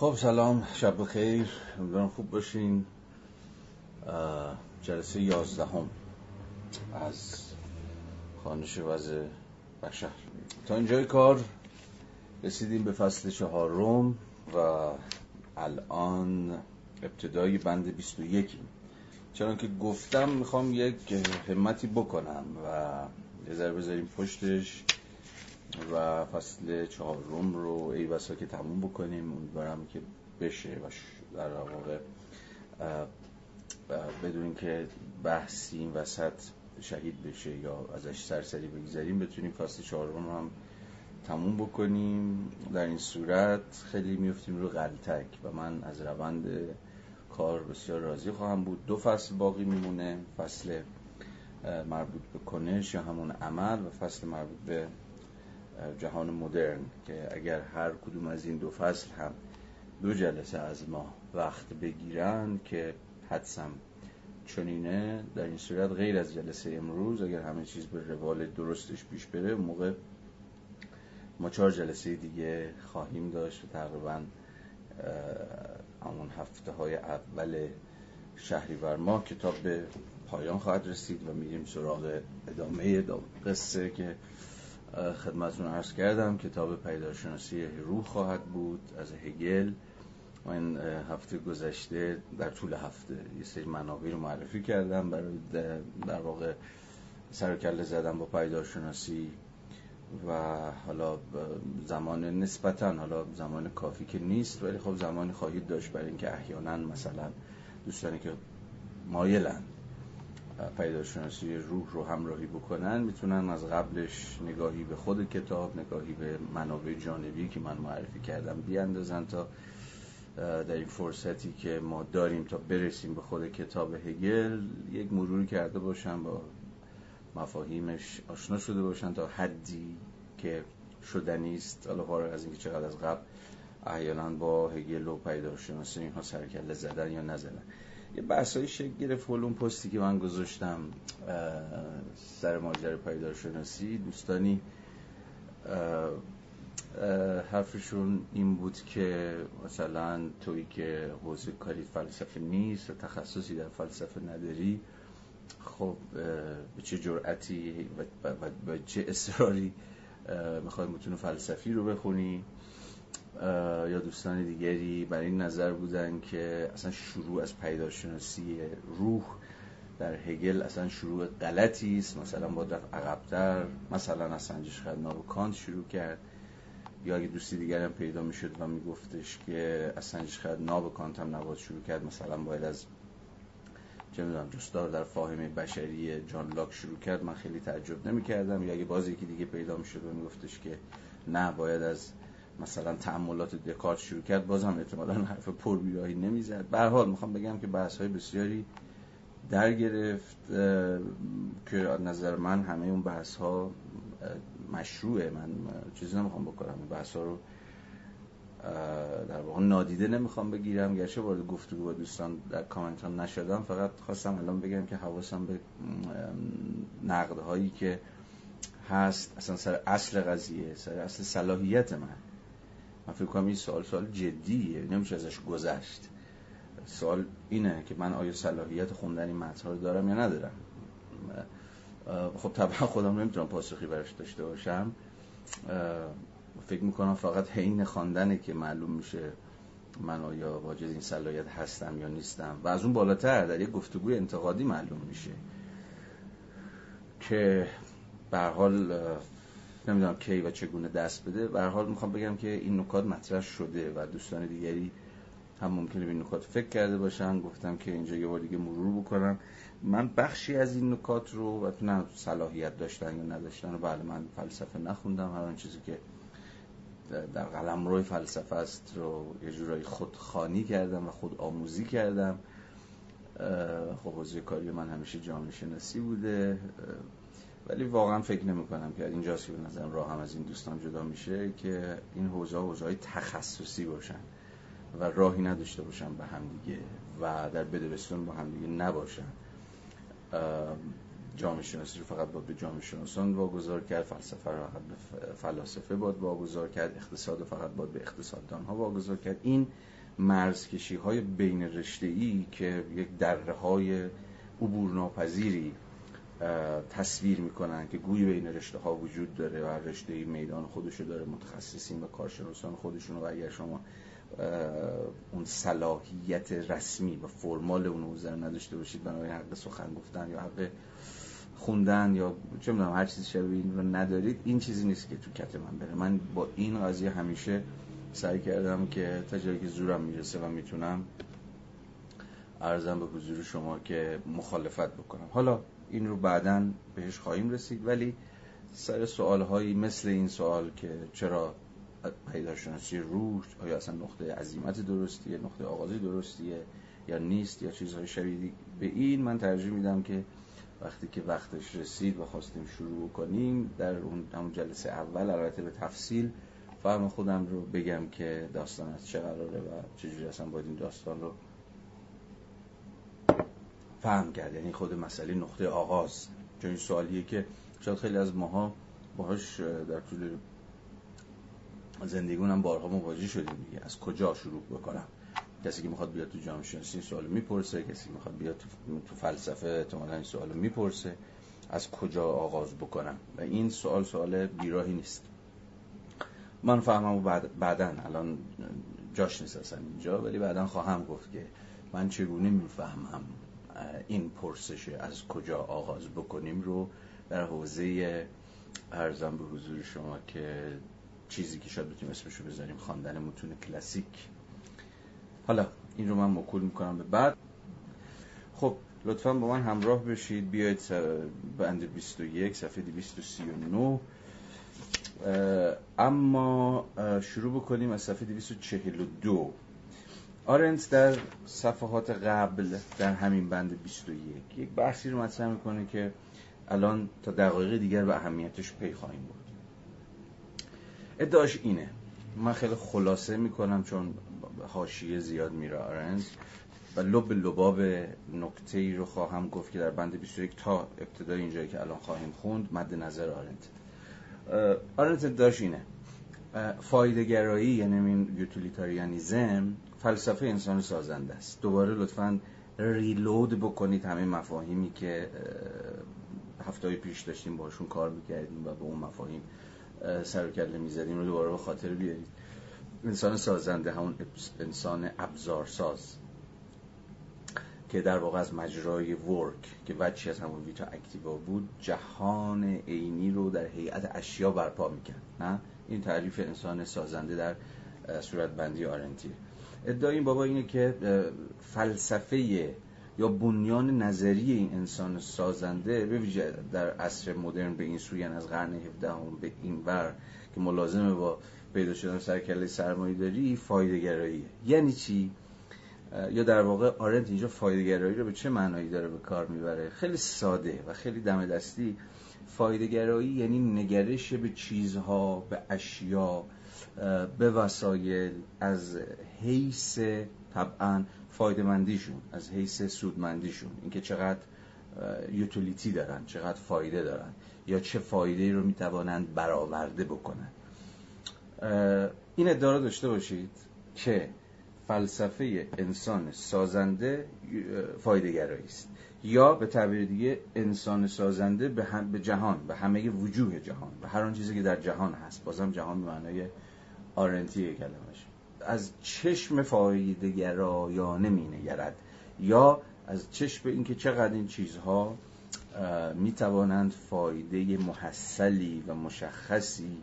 خب سلام شب بخیر. امیدوارم خوب باشین. جلسه یازدهم از خانش وضع بشر. تا اینجای کار رسیدیم به فصل چهارم و الان ابتدای بند 21 چون که گفتم می‌خوام یک همتی بکنم و یه ذره بذاریم پشتش. و فصل چهارم رو ای بسا که تموم بکنیم. امیدوارم که بشه و در واقع بدون که بحثی این وسط شهید بشه یا ازش سرسری بگذاریم بتونیم فصل چهارم هم تموم بکنیم. در این صورت خیلی میفتیم رو غلطک و من از روند کار بسیار راضی خواهم بود. دو فصل باقی میمونه فصل مربوط به کنش یا همون عمل و فصل مربوط به جهان مدرن که اگر هر کدوم از این دو فصل هم دو جلسه از ما وقت بگیرن که حدسم چنینه در این صورت غیر از جلسه امروز اگر همه چیز به روال درستش پیش بره موقع ما چهار جلسه دیگه خواهیم داشت و تقریبا همون هفته های اول شهریور ماه کتاب به پایان خواهد رسید و میریم سراغ ادامه قصه که خدمتتون عرض کردم کتاب پیداشناسی روح خواهد بود از هگل. این هفته گذشته در طول هفته یه سری منابع رو معرفی کردم برای در واقع سرکله زدم با پیداشناسی و حالا زمان نسبتا حالا زمان کافی که نیست ولی خب زمانی خواهید داشت برای اینکه احیانا مثلا دوستانی که مایلن پیداشناسی روح رو همراهی بکنن می‌تونن از قبلش نگاهی به خود کتاب نگاهی به منابع جانبی که من معرفی کردم بیاندازن تا در این فرصتی که ما داریم تا برسیم به خود کتاب هگل یک مروری کرده باشن با مفاهیمش آشنا شده باشن تا حدی که شدنی است حالا از اینکه چقدر از قبل احیانا با هگل و پیداشناسی اینها سرکله زدن یا نزدن. یه بحثایی شکل گرفت اون پستی که من گذاشتم سر ماجر پیداشناسی دوستانی حرفشون این بود که مثلا توی که حوزه کاری فلسفه نیست و تخصصی در فلسفه نداری خب به چه جرأتی و به چه اصراری می‌خوای متون فلسفی رو بخونی؟ یا دوستان دیگری برای این نظر بودن که اصلا شروع از پیداشناسی روح در هگل اصلا شروع غلطی است. مثلا با رفت عقبتر مثلا از سنجش خدنا و کانت شروع کرد. یا اگه دوستی دیگر هم پیدا می‌شد و میگفتش که از سنجش خدنا به کانت هم نباید شروع کرد مثلا باید از چه می‌دونم جستار در فاهمه بشری جان لاک شروع کرد من خیلی تعجب نمی کردم یا اگه باز یکی دیگه پیدا می‌شد و میگفتش که نه باید از مثلا تعملات دکارت شروع کرد بازم احتمالا حرف پربیراهی نمی‌زد. به حال می‌خوام بگم که بحث های بسیاری در گرفت که نظر من همه اون بحث ها مشروعه. من چیزی نمی‌خوام بکنم. این بحث ها رو در واقع نادیده نمی‌خوام بگیرم. گرچه وارد گفتگو با دوستان در کامنت هم نشدم فقط خواستم الان بگم که حواسم به نقد هایی که هست. اصلا سر اصل قضیه سر اصل صلاحیت من. من فکر کنم این سوال سوال جدیه نمیشه ازش گذشت. سوال اینه که من آیا صلاحیت خوندن این متن رو دارم یا ندارم؟ خب طبعا خودم نمی‌تونم پاسخی براش داشته باشم. فکر می‌کنم فقط حین خواندنه که معلوم میشه من آیا واجد این صلاحیت هستم یا نیستم. و از اون بالاتر در یک گفتگوی انتقادی معلوم میشه که به حال نمی‌دونم کی و چگونه دست بده. به حال می‌خوام بگم که این نکات مطرح شده و دوستان دیگری هم ممکنه به این نکات فکر کرده باشن. گفتم که اینجا یه بار دیگه مرور بکنم. من بخشی از این نکات رو و نه صلاحیت داشتن یا نداشتن و بله من فلسفه نخوندم. هر چیزی که در قلم روی فلسفه است رو یه جورایی خودخانی کردم و خود آموزی کردم خب حوزه کاری من همیشه جامعه شناسی بوده. ولی واقعا فکر نمی کنم که اینجاست که به نظرم راه هم از این دوستان جدا میشه که این حوزه حوزه های تخصصی باشن و راهی نداشته باشن به همدیگه و در بدبستون با همدیگه نباشن. جامعه شناسی رو فقط باید به جامعه شناسان واگذار کرد فلسفه رو فقط به فلاسفه باید واگذار کرد اقتصاد فقط باید به اقتصاددان ها واگذار کرد. این مرزکشی های بین رشته ای که یک دره های عبور ناپذیری تصویر می‌کنن که گوی بین رشته ها وجود داره و رشته میدان خودشو داره متخصصین و کارشناسان خودشون و اگر شما اون صلاحیت رسمی و فرمال اون حوزه نداشته باشید بنابراین حق سخن گفتن یا حق خوندن یا چه می‌دونم هر چیزی شبیه این رو ندارید این چیزی نیست که تو کت من بره. من با این قضیه همیشه سعی کردم که تا جایی که زورم می‌رسه و می‌تونم ارزم به حضور شما که مخالفت بکنم. حالا این رو بعدا بهش خواهیم رسید. ولی سر سوال هایی مثل این سوال که چرا پیداشناسی روح آیا اصلا نقطه عظیمت درستیه نقطه آغازی درستیه یا نیست یا چیزهای شبیه به این من ترجیح میدم که وقتی که وقتش رسید و خواستیم شروع کنیم در اون همون جلسه اول البته به تفصیل فهم خودم رو بگم که داستان از چه قراره و چجوری اصلا باید این داستان رو فهم کرد. یعنی خود مسئله نقطه آغاز. چون این سوالیه که شاید خیلی از ماها باهاش در طول زندگیمون بارها مواجه شدیم دیگه. از کجا شروع بکنم؟ کسی که می‌خواد بیاد تو جامعه شناسی این سوالو می‌پرسه. کسی می‌خواد بیاد تو, فلسفه احتمالاً این سوالو می‌پرسه. از کجا آغاز بکنم؟ و این سوال سوال بیراهی نیست. من فهمم و بعد بعدا الان جاش نیست اصلا اینجا ولی بعدا خواهم گفت که من چگونه می‌فهمم این پرسش از کجا آغاز بکنیم رو در حوزه ارزم به حضور شما که چیزی که شاید بتونیم اسمشو بذاریم خواندن متون کلاسیک. حالا این رو من مکول می‌کنم به بعد. خب لطفا با من همراه بشید. بیاید بند 21 صفحه 239 اما شروع بکنیم از صفحه 242 آرنت در صفحات قبل در همین بند 21 یک بحثی رو مطرح می‌کنه که الان تا دقایق دیگر به اهمیتش پی خواهیم بود ادعاش اینه. من خیلی خلاصه می‌کنم چون حاشیه زیاد میره آرنت و لب لباب نکته ای رو خواهم گفت که در بند 21 تا ابتدای اینجایی که الان خواهیم خوند مد نظر آرنت آرنت ادعاش اینه. فایده گرایی یعنی این یوتیلیتاریانیزم فلسفه انسان سازنده است. دوباره لطفا ریلود بکنید همه مفاهیمی که هفته پیش داشتیم باشون کار می‌کردیم و به اون مفاهیم سر و کله می‌زدیم رو دوباره به خاطر بیارید. انسان سازنده همون انسان ابزارساز که در واقع از مجرای ورک که وچی از همون ویتا اکتیوا بود جهان عینی رو در هیئت اشیا برپا می‌کرد نه؟ این تعریف انسان سازنده در صورت بندی آرنتیه. ادعای این بابا اینه که فلسفه یا بنیان نظری این انسان سازنده به ویژه در عصر مدرن به این سوی از قرن 17 هم به این بر که ملازمه با پیدا شدن سرکله سرمایه داری فایده گراییه یعنی چی؟ یا در واقع آرنت اینجا فایده گرایی رو به چه معنایی داره به کار می‌بره؟ خیلی ساده و خیلی دم دستی. فایده گرایی یعنی نگرش به چیزها به اشیا به وسایل از حیث طبعا فایده مندیشون از حیث سودمندیشون اینکه چقدر یوتیلیتی دارن چقدر فایده دارن یا چه فایده رو می‌توانند برآورده بکنن. این ادعا داشته باشید که فلسفه انسان سازنده فایده گرایی است. یا به تعبیر دیگه انسان سازنده به, به جهان به همه وجوه جهان به هر آن چیزی که در جهان هست. بازم جهان به معنای آرنتی کلمش از چشم فایده گرایانه می نگرد یا از چشم اینکه چقدر این چیزها می توانند فایده محصلی و مشخصی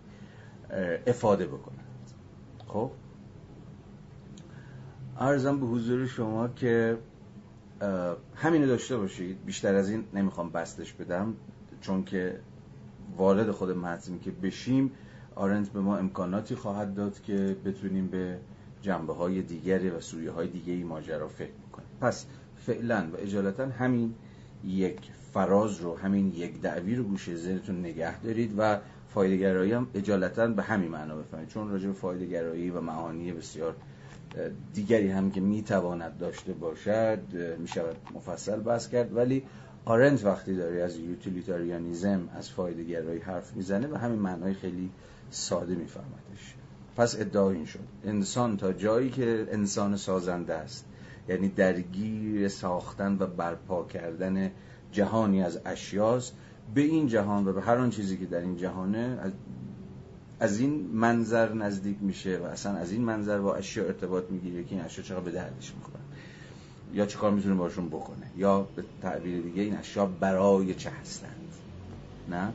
افاده بکنند. خب؟ ارزم به حضور شما که همینو داشته باشید. بیشتر از این نمی‌خوام بستش بدم چون که وارد خود متنی که بشیم. آرنت به ما امکاناتی خواهد داد که بتونیم به جنبه های دیگری و سویه های دیگری ماجرا فکر کنیم پس فعلا و اجالتا همین یک فراز رو همین یک دعوی رو گوشه ذهنتون نگه دارید و فایدهگرایی هم اجالتا به همین معنا بفهمید. چون راجع به فایدهگرایی و معانی بسیار دیگری هم که می‌تواند داشته باشد می‌شود مفصل بحث کرد. ولی آرنت وقتی داره از یوتیلیتاریانیزم از فایده گرایی حرف می‌زنه و همین معنای خیلی ساده میفهمدش پس ادعا این شد. انسان تا جایی که انسان سازنده است یعنی درگیر ساختن و برپا کردن جهانی از اشیاست به این جهان و به هر آن چیزی که در این جهانه از این منظر نزدیک میشه و اصلا از این منظر با اشیا ارتباط می‌گیره که این اشیا چقدر به دردش می‌خورن یا چه کار می‌تونه باشون بکنه؟ یا به تعبیر دیگه این اشیا برای چه هستند؟ نه؟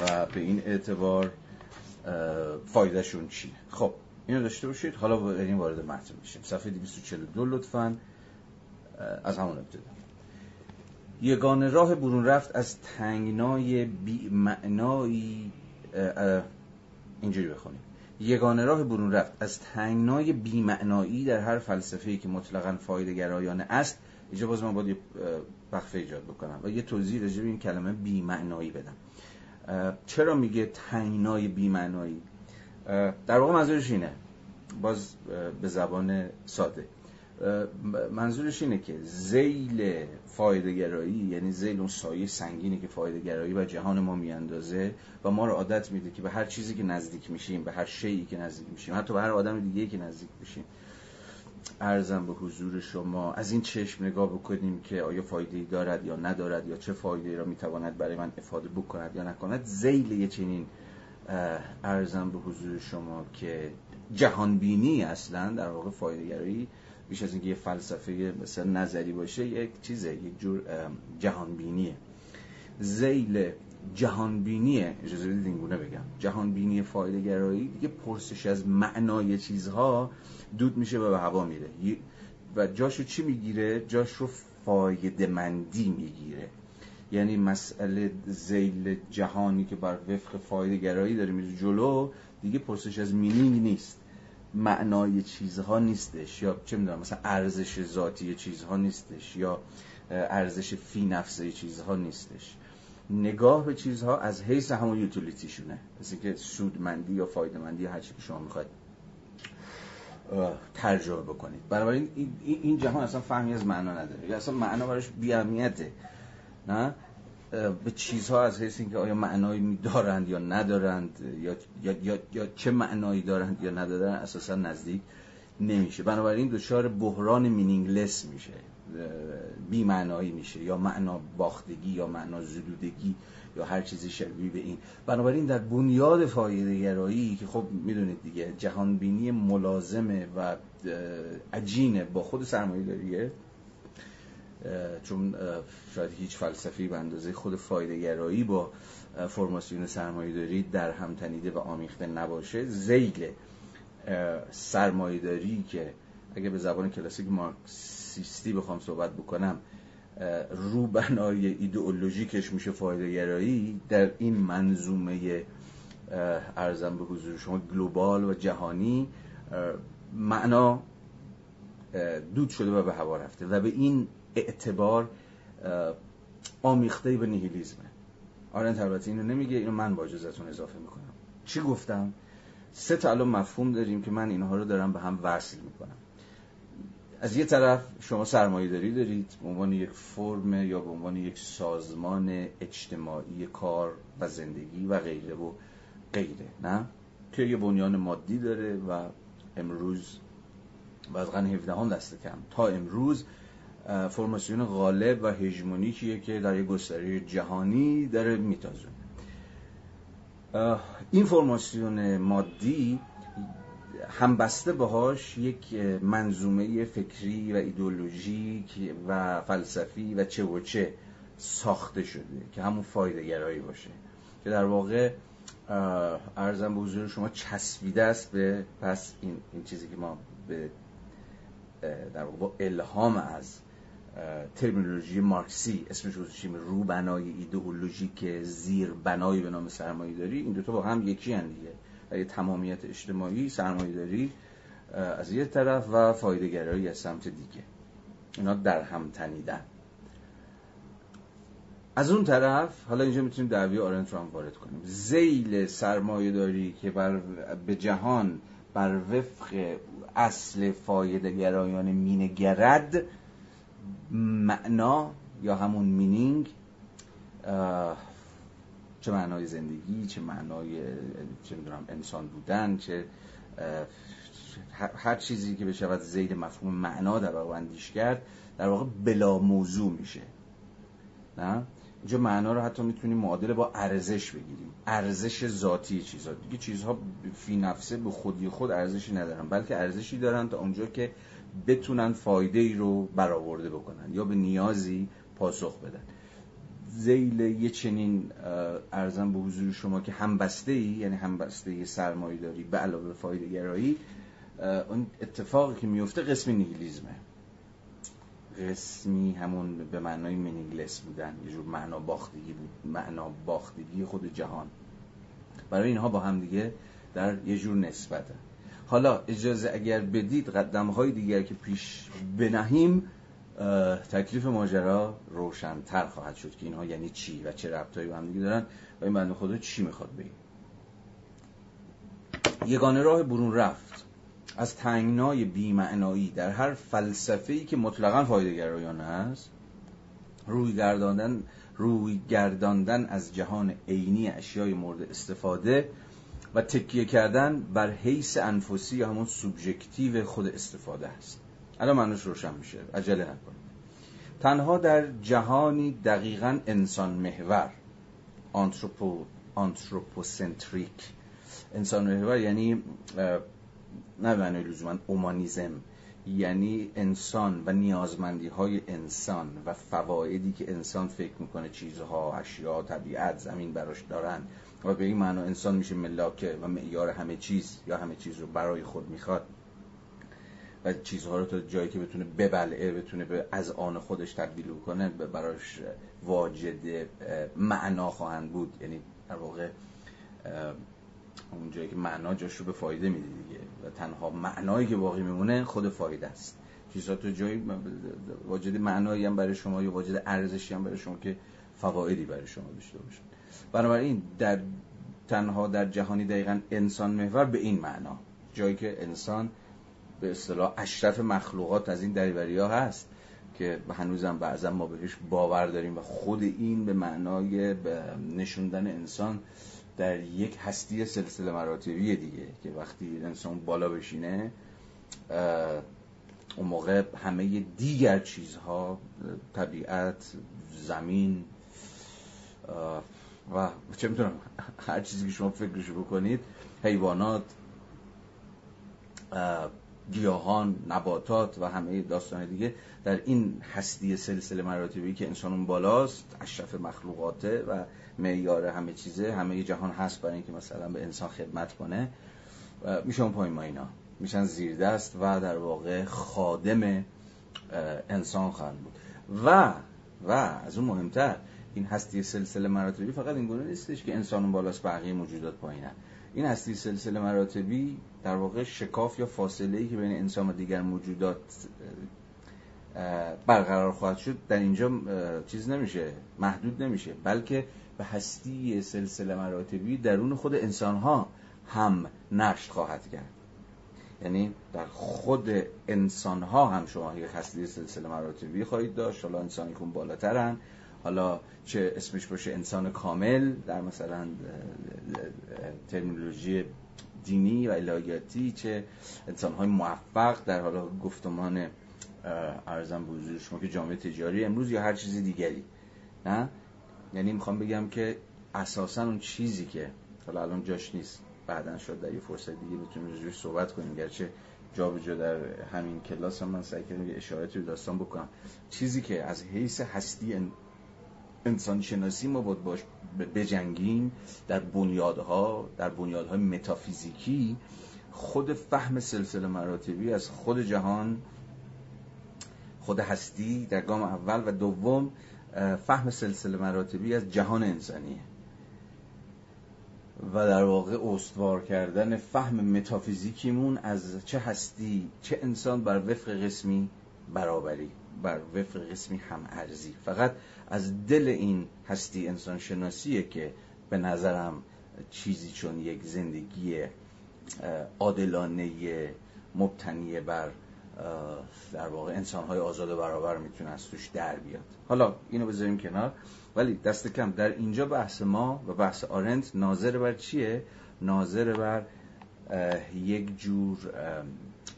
و به این اعتبار فایدهشون چیه؟ خب اینو داشته باشید. حالا بریم وارد متن میشیم. صفحه 242 لطفا از همون ابتدا. یگان راه برون رفت از تنگنای بی معنایی اینجوری بخونیم. یگانه راه برون رفت از تنگنای بیمعنایی در هر فلسفه‌ای که مطلقا فایده گرایانه است. اینجا باز من باید وقفه ایجاد بکنم و یه توضیح راجع به این کلمه بیمعنایی بدم. چرا میگه تنگنای بیمعنایی؟ در واقع منظورش اینه. باز به زبان ساده. منظورش اینه که زیل فایده گرایی یعنی زیل اون سایه سنگینی که فایده گرایی و جهان ما میاندازه و ما رو عادت میده که به هر چیزی که نزدیک میشیم به هر شیعی که نزدیک میشیم حتی به هر آدم دیگه که نزدیک میشیم ارزم به حضور شما از این چشم نگاه بکنیم که آیا فایده دارد یا ندارد یا چه فایده را می‌تواند برای من افاده بکند یا نکند. زیل یه چنین ارزم به حضور شما که جهانبینی اصلا در واقع فایده گرایی بیش از اینکه یه فلسفه مثلا نظری باشه یک چیزه یک جور جهانبینیه. زیل جهانبینیه اجازه بدید اینگونه بگم. جهانبینی فایده گرایی دیگه پرسش از معنای چیزها دود میشه و به هوا میره. و جاشو چی می‌گیره؟ جاش رو فایده مندی می‌گیره. یعنی مسئله زیل جهانی که بر وفق فایده گرایی داره میره جلو دیگه پرسش از مینینگ نیست. معنای چیزها نیستش. یا چه می‌دونم مثلا ارزش ذاتی چیزها نیستش. یا ارزش فی نفسه چیزها نیستش. نگاه به چیزها از حیث همون یوتیلیتیشونه. مثل که سودمندی یا فایدمندی هر چی که شما می‌خواید ترجمه بکنید. بنابراین این جهان اصلا فهمی از معنا نداره. اصلا معنا براش بیامیته نه؟ به چیزها از حیث اینکه آیا معنایی دارند یا ندارند یا, یا, یا, یا چه معنایی دارند یا ندارند اساسا نزدیک نمیشه. بنابراین دچار بحران مینینگلس میشه. بی معنایی میشه. یا معنا باختگی یا معنا زدودگی. یا هر چیزی شبیه به این. بنابراین در بنیاد فایده گرایی که خب می‌دونید دیگه جهان بینی ملازمه و عجینه با خود سرمایه داریه چون شاید هیچ فلسفی به اندازه خود فایده گرایی با فرماسیون سرمایه داری در هم تنیده و آمیخته نباشه. زیل سرمایه داری که اگه به زبان کلاسیک مارکسیستی بخوام صحبت بکنم رو بنای ایدئولوژیکش میشه فایده گرایی در این منظومه ارزم به حضور شما گلوبال و جهانی معنا دود شده و به هوا رفته و به این اعتبار آمیخته به نیهیلیزمه. آرنت البته اینو نمیگه اینو من با اجازتون اضافه می‌کنم. چی گفتم؟ سه تا الان مفهوم داریم که من اینها رو دارم به هم وصل می‌کنم. از یه طرف شما سرمایه داری دارید به عنوان یک فرم یا به عنوان یک سازمان اجتماعی کار و زندگی و غیره و غیره نه؟ که یه بنیان مادی داره و امروز و از قرن 17 هم دست کم. تا امروز فرماسیون غالب و هژمونیکیه که در یک گستره جهانی داره میتازونه این فرماسیون مادی هم بسته باهاش یک منظومه فکری و ایدولوژیک و فلسفی و چه و چه ساخته شده که همون فایده گرایی باشه. که در واقع ارزم به حضور شما چسبیده است به پس این, این چیزی که ما به در واقع با الهام از ترمینولوژی مارکسی اسمش گذاشتیم رو بنای ایدئولوژیک زیر بنایی به نام سرمایه داری این دوتا با هم یکی هن دیگه. تمامیت اجتماعی سرمایه داری از یه طرف و فایده گرایی از سمت دیگه. اینا در هم تنیدن. از اون طرف حالا اینجا می‌تونیم دعوی آرنت رو هم وارد کنیم. زیل سرمایه داری که بر به جهان بر وفق اصل فایده گرایان مینگرد معنا یا همون مینینگ چه معنای زندگی چه معنای چه می‌دونم انسان بودن چه هر چیزی که بشود زید مفهوم معنا در واقع اندیش کرد در واقع بلا موضوع میشه. نه؟ اینجا معنا رو حتی می‌تونیم معادله با ارزش بگیریم. ارزش ذاتی چیزها دیگه چیزها فی نفسه به خودی خود ارزشی ندارن بلکه ارزشی دارن تا اونجا که بتونن فایده ای رو برآورده بکنن یا به نیازی پاسخ بدن. زیل یه چنین ارزم به حضور شما که همبسته ای یعنی همبسته سرمایه داری به علاوه فایده گرایی اون اتفاقی که میفته قسمی نیهیلیزمه قسمی همون به معنای مینینگلس بودن یه جور معنا باختگی بود معنا باختگی خود جهان. برای اینها با هم دیگه در یه جور نسبته. حالا اجازه اگر بدید قدم های دیگر که پیش بنهیم تکلیف ماجرا روشنتر خواهد شد که اینها یعنی چی و چه ربطایی با هم دیگه دارن و این بنده خدا چی می‌خواد بگیم یگانه راه برون رفت. از تنگنای بیمعنایی در هر فلسفه ای که مطلقا فایده گرایانه است روی گرداندن روی گرداندن از جهان عینی اشیای مورد استفاده و تکیه کردن بر حیث انفسی یا همون سوبژکتیو خود استفاده است. الان معنیش روشن میشه. عجله نکنید. تنها در جهانی دقیقا انسان محور. آنتروپو آنتروپوسنتریک. انسان محور یعنی نه معنی لزوما اومانیزم. یعنی انسان و نیازمندی های انسان و فوایدی که انسان فکر می‌کنه چیزها اشیا طبیعت زمین براش دارن و به این معنا انسان میشه ملاکه و معیار همه چیز یا همه چیز رو برای خود می‌خواد. و چیزها رو تا جایی که بتونه ببلعه بتونه به از آن خودش تبدیل کنه براش واجد معنا خواهند بود. یعنی در واقع اون جایی که معنا جاش رو به فایده میده دیگه. و تنها معنایی که باقی میمونه خود فایده است. چیزها تو جایی واجد معنایی هم برای شما یا واجد ارزشی هم برای شما که فوایدی برای شما داشته باشن. بنابراین در تنها در جهانی دقیقا انسان محور به این معنا. جایی که انسان به اصطلاح اشرف مخلوقات از این دریوری ها هست که هنوزم بعضا ما بهش باور داریم و خود این به معنای نشوندن انسان در یک هستی سلسله مراتبی دیگه که وقتی انسان بالا بشینه اون موقع همه دیگر چیزها طبیعت زمین و چه می‌تونم هر چیزی که شما فکرشو بکنید حیوانات گیاهان نباتات و همه داستان دیگه در این هستی سلسله مراتبی که انسان اون بالاست اشرف مخلوقاته و معیار همه چیزه. همه جهان هست برای اینکه مثلا به انسان خدمت کنه. میشه اون پایین ما اینا. میشن زیر دست و در واقع خادم انسان خواهند بود. و و از اون مهمتر این هستی سلسله مراتبی فقط این گونه نیستش که انسان اون بالاست بقیه موجودات پایینن. این هستی سلسله مراتبی در واقع شکاف یا فاصله ای که بین انسان و دیگر موجودات برقرار خواهد شد در اینجا چیز نمیشه محدود نمیشه بلکه به هستی سلسله مراتبی درون خود انسان ها هم نشت خواهد کرد. یعنی در خود انسان ها هم شما یک هستی سلسله مراتبی خواهید داشت. حالا انسانی کن بالاترن. حالا چه اسمش باشه انسان کامل در مثلا ترمینولوژی دینی و الهیاتی چه انسان های موفق در حالا گفتمان ارزم بزرگ شما که جامعه تجاری امروز یا هر چیزی دیگری نه؟ یعنی می‌خوام بگم که اساسا اون چیزی که حالا الان جاش نیست بعدا شد در یه فرصت دیگه بتونیم روش صحبت کنیم. گرچه جا به جا در همین کلاس هم من سعی کردم یه اشارتی رو داستان بکنم. چیزی که از حیث هستی انسان شناسی ما باید باش بجنگیم در بنیادها در بنیادهای متافیزیکی خود فهم سلسله مراتبی از خود جهان خود هستی در گام اول و دوم فهم سلسله مراتبی از جهان انسانیه و در واقع استوار کردن فهم متافیزیکیمون از چه هستی چه انسان بر وفق قسمی برابری بر وفق قسمی هم ارزی. فقط از دل این هستی انسان شناسیه که به نظرم چیزی چون یک زندگی عادلانه مبتنی بر در واقع انسانهای آزاد و برابر می‌تونه از توش در بیاد. حالا اینو بذاریم کنار. ولی دست کم در اینجا بحث ما و بحث آرنت ناظر بر چیه؟ ناظر بر یک جور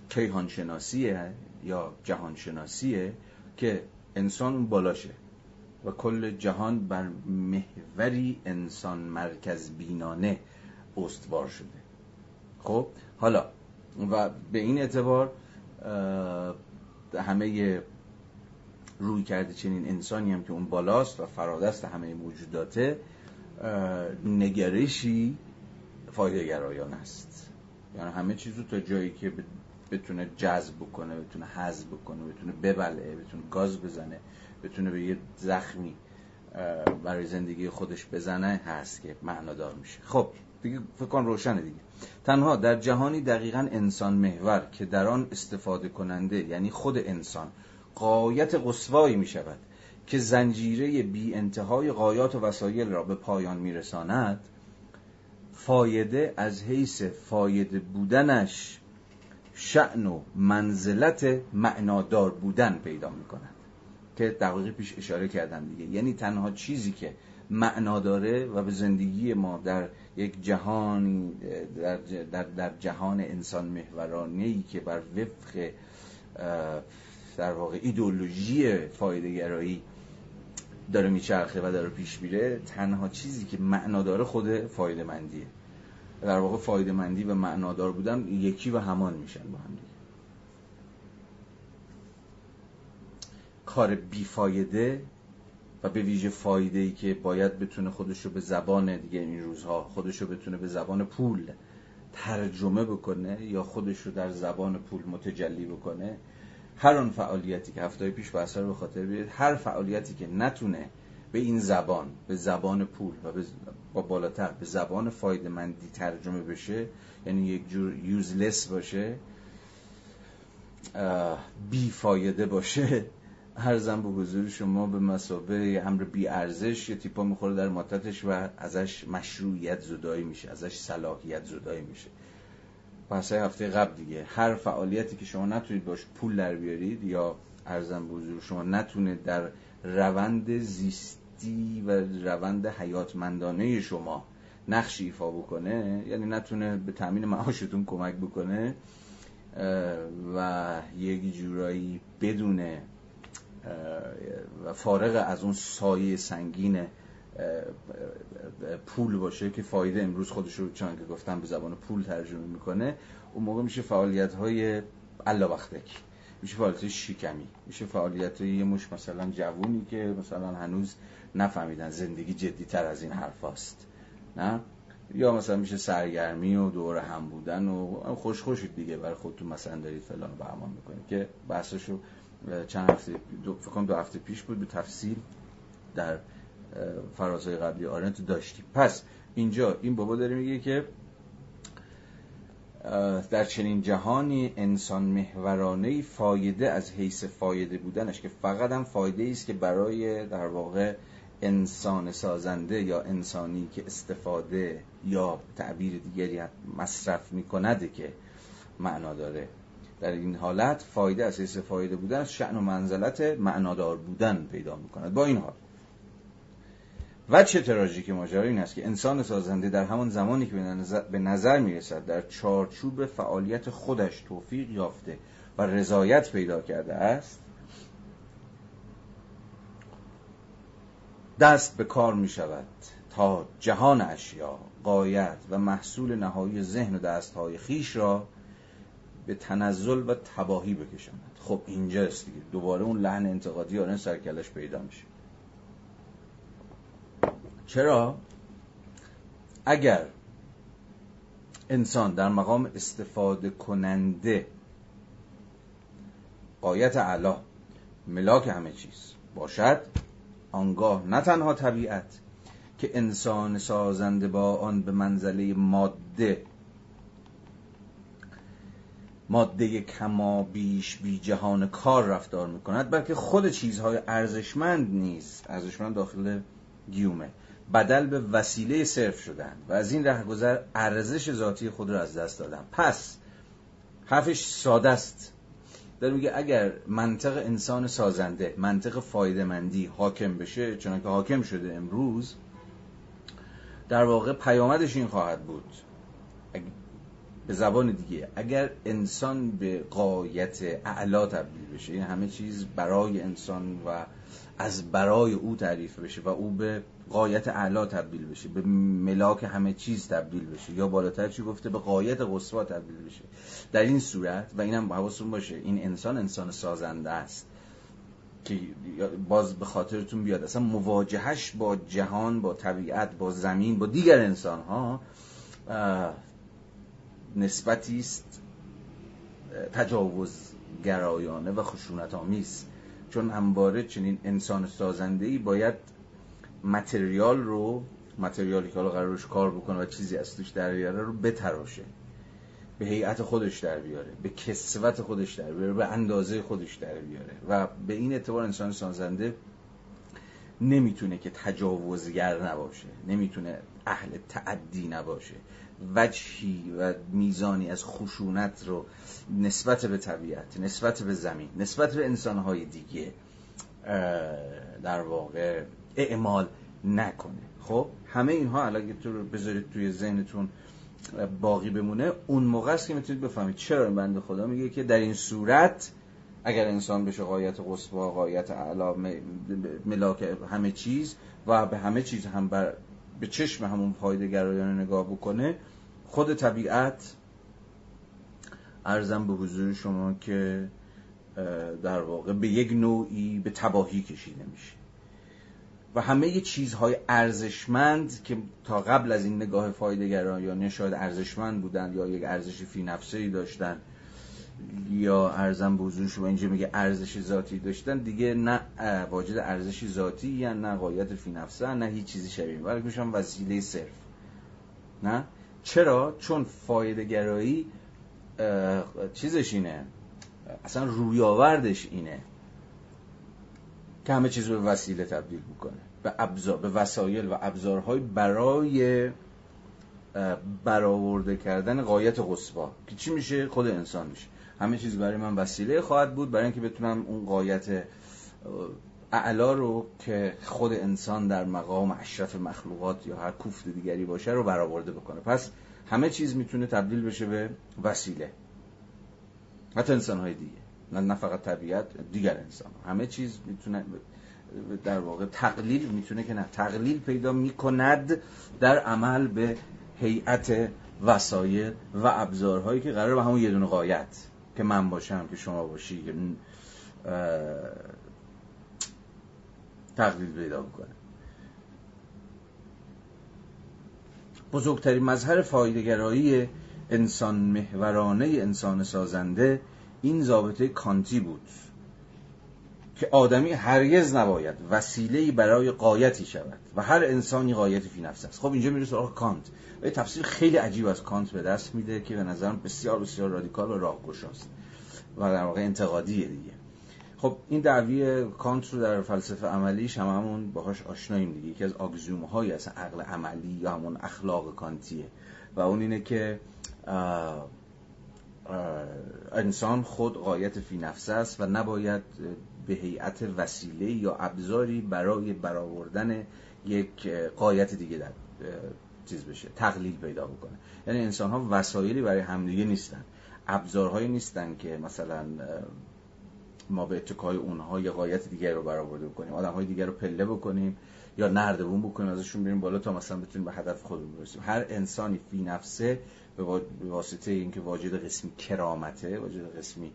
کیهانشناسیه یا جهانشناسیه که انسان بالاشه. و کل جهان بر محوری انسان مرکز بینانه استوار شده. خب حالا و به این اعتبار همه روی کرده چنین انسانی هم که اون بالاست و فرادست همه موجوداته نگرشی فایده گرایان است. یعنی همه چیز رو تا جایی که بتونه جذب بکنه بتونه حذف بکنه بتونه ببلعه بتونه گاز بزنه بتونه به یه زخمی برای زندگی خودش بزنه هست که معنادار میشه. خب دیگه فکر روشنه دیگه. تنها در جهانی دقیقا انسان محور که در آن استفاده کننده یعنی خود انسان قایت قصوایی می شود که زنجیره بی انتهای قایات و وسایل را به پایان میرساند فایده از حیث فایده بودنش شعن و منزلت معنادار بودن پیدا می کند که دقیقی پیش اشاره کردم دیگه. یعنی تنها چیزی که معنا داره و به زندگی ما در یک جهانی در, در, در جهان انسان محورانه ای که بر وفق در واقع ایدولوژی فایده گرایی داره میچرخه و داره پیش میره تنها چیزی که معنا داره خود فایده مندیه در واقع فایده مندی و معنادار بودن یکی و همان میشن با هم دیگه. کار بیفایده و به ویژه فایده ای که باید بتونه خودش رو به زبان دیگه این روزها خودش بتونه به زبان پول ترجمه بکنه یا خودش رو در زبان پول متجلی بکنه هر آن فعالیتی که هفته پیش بحثا رو به خاطر بیارید هر فعالیتی که نتونه به این زبان به زبان پول و به با بالاتر به زبان فایده مندی ترجمه بشه یعنی یک جور یوزلس باشه بی فایده باشه زن به حضور شما به مسابه امر بی ارزش یه تیپا می‌خوره در ماتتش و ازش مشروعیت زدایی میشه ازش صلاحیت زدایی میشه. پس هفته قبل دیگه. هر فعالیتی که شما نتونید باش پول در بیارید یا ارزم به حضور شما نتونه در روند زیستی و روند حیاتمندانه شما نقش ایفا بکنه یعنی نتونه به تامین معاشتون کمک بکنه و یک جورایی بدونه و فارغ از اون سایه سنگین پول باشه که فایده امروز خودش رو چون که گفتم به زبان پول ترجمه می‌کنه اون موقع میشه فعالیت های وقتک میشه فعالیت شیکمی میشه فعالیت یه مش مثلا جوونی که مثلا هنوز نفهمیدن زندگی جدی تر از این حرف هست نه؟ یا مثلا میشه سرگرمی و دور هم بودن و خوش خوشید دیگه. برای خودتون مثلا دارید فلان برمان می‌کنید که بحثشو چند هفته دو فکر دو هفته پیش بود به تفصیل در فرازهای قبلی آرنت داشتیم پس اینجا این بابا داره میگه که در چنین جهانی انسان محورانه فایده از حیث فایده بودنش که فقط هم فایده است که برای در واقع انسان سازنده یا انسانی که استفاده یا تعبیر دیگری مصرف می‌کند که معنا داره. در این حالت فایده از حیث فایده بودن شعن و منزلت معنادار بودن پیدا می‌کند با این حال. و چه تراژیک ماجرا این است که انسان سازنده در همان زمانی که به نظر می‌رسد در چارچوب فعالیت خودش توفیق یافته و رضایت پیدا کرده است دست به کار می شود تا جهان اشیا قایت و محصول نهایی ذهن و دستهای خیش را به تنزل و تباهی بکشند. خب اینجاست دیگه. دوباره اون لحن انتقادی آره سرکلش پیدا میشه. چرا؟ اگر انسان در مقام استفاده کننده قایت علا ملاک همه چیز باشد آنگاه نه تنها طبیعت که انسان سازنده با آن به منزله ماده ماده کما بیش بی جهان کار رفتار می‌کند بلکه خود چیزهای ارزشمند نیست ارزشمند داخل گیومه. بدل به وسیله صرف شدن و از این رهگذر ارزش ذاتی خود را از دست دادن. پس حرفش ساده است. داره میگه اگر منطق انسان سازنده منطق فایدهمندی حاکم بشه چون که حاکم شده امروز در واقع پیامدش این خواهد بود. به زبان دیگه. اگر انسان به قایت اعلا تبدیل بشه این همه چیز برای انسان و از برای او تعریف بشه و او به قایت اعلا تبدیل بشه به ملاک همه چیز تبدیل بشه. یا بالاتر چی گفته؟ به قایت قصوا تبدیل بشه. در این صورت و اینم حواستون باشه این انسان انسان سازنده است که باز به خاطرتون بیاد. اصلا مواجهش با جهان با طبیعت با زمین با دیگر انسان ها نسبتی است تجاوز گرایانه و خشونت آمیز چون همواره چنین انسان سازنده ای باید متریال رو متریالی که حالا قرارش کار بکنه و چیزی از توش در بیاره رو بتراشه. به هیئت خودش در بیاره به کسوت خودش در بیاره به اندازه خودش در بیاره. و به این اعتبار انسان سازنده نمی‌تونه که تجاوزگر نباشه نمی‌تونه اهل تعدی نباشه. وجهی و میزانی از خشونت رو نسبت به طبیعت نسبت به زمین نسبت به انسانهای دیگه در واقع اعمال نکنه. خب همه اینها الان تو رو بذارید توی ذهنتون باقی بمونه. اون موقع است که می‌تونید بفهمید چرا این بنده خدا میگه که در این صورت اگر انسان بشه قایت قصبا قایت اعلا ملاک همه چیز و به همه چیز هم بر به چشم همون پایده گرایانه نگاه بکنه خود طبیعت ارزم به حضور شما که در واقع به یک نوعی به تباهی کشیده میشه. و همه چیزهای ارزشمند که تا قبل از این نگاه فایده گرایانه شاید ارزشمند بودن یا یک ارزش فی نفسه داشتن یا ارزم به حضور شما اینجا میگه ارزش ذاتی داشتن دیگه نه واجد ارزش ذاتی یا نه قایت فی نفسه نه هیچ چیزی شبیه بلکه میشن وسیله صرف. نه؟ چرا؟ چون فایده گرایی چیزش اینه. اصلا رویاوردش اینه که همه چیز به وسیله تبدیل می‌کنه به ابزار به وسایل و ابزارهای برای برآورده کردن قایت قصبا که چی میشه؟ خود انسان میشه. همه چیز برای من وسیله خواهد بود برای اینکه بتونم اون قایت اعلا رو که خود انسان در مقام اشرف مخلوقات یا هر کوفت دیگری باشه رو برآورده بکنه. پس همه چیز می‌تونه تبدیل بشه به وسیله. حتی انسان های دیگه. نه, نه فقط طبیعت دیگر انسان. همه چیز می‌تونه در واقع تقلیل می‌تونه که نه تقلیل پیدا می‌کند در عمل به هیئت وسایل و ابزارهایی که قرار به همون یه دونه قایت که من باشم که شما باشی تقلیل پیدا بکنه. بزرگترین مظهر فایدهگرایی انسان محورانه انسان سازنده این ضابطه کانتی بود. که آدمی هرگز نباید وسیله برای قایتی شود و هر انسانی قایتی فی نفس است. خب اینجا میره سراغ کانت. و یه تفسیر خیلی عجیب از کانت به دست میده که به نظرم بسیار بسیار رادیکال و راهگشاست و در واقع انتقادیه دیگه. خب این دعوی کانت رو در فلسفه عملیش هم همون باهاش آشناییم دیگه. یکی از آگزیوم های از عقل عملی یا همون اخلاق کانتیه. و اون اینه که انسان خود قایت فی نفسه است و نباید به هیئت وسیله یا ابزاری برای برآوردن یک قایت دیگه در چیز بشه تقلیل پیدا بکنه. یعنی انسان ها وسایلی برای همدیگه نیستن. ابزارهایی نیستن که مثلا ما به اتکای اونها یه قایت دیگر رو برآورده بکنیم. آدم های دیگر رو پله بکنیم یا نردبون بکنیم ازشون بریم بالا تا مثلا بتونیم به هدف خودمون برسیم. هر انسانی فی نفسه به واسطه اینکه واجد قسمی کرامته واجد قسمی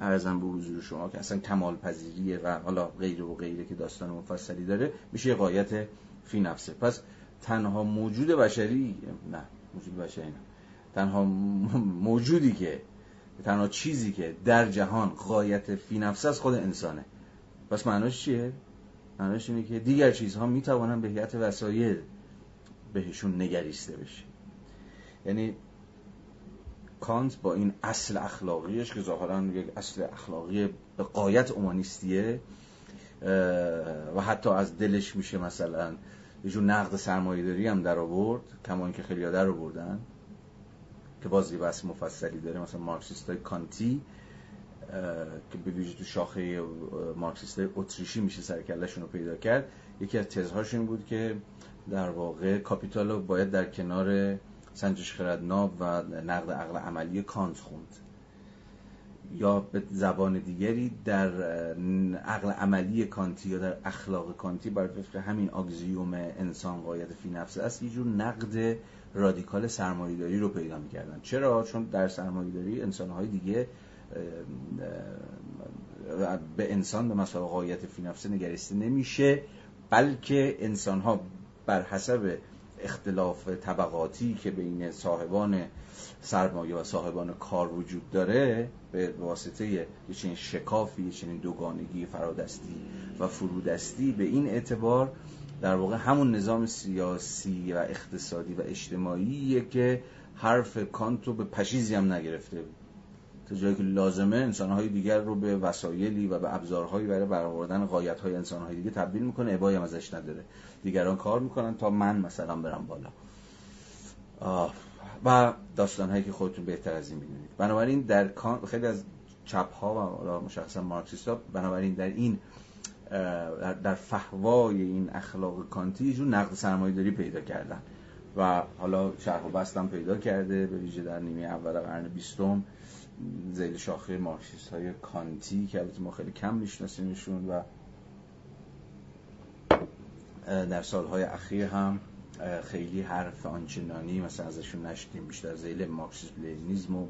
ارزم به حضور شما که اصلا کمال پذیریه و حالا غیر و غیره که داستان مفصلی داره میشه قایت فی نفسه. پس تنها موجود بشری نه موجود بشری نه. تنها موجودی که تنها چیزی که در جهان قایت فی نفسه از خود انسانه. پس معناش چیه؟ معناش اینه که دیگر چیزها می‌توانن به هیئت وسایل بهشون نگریسته بشه یعنی کانت با این اصل اخلاقیش که ظاهرا یک اصل اخلاقی به قایت اومانیستیه و حتی از دلش میشه مثلا یه جور نقد سرمایه‌داری هم در آورد کما اینکه خیلی در آوردن که بازی بس مفصلی داره مثلا مارکسیست کانتی که به ویژه تو شاخه مارکسیست اتریشی میشه سر و کله‌شون رو پیدا کرد. یکی از تزهاش این بود که در واقع کاپیتال رو باید در کنار سنجش خردناب و نقد عقل عملی کانت خوند. یا به زبان دیگری در عقل عملی کانتی یا در اخلاق کانتی بر وفق همین آگزیوم انسان قایت فی نفسه است یه جور نقد رادیکال سرمایه‌داری رو پیدا می‌کردن. چرا؟ چون در سرمایه‌داری انسان‌های دیگه به انسان به مسابقه قایت فی نفسه نگریسته نمیشه بلکه انسان‌ها بر حسب اختلاف طبقاتی که بین صاحبان سرمایه و صاحبان کار وجود داره به واسطه یه چنین شکافی یه چنین دوگانگی فرادستی و فرودستی به این اعتبار در واقع همون نظام سیاسی و اقتصادی و اجتماعیه که حرف کانتو به پشیزی هم نگرفته تا جایی که لازمه انسانهای دیگر رو به وسایلی و به ابزارهایی برای برآوردن قایت‌های انسانهای دیگه تبدیل می‌کنه. ابایی هم ازش نداره. دیگران کار می‌کنن تا من مثلا برم بالا. آه. و داستان که خودتون بهتر از این می‌دونید. بنابراین در خیلی از چپ ها و مشخصا مارکسیست ها بنابراین در این در فهوای این اخلاق کانتی جو نقد سرمایه داری پیدا کردن. و حالا شرح و بستم پیدا کرده به ویژه در نیمه اول قرن بیستم. زیل شاخه مارکسیست های کانتی که البته ما خیلی کم میشناسیمشون و در سالهای اخیر هم خیلی حرف آنچنانی مثلا ازشون نشدیم بیشتر زیل مارکسیسم لینیزم و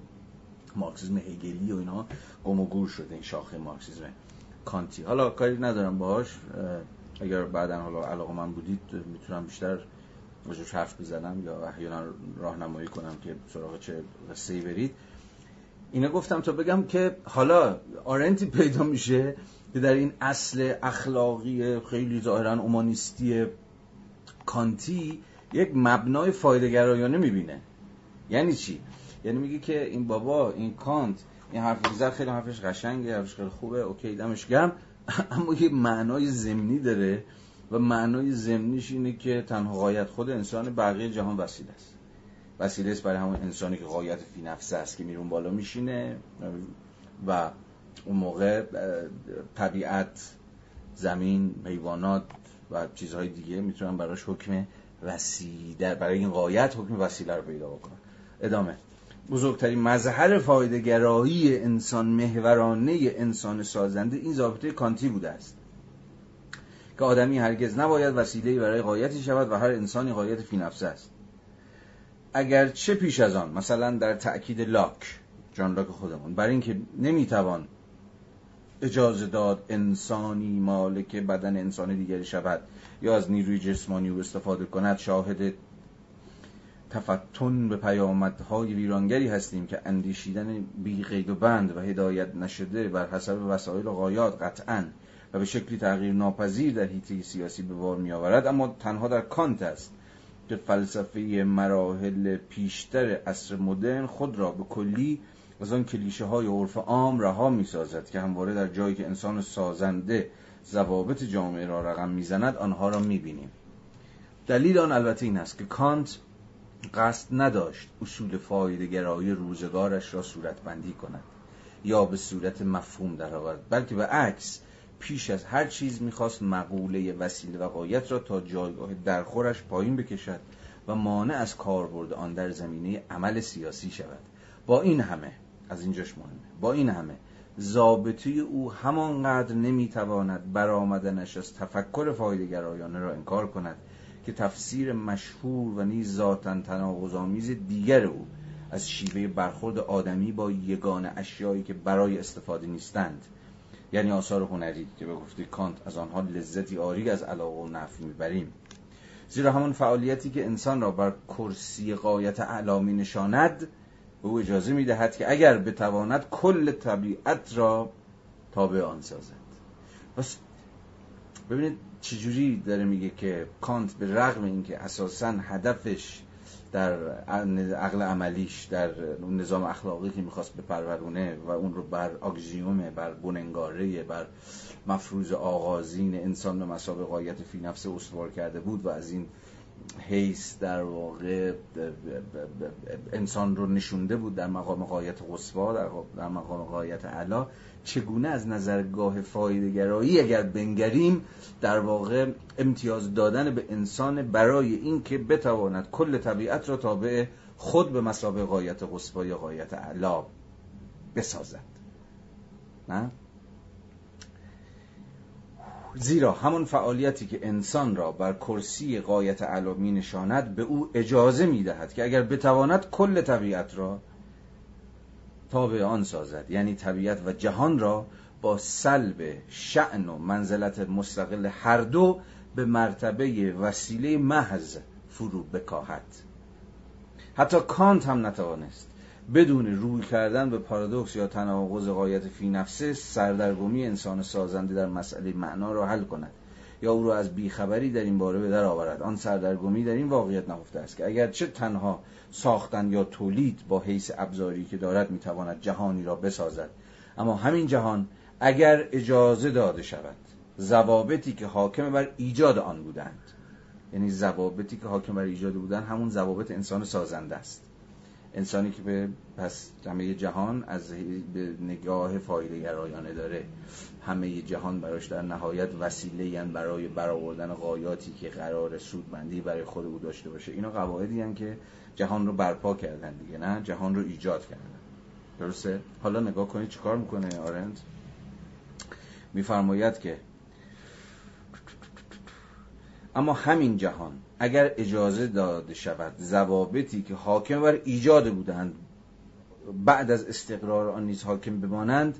مارکسیسم هگلی و اینا گم و گور شده این شاخه مارکسیسم کانتی. حالا کاری ندارم باهاش اگر بعدا حالا علاقه من بودید می‌تونم بیشتر راجعش حرف بزنم یا احیانا راهنمایی کنم که سراغ چه قصه برید. اینا گفتم تا بگم که حالا آرنتی پیدا میشه که در این اصل اخلاقی خیلی ظاهرا اومانیستی کانتی یک مبنای فایدهگرایانه می‌بینه. یعنی چی؟ یعنی میگه که این بابا این کانت این حرف زد خیلی حرفش قشنگه حرفش خیلی خوبه اوکی دمش گرم. اما یه معنای زمینی داره و معنای زمینیش اینه که تنها قایت خود انسان بقیه جهان وسیله است. وسیله است برای همون انسانی که قایت فی نفسه است که میرون بالا میشینه و اون موقع طبیعت زمین حیوانات و چیزهای دیگه می‌تونن براش حکم وسیله برای این قایت حکم وسیله رو پیدا بکنن. ادامه. بزرگترین مظهر فایدهگرایی انسان محورانه انسان سازنده این ضابطه کانتی بوده است. که آدمی هرگز نباید وسیله برای قایتی شود و هر انسانی قایت فی نفسه است. اگر چه پیش از آن مثلا در تأکید لاک جان لاک خودمون برای اینکه نمی‌توان اجازه داد انسانی مالک بدن انسان دیگری شود یا از نیروی جسمانی او استفاده کند شاهد تفتن به پیامدهای ویرانگری هستیم که اندیشیدن بی قید و بند و هدایت نشده بر حسب وسایل و غایات قطعا و به شکلی تغییر ناپذیر در حیطه سیاسی به بار می آورد اما تنها در کانت است. که فلسفه مراحل پیشتر عصر مدرن خود را به کلی از آن کلیشه های عرف عام رها می سازد که همواره در جایی که انسان سازنده ضوابط جامعه را رقم می‌زند آنها را می بینیم دلیل آن البته این است که کانت قصد نداشت اصول گرایی روزگارش را صورتبندی کند یا به صورت مفهوم درآورد بلکه به عکس پیش از هر چیز می‌خواست مقوله وسیله و قایت را تا جایگاه درخورش پایین بکشد و مانع از کاربرد آن در زمینه عمل سیاسی شود. با این همه از اینجاش مهمه با این همه ضابطه او همانقدر نمی‌تواند برآمدنش از تفکر فایدهگرایانه را انکار کند که تفسیر مشهور و نیز ذاتا تناقض‌آمیز دیگر او از شیوه برخورد آدمی با یگان اشیایی که برای استفاده نیستند یعنی آثار هنری که به گفته کانت از آنها لذتی آری از علاقه و نفع می‌بریم. زیرا همان فعالیتی که انسان را بر کرسی قایت اعلامی نشاند به او اجازه می‌دهد که اگر بتواند کل طبیعت را تابع آن سازد. پس ببینید چجوری داره میگه که کانت به رغم اینکه اساسا هدفش در عقل عملیش در اون نظام اخلاقی که می‌خواست به پرورونه و اون رو بر آگزیومه بر بننگاره بر مفروض آغازین انسان به مسابقایت فی نفس استوار کرده بود و از این حیث در واقع انسان رو نشونده بود در مقام قایت قصوا در مقام قایت علا چگونه از نظرگاه فایدهگرایی اگر بنگریم در واقع امتیاز دادن به انسان برای اینکه بتواند کل طبیعت را تابع خود به مسابقه قایت قصوا یا قایت علا بسازد. نه؟ زیرا همون فعالیتی که انسان را بر کرسی قایت علا می نشاند به او اجازه می دهد که اگر بتواند کل طبیعت را تابع آن سازد. یعنی طبیعت و جهان را با سلب شعن و منزلت مستقل هر دو به مرتبه وسیله محض فرو بکاهد. حتی کانت هم نتوانست. بدون روی کردن به پارادوکس یا تناقض قایت فی نفسه سردرگمی انسان سازنده در مسئله معنا را حل کند. یا او را از بیخبری در این باره به در آورد. آن سردرگمی در این واقعیت نهفته است که اگرچه تنها ساختن یا تولید با حیث ابزاری که دارد می‌تواند جهانی را بسازد. اما همین جهان اگر اجازه داده شود ضوابطی که حاکم بر ایجاد آن بودند یعنی ضوابطی که حاکم بر ایجاد بودند همون ضوابط انسان سازنده است. انسانی که به پس همه جهان از نگاه فایده گرایانه داره. همه جهان براش در نهایت وسیله برای برآوردن قایاتی که قرار سودمندی برای خود او داشته باشه. اینا قواعدی که جهان رو برپا کردن دیگه نه؟ جهان رو ایجاد کردن. درسته؟ حالا نگاه کنید چیکار می‌کنه آرند میفرماید که اما همین جهان اگر اجازه داده شود ضوابطی که حاکم بر ایجاد بودند بعد از استقرار آن نیز حاکم بمانند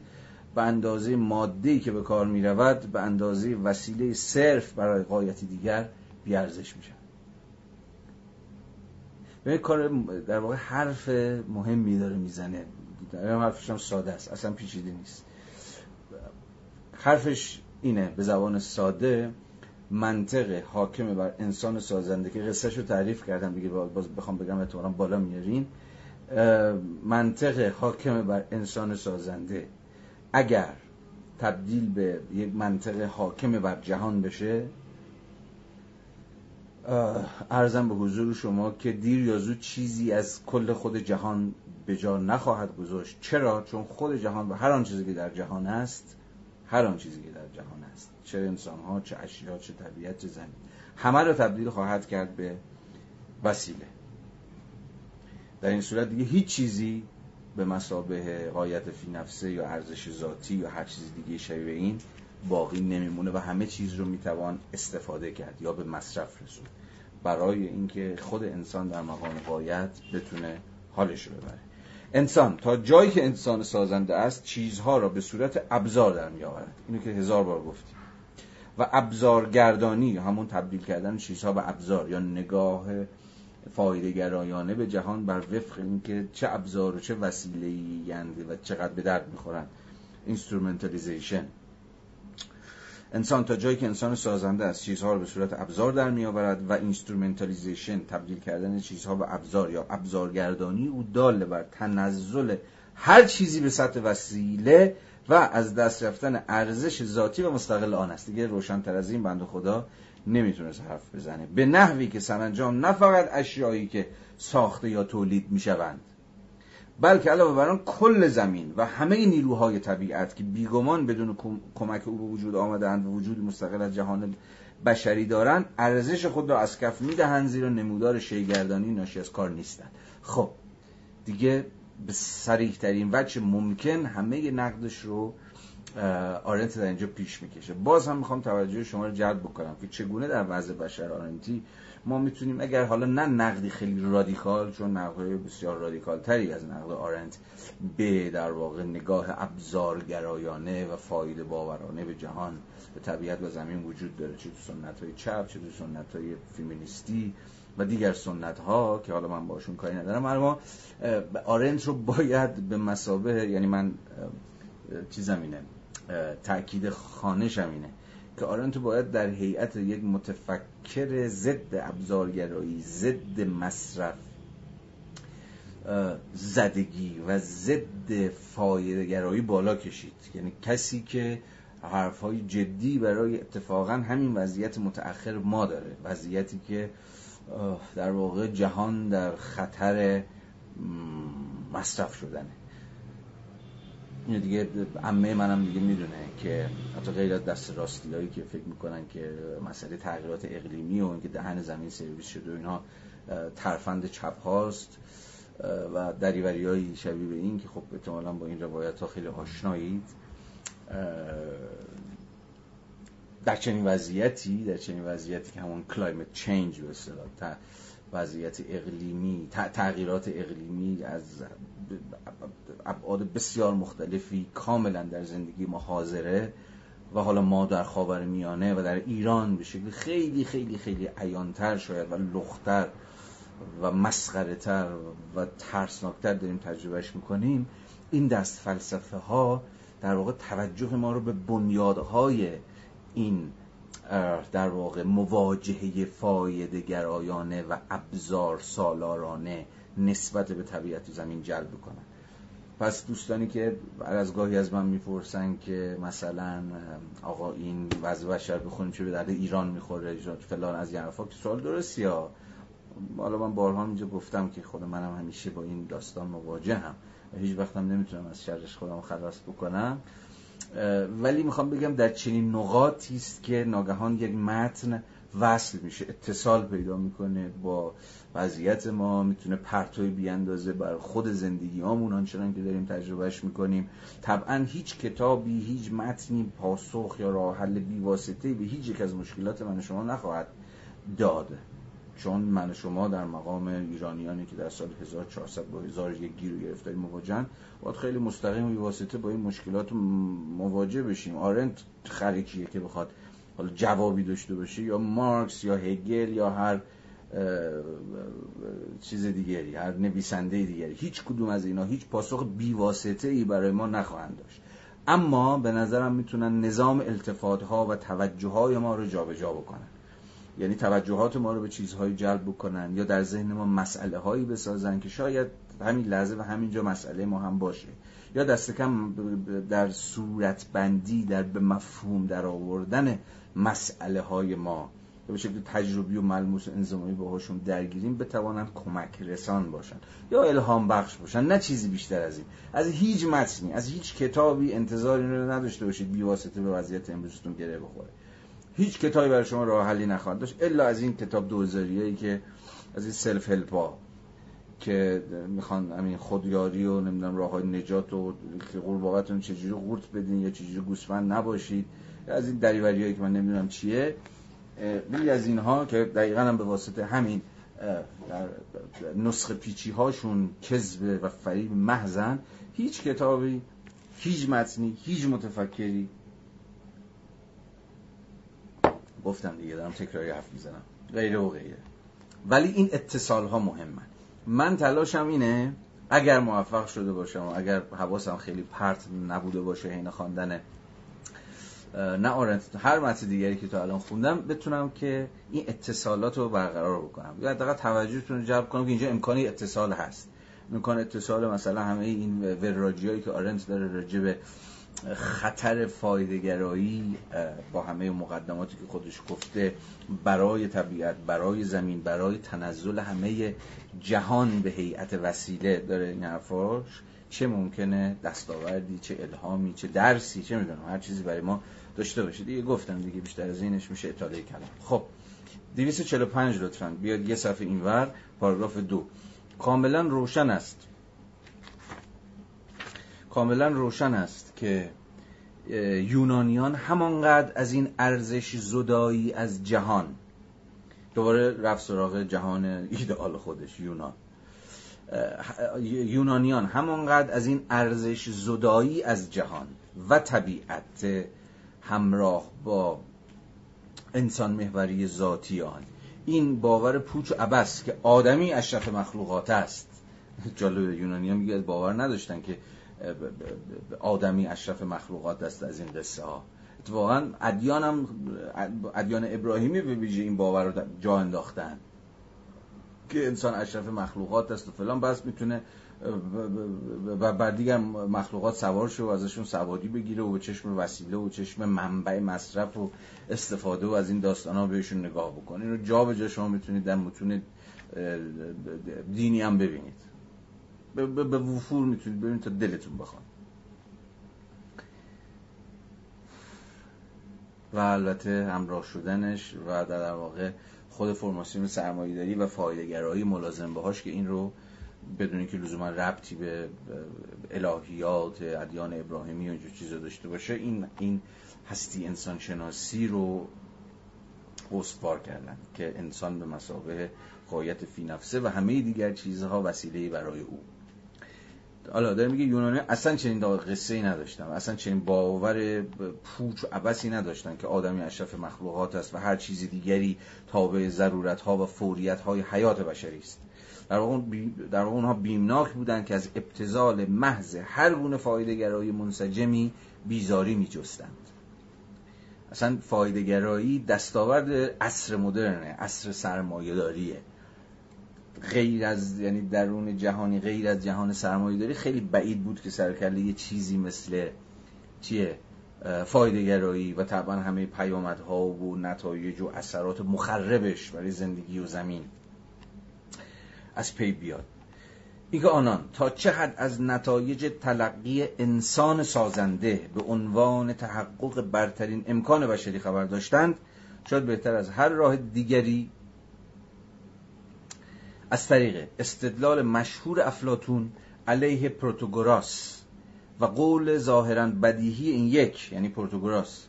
به اندازه ماده‌ای که به کار می رود به اندازه وسیله صرف برای قایتی دیگر بیارزش میشن به کار در واقع حرف مهمی داره می‌زنه. در حرفش هم ساده است اصلا پیچیده نیست. حرفش اینه به زبان ساده منطق حاکم بر انسان سازنده که قصهش رو تعریف کردم دیگه باز بخوام بگم احتمالا بالا میارین. منطق حاکم بر انسان سازنده. اگر تبدیل به یک منطق حاکم بر جهان بشه ارزم به حضور شما که دیر یا زود چیزی از کل خود جهان به جا نخواهد گذاشت. چرا؟ چون خود جهان و هر آن چیزی که در جهان است هر آن چیزی که در جهان است. چه انسان ها چه اشیا چه طبیعت چه زمین. همه رو تبدیل خواهد کرد به وسیله. در این صورت دیگه هیچ چیزی به مسابه قایت فی نفسه یا ارزش ذاتی یا هر چیز دیگه شبیه این باقی نمیمونه و همه چیز رو می‌توان استفاده کرد یا به مصرف رسون برای اینکه خود انسان در مقام غایت بتونه حالش رو ببره. انسان تا جایی که انسان سازنده است چیزها را به صورت ابزار در می آورد اینو که هزار بار گفتیم و ابزارگردانی همون تبدیل کردن چیزها به ابزار یا نگاه فایده گرایانه به جهان بر وفق اینکه چه ابزار و چه وسیله و چقدر به درد می‌خورن. instrumentalization انسان تا جایی که انسان سازنده است چیزها رو به صورت ابزار در می آورد و instrumentalization تبدیل کردن چیزها به ابزار یا ابزارگردانی او دال بر تنزل هر چیزی به سطح وسیله و از دست رفتن ارزش ذاتی و مستقل آن است. دیگه روشنتر از این بنده خدا نمی‌تونست حرف بزنه. به نحوی که سرانجام نه فقط اشیایی که ساخته یا تولید می‌شوند بلکه علاوه بر آن کل زمین و همه نیروهای طبیعت که بیگمان بدون کمک او به وجود آمدند و وجود مستقل از جهان بشری دارند ارزش خود را از کف می‌دهند زیرا نمودار شیگردانی ناشی از کار نیستند. خب دیگه به سریح ترین وجه ممکن همه نقدش رو آرنت در اینجا پیش می‌کشه. باز هم می‌خوام توجه شما رو جلب بکنم که چگونه در وضع بشر آرنتی ما می‌تونیم اگر حالا نه نقدی خیلی رادیکال چون نقدهای بسیار رادیکال تری از نقد آرنت به در واقع نگاه ابزارگرایانه و فایده باورانه به جهان به طبیعت و زمین وجود داره. چه تو سنت های چپ چه تو سنت های فیمینیستی و دیگر سنت ها که حالا من باشون کاری ندارم. اما آرنت رو باید به مسابه یعنی من چیزم اینه تاکید خانشم اینه. که آرنت باید در هیئت یک متفکر ضد ابزارگرایی ضد مصرف زدگی و ضد فایدهگرایی بالا کشید. یعنی کسی که حرفهای جدی برای اتفاقا همین وضعیت متأخر ما داره. وضعیتی که در واقع جهان در خطر مصرف شدنه. این دیگه عمه منم دیگه می‌دونه که حتی غیر از دست راستی هایی که فکر می‌کنن که مسئله تغییرات اقلیمی و اینکه دهن زمین سرویس شده و اینها ترفند چپ هاست و دریوری های شبیه به این که خب احتمالا با این روایت ها خیلی آشنایید. در چنین وضعیتی در چنین وضعیتی که همون climate change به اصطلاح وضعیت اقلیمی تغییرات اقلیمی از ابعاد بسیار مختلفی کاملا در زندگی ما حاضره و حالا ما در خاور میانه و در ایران به شکل خیلی خیلی خیلی عیانتر شاید و لخت‌تر و مسخره تر و ترسناکتر داریم تجربهش می‌کنیم. این دست فلسفه ها در واقع توجه ما رو به بنیادهای این در واقع مواجهه فایده گرایانه و ابزار سالارانه نسبت به طبیعت زمین جلب کنن پس دوستانی که از گاهی از من می‌پرسن که مثلا آقا این وضع بشر بخونیم چه به درد ایران می‌خوره فلان از این که سوال درستی ها. حالا من بارها اینجا گفتم که خود منم همیشه با این داستان مواجه هم هیچ وقتم نمی‌تونم از شرش خودم خلاص بکنم. ولی می‌خوام بگم در چنین نقاطی است که ناگهان یک متن وصل میشه اتصال پیدا می‌کنه با وضعیت ما می‌تونه پرتوی بیاندازه بر خود زندگی همون آنچنان که داریم تجربهش می‌کنیم طبعا هیچ کتابی هیچ متنی پاسخ یا راه حل بیواسطه به هیچ یک از مشکلات من شما نخواهد داد. چون من شما در مقام ایرانیانی که در سال 1400 با هزار یک گیر و گرفتاری مواجهن باید خیلی مستقیم و واسطه با این مشکلات مواجه بشیم. آرنت خریکیه که بخواد حالا جوابی داشته باشه یا مارکس یا هگل یا هر چیز دیگری هر نویسنده دیگری. هیچ کدوم از اینا هیچ پاسخ بیواسطه ای برای ما نخواهند داشت. اما به نظرم می‌تونن نظام التفات ها و توجه های ما رو جابجا جا بکنن. یعنی توجهات ما رو به چیزهایی جلب بکنن یا در ذهن ما مسئله هایی بسازن که شاید همین لحظه و همینجا مسئله ما هم باشه. یا دست کم در صورت بندی در به مفهوم در آوردن مسئله های ما به شکل تجربی و ملموس انزمایی باهاشون درگیریم بتوانند کمک رسان باشن یا الهام بخش باشن. نه چیزی بیشتر از این. از هیچ متنی از هیچ کتابی انتظاری رو نداشته باشید بی واسطه به وضعیت امروزتون گره بخوره. هیچ کتابی برای شما راه حلی نخواهد داشت الا از این کتاب دوزاریایی که از این سلف هلپا که می‌خوان همین خودیاری و نمی‌دونم راه های نجات و قرباقتون چجوری قورت بدین یا چجوری گوسفند نباشید. از این دریوری که من نمی‌دونم چیه. بلی از اینها که دقیقا هم به واسطه همین در نسخ پیچی هاشون کذب و فریب محزن هیچ کتابی هیچ متنی هیچ متفکری گفتم دیگه دارم تکراری حرف می‌زنم. غیره و غیره. ولی این اتصال ها مهمن. من تلاشم اینه اگر موفق شده باشم و اگر حواسم خیلی پرت نبوده باشه حین خواندن نه آرنت هر متن دیگری که تا الان خوندم بتونم که این اتصالات رو برقرار بکنم. یا حداقل توجهتون رو جلب کنم که اینجا امکانی اتصال هست. امکان اتصال مثلا همه این وراجی که آرنت داره راجع به خطر فایدهگرایی با همه مقدماتی که خودش گفته برای طبیعت برای زمین برای تنزل همه جهان به هیئت وسیله داره این حرفاش چه ممکنه دستاوردی چه الهامی چه درسی چه می‌دونم هر چیزی برای ما داشته باشه. دیگه گفتم دیگه بیشتر از اینش میشه اطاله کلام. خب 245 لطفا. بیاد یه صفحه اینور پاراگراف دو. کاملا روشن است. کاملا روشن است. که یونانیان همانقدر از این ارزش زدایی از جهان دوباره رفت سراغ جهان ایدئال خودش یونان. یونانیان همانقدر از این ارزش زدایی از جهان و طبیعت همراه با انسان محوری ذاتی آن این باور پوچ و عبس که آدمی اشرف مخلوقات است. جالب یونانیان میگه باور نداشتن که آدمی اشرف مخلوقات است از این قصه ها. اتفاقا ادیان هم ادیان ابراهیمی به ویژه این باور رو جا انداختن. که انسان اشرف مخلوقات است و فلان بس می‌تونه و بر دیگر مخلوقات سوار شه و ازشون سوادی بگیره و به چشم وسیله و چشم منبع مصرف و استفاده و از این داستان ها بهشون نگاه بکنید اینو جا به جا شما می‌تونید در متون دینی هم ببینید. به وفور می‌تونید ببینید تا دلتون بخواد. و البته همراه شدنش و در واقع خود فرماسیون سرمایه داری و فایده گرایی ملازم باهاش که این رو بدون که لزوما ربطی به الهیات ادیان ابراهیمی و اینجور چیزا داشته باشه این این هستی انسان شناسی رو استوار کردن که انسان به مسابه قایت فی نفسه و همه دیگر چیزها وسیله برای او. حالا داره میگه یونانی اصلا چنین قصه ای نداشتن اصلا چنین باور پوچ و عبسی نداشتن که آدمی اشرف مخلوقات است و هر چیز دیگری تابع ضرورت ها و فوریت های حیات بشری است. در واقع در اونها بیمناک بودند که از ابتزال محض هر گونه فایده گرایی منسجمی بیزاری می جستند اصلا فایده گرایی دستاورد عصر مدرنه عصر سرمایه داریه غیر از یعنی درون جهانی غیر از جهان سرمایه داری خیلی بعید بود که سرکله یه چیزی مثل چیه؟ فایده گرایی و طبعا همه پیامدها و نتایج و اثرات مخربش برای زندگی و زمین از پی بیاد. اینکه آنان تا چه حد از نتایج تلقی انسان سازنده به عنوان تحقق برترین امکان بشری خبر داشتند شاید بهتر از هر راه دیگری از طریق استدلال مشهور افلاتون علیه پروتاگوراس و قول ظاهرا بدیهی این یک یعنی پروتاگوراس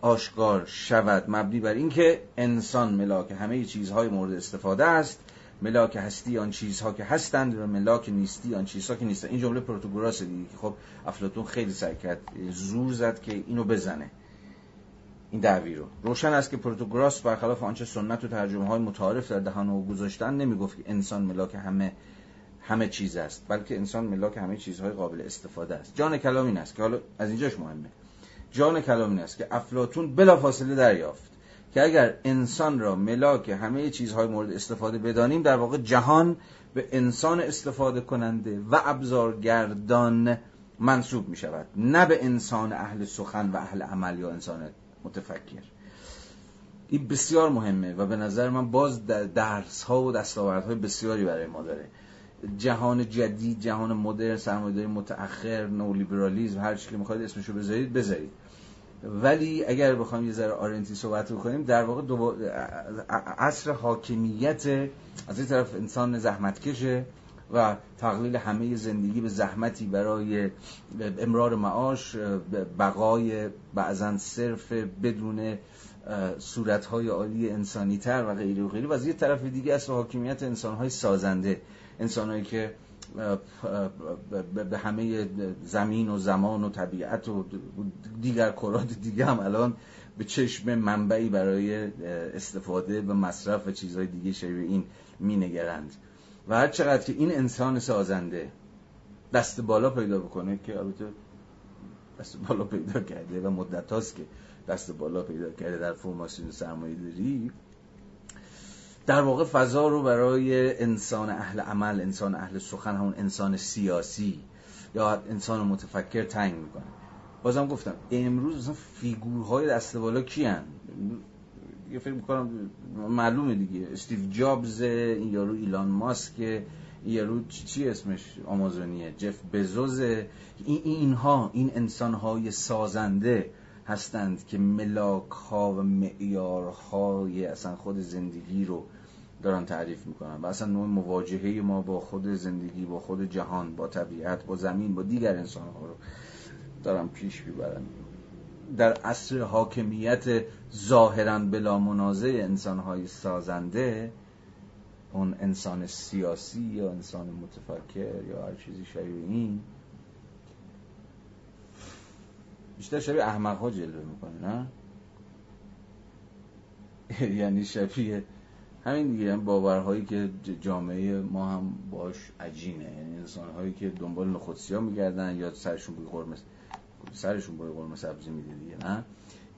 آشکار شود. مبنی بر اینکه انسان ملاک همه چیزهای مورد استفاده است. ملاک هستی آن چیزها که هستند و ملاک نیستی آن چیزها که نیستند. این جمله پروتاگوراس دیگه خب افلاطون خیلی سعی کرد زور زد که اینو بزنه. این دعوی رو. روشن است که پروتاگوراس برخلاف آنچه سنت و ترجمه های متعارف در دهان او گذاشتن نمی‌گفت که انسان ملاک همه همه چیز است بلکه انسان ملاک همه چیزهای قابل استفاده است. جان کلام این است که حالا از اینجاش مهمه. جان کلام این است که افلاتون بلافاصله دریافت که اگر انسان را ملاک همه چیزهای مورد استفاده بدانیم در واقع جهان به انسان استفاده کننده و ابزارگردان منصوب می شود نه به انسان اهل سخن و اهل عمل یا انسان متفکر. این بسیار مهمه و به نظر من باز درس ها و های بسیاری برای ما داره. جهان جدید جهان مدرن سرمایه‌داری متأخر نولیبرالیسم هر چیزی که می‌خواید اسمشو بذارید بذارید. ولی اگر بخوایم یه ذره آرنتی صحبت بکنیم در واقع دو عصر حاکمیت از این طرف انسان زحمتکشه. و تقلیل همه زندگی به زحمتی برای امرار معاش بقای بعضا صرف بدون صورتهای عالی انسانی تر و غیره و غیره. و از یه طرف دیگه از حاکمیت انسانهای سازنده انسانهایی که به همه زمین و زمان و طبیعت و دیگر کرات دیگه هم الان به چشم منبعی برای استفاده و مصرف و چیزهای دیگه شبیه این مینگرند. و هر چقدر که این انسان سازنده دست بالا پیدا بکنه که البته دست بالا پیدا کرده و مدت هاست که دست بالا پیدا کرده در فرماسیون سرمایه داری در واقع فضا رو برای انسان اهل عمل انسان اهل سخن همون انسان سیاسی یا انسان متفکر تنگ می‌کنه. بازم گفتم امروز مثلا فیگورهای دست بالا کیان یه فکر می‌کنم معلومه دیگه. استیو جابز این یارو ایلان ماسک این یارو چی, چی اسمش آمازونیه؟ جف بزوز. این اینها این انسانهای سازنده هستند که ملاک ها و معیارهای اصلا خود زندگی رو دارن تعریف می‌کنن و اصلا نوع مواجهه ما با خود زندگی با خود جهان با طبیعت با زمین با دیگر انسان ها رو دارن پیش می‌برن. در عصر حاکمیت ظاهرا بلا منازع انسان های سازنده اون انسان سیاسی یا انسان متفکر یا هر چیزی شبیه این بیشتر شبیه احمق ها جلوه می‌کنه نه؟ یعنی شبیه همین دیگه هم باورهایی که جامعه ما هم باش عجینه یعنی انسان هایی که دنبال نخودسیا میگردن یا سرشون بوی قرمه سرشون بوی قرمه سبزی میده دیگه نه؟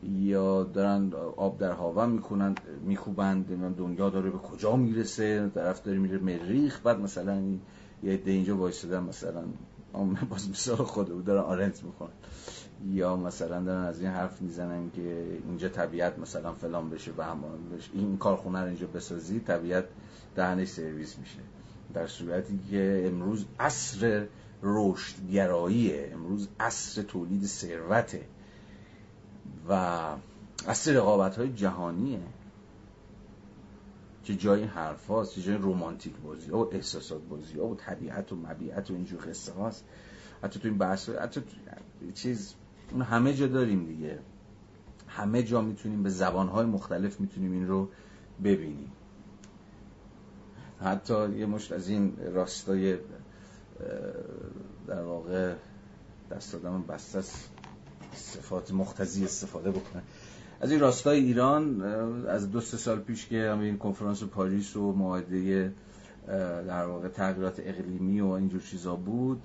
یا دارن آب در هاون می‌کنن میخوبند دنیا داره به کجا می‌رسه طرف داره میره مریخ بعد مثلا یه عده اینجا وایسادن مثلا باز مثال خود دارن آرنت می‌کنن یا مثلا دارن از این حرف می‌زنن که اینجا طبیعت مثلا فلان بشه و همان بشه. این کارخونه رو اینجا بسازی طبیعت دهنش سرویس میشه. در صورتی که امروز عصر رشد گراییه امروز عصر تولید ثروته و عصر رقابت های جهانیه که جای حرف هاست جای رومانتیک بازی ها و احساسات بازی ها و طبیعت و مبیعت و اینجور قصه هاست. حتی تو این بحث حتی تو چیز اون همه جا داریم دیگه. همه جا می‌تونیم به زبانهای مختلف می‌تونیم این رو ببینیم. حتی یه مشت از این راستای در واقع دست آدم بسته صفات مختزی استفاده بکنه. از این راستای ایران از دو سه سال پیش که همین کنفرانس پاریس و معاهده در واقع تغییرات اقلیمی و اینجور چیزا بود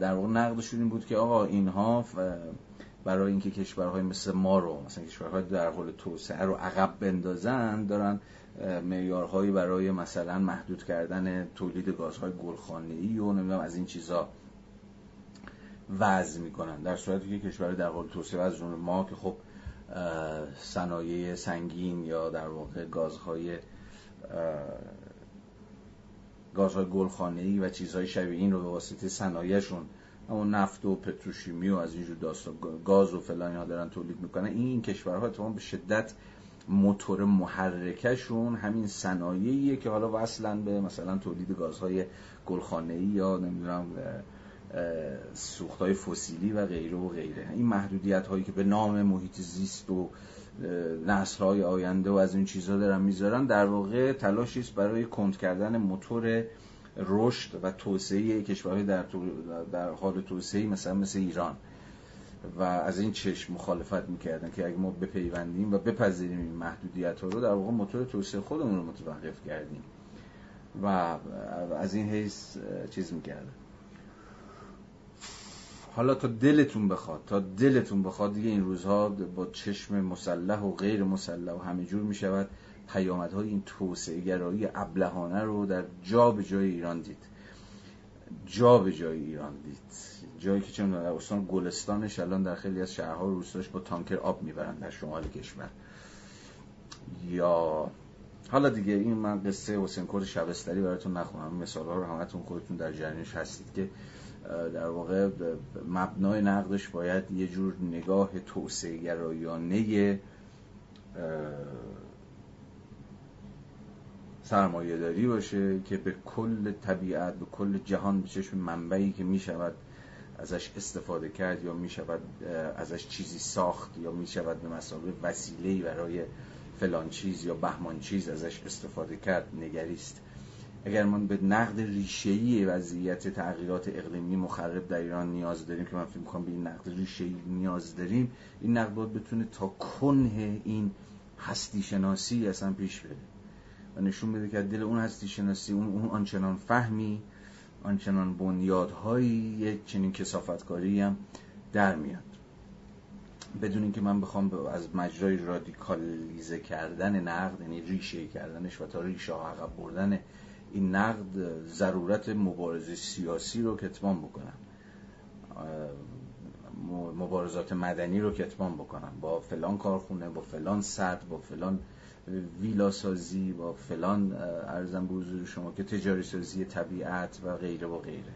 در واقع نقدشون این بود که آقا اینها برای اینکه کشورهای مثل ما رو مثلا کشورهای در حال توسعه رو عقب بندازن دارن معیارهایی برای مثلا محدود کردن تولید گازهای گلخانه‌ای و نمی‌دونم از این چیزا وضع می‌کنن. در صورتی که کشور در حال توسعه از جمله ما که خب صنایع سنگین یا در واقع گازهای گازهای گلخانه‌ای و چیزهای شبیه این رو به واسطه صنایعشون همون نفت و پتروشیمی و از اینجور داستان گاز و فلان اینا دارن تولید می‌کنن این کشورها تمام به شدت موتور محرکشون همین صنایعیه که حالا وصلن به مثلا تولید گازهای گلخانه‌ای یا نمی‌دونم سوختهای فسیلی و غیره و غیره. این محدودیت هایی که به نام محیط زیست و نسل های آینده و از این چیزها دارن می‌ذارن در واقع تلاشی است برای کند کردن موتور رشد و توسعه کشورهای در, در حال توسعه مثلا مثل ایران. و از این چشم مخالفت می‌کردن که اگه ما بپیوندیم و بپذیریم این محدودیت ها رو در واقع موتور توسعه خودمون رو متوقف کردیم و از این حیث چیز می‌کردن. حالا تا دلتون بخواد تا دلتون بخواد دیگه این روزها با چشم مسلح و غیر مسلح و همه جور می شود پیامدهای این توسعه گرایی ابلهانه رو در جا به جای ایران دید. جا به جای ایران دید. جایی که چون در استان گلستانش الان در خیلی از شهرها و روستاش با تانکر آب می‌برن در شمال کشور. یا حالا دیگه این من قصه حسین کور شبستری براتون نخونم. مثال ها رو همتون خودتون در جریانش هستید که در واقع مبنای نقدش باید یه جور نگاه توسعه گرایانه سرمایه داری باشه که به کل طبیعت به کل جهان به چشم منبعی که می شود ازش استفاده کرد یا می شود ازش چیزی ساخت یا می شود به مسابقه وسیله‌ای برای فلان چیز یا بهمان چیز ازش استفاده کرد نگریست. اگر ما به نقد ریشه‌ای وضعیت تغییرات اقلیمی مخرب در ایران نیاز داریم که من فکر می‌کنم به این نقد ریشه‌ای نیاز داریم این نقد باید بتونه تا کنه این هستی شناسی اصلا پیش بره. و نشون بده که دل اون هستی شناسی اون, اون آنچنان فهمی آنچنان بنیادهایی یک چنین کسافتکاری هم در میاد. بدون اینکه من بخوام از مجرای رادیکالیزه کردن نقد یعنی ریشه کردنش و تا ریشه عقب بردن این نقد ضرورت مبارزه سیاسی رو کتمان بکنم. مبارزات مدنی رو کتمان بکنم. با فلان کارخونه با فلان سد با فلان ویلا سازی با فلان ارزم به حضور شما که تجاری سازی طبیعت و غیره و غیره.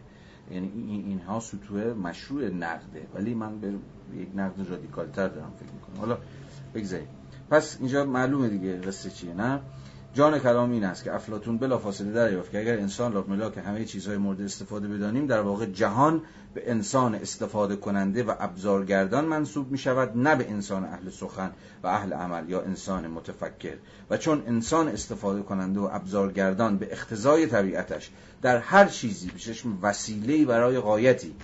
یعنی اینها سطوح مشروع نقده. ولی من به یک نقد رادیکالتر دارم فکر می‌کنم. حالا بگذاریم. پس اینجا معلومه دیگه قصه چیه نه؟ جان کلام این است که افلاتون بلافاصله دریافت که اگر انسان را ملاک همه چیزهای مورد استفاده بدانیم در واقع جهان به انسان استفاده کننده و ابزارگردان منصوب می شود نه به انسان اهل سخن و اهل عمل یا انسان متفکر. و چون انسان استفاده کننده و ابزارگردان به اختزای طبیعتش در هر چیزی به چشم وسیله‌ای برای قایتی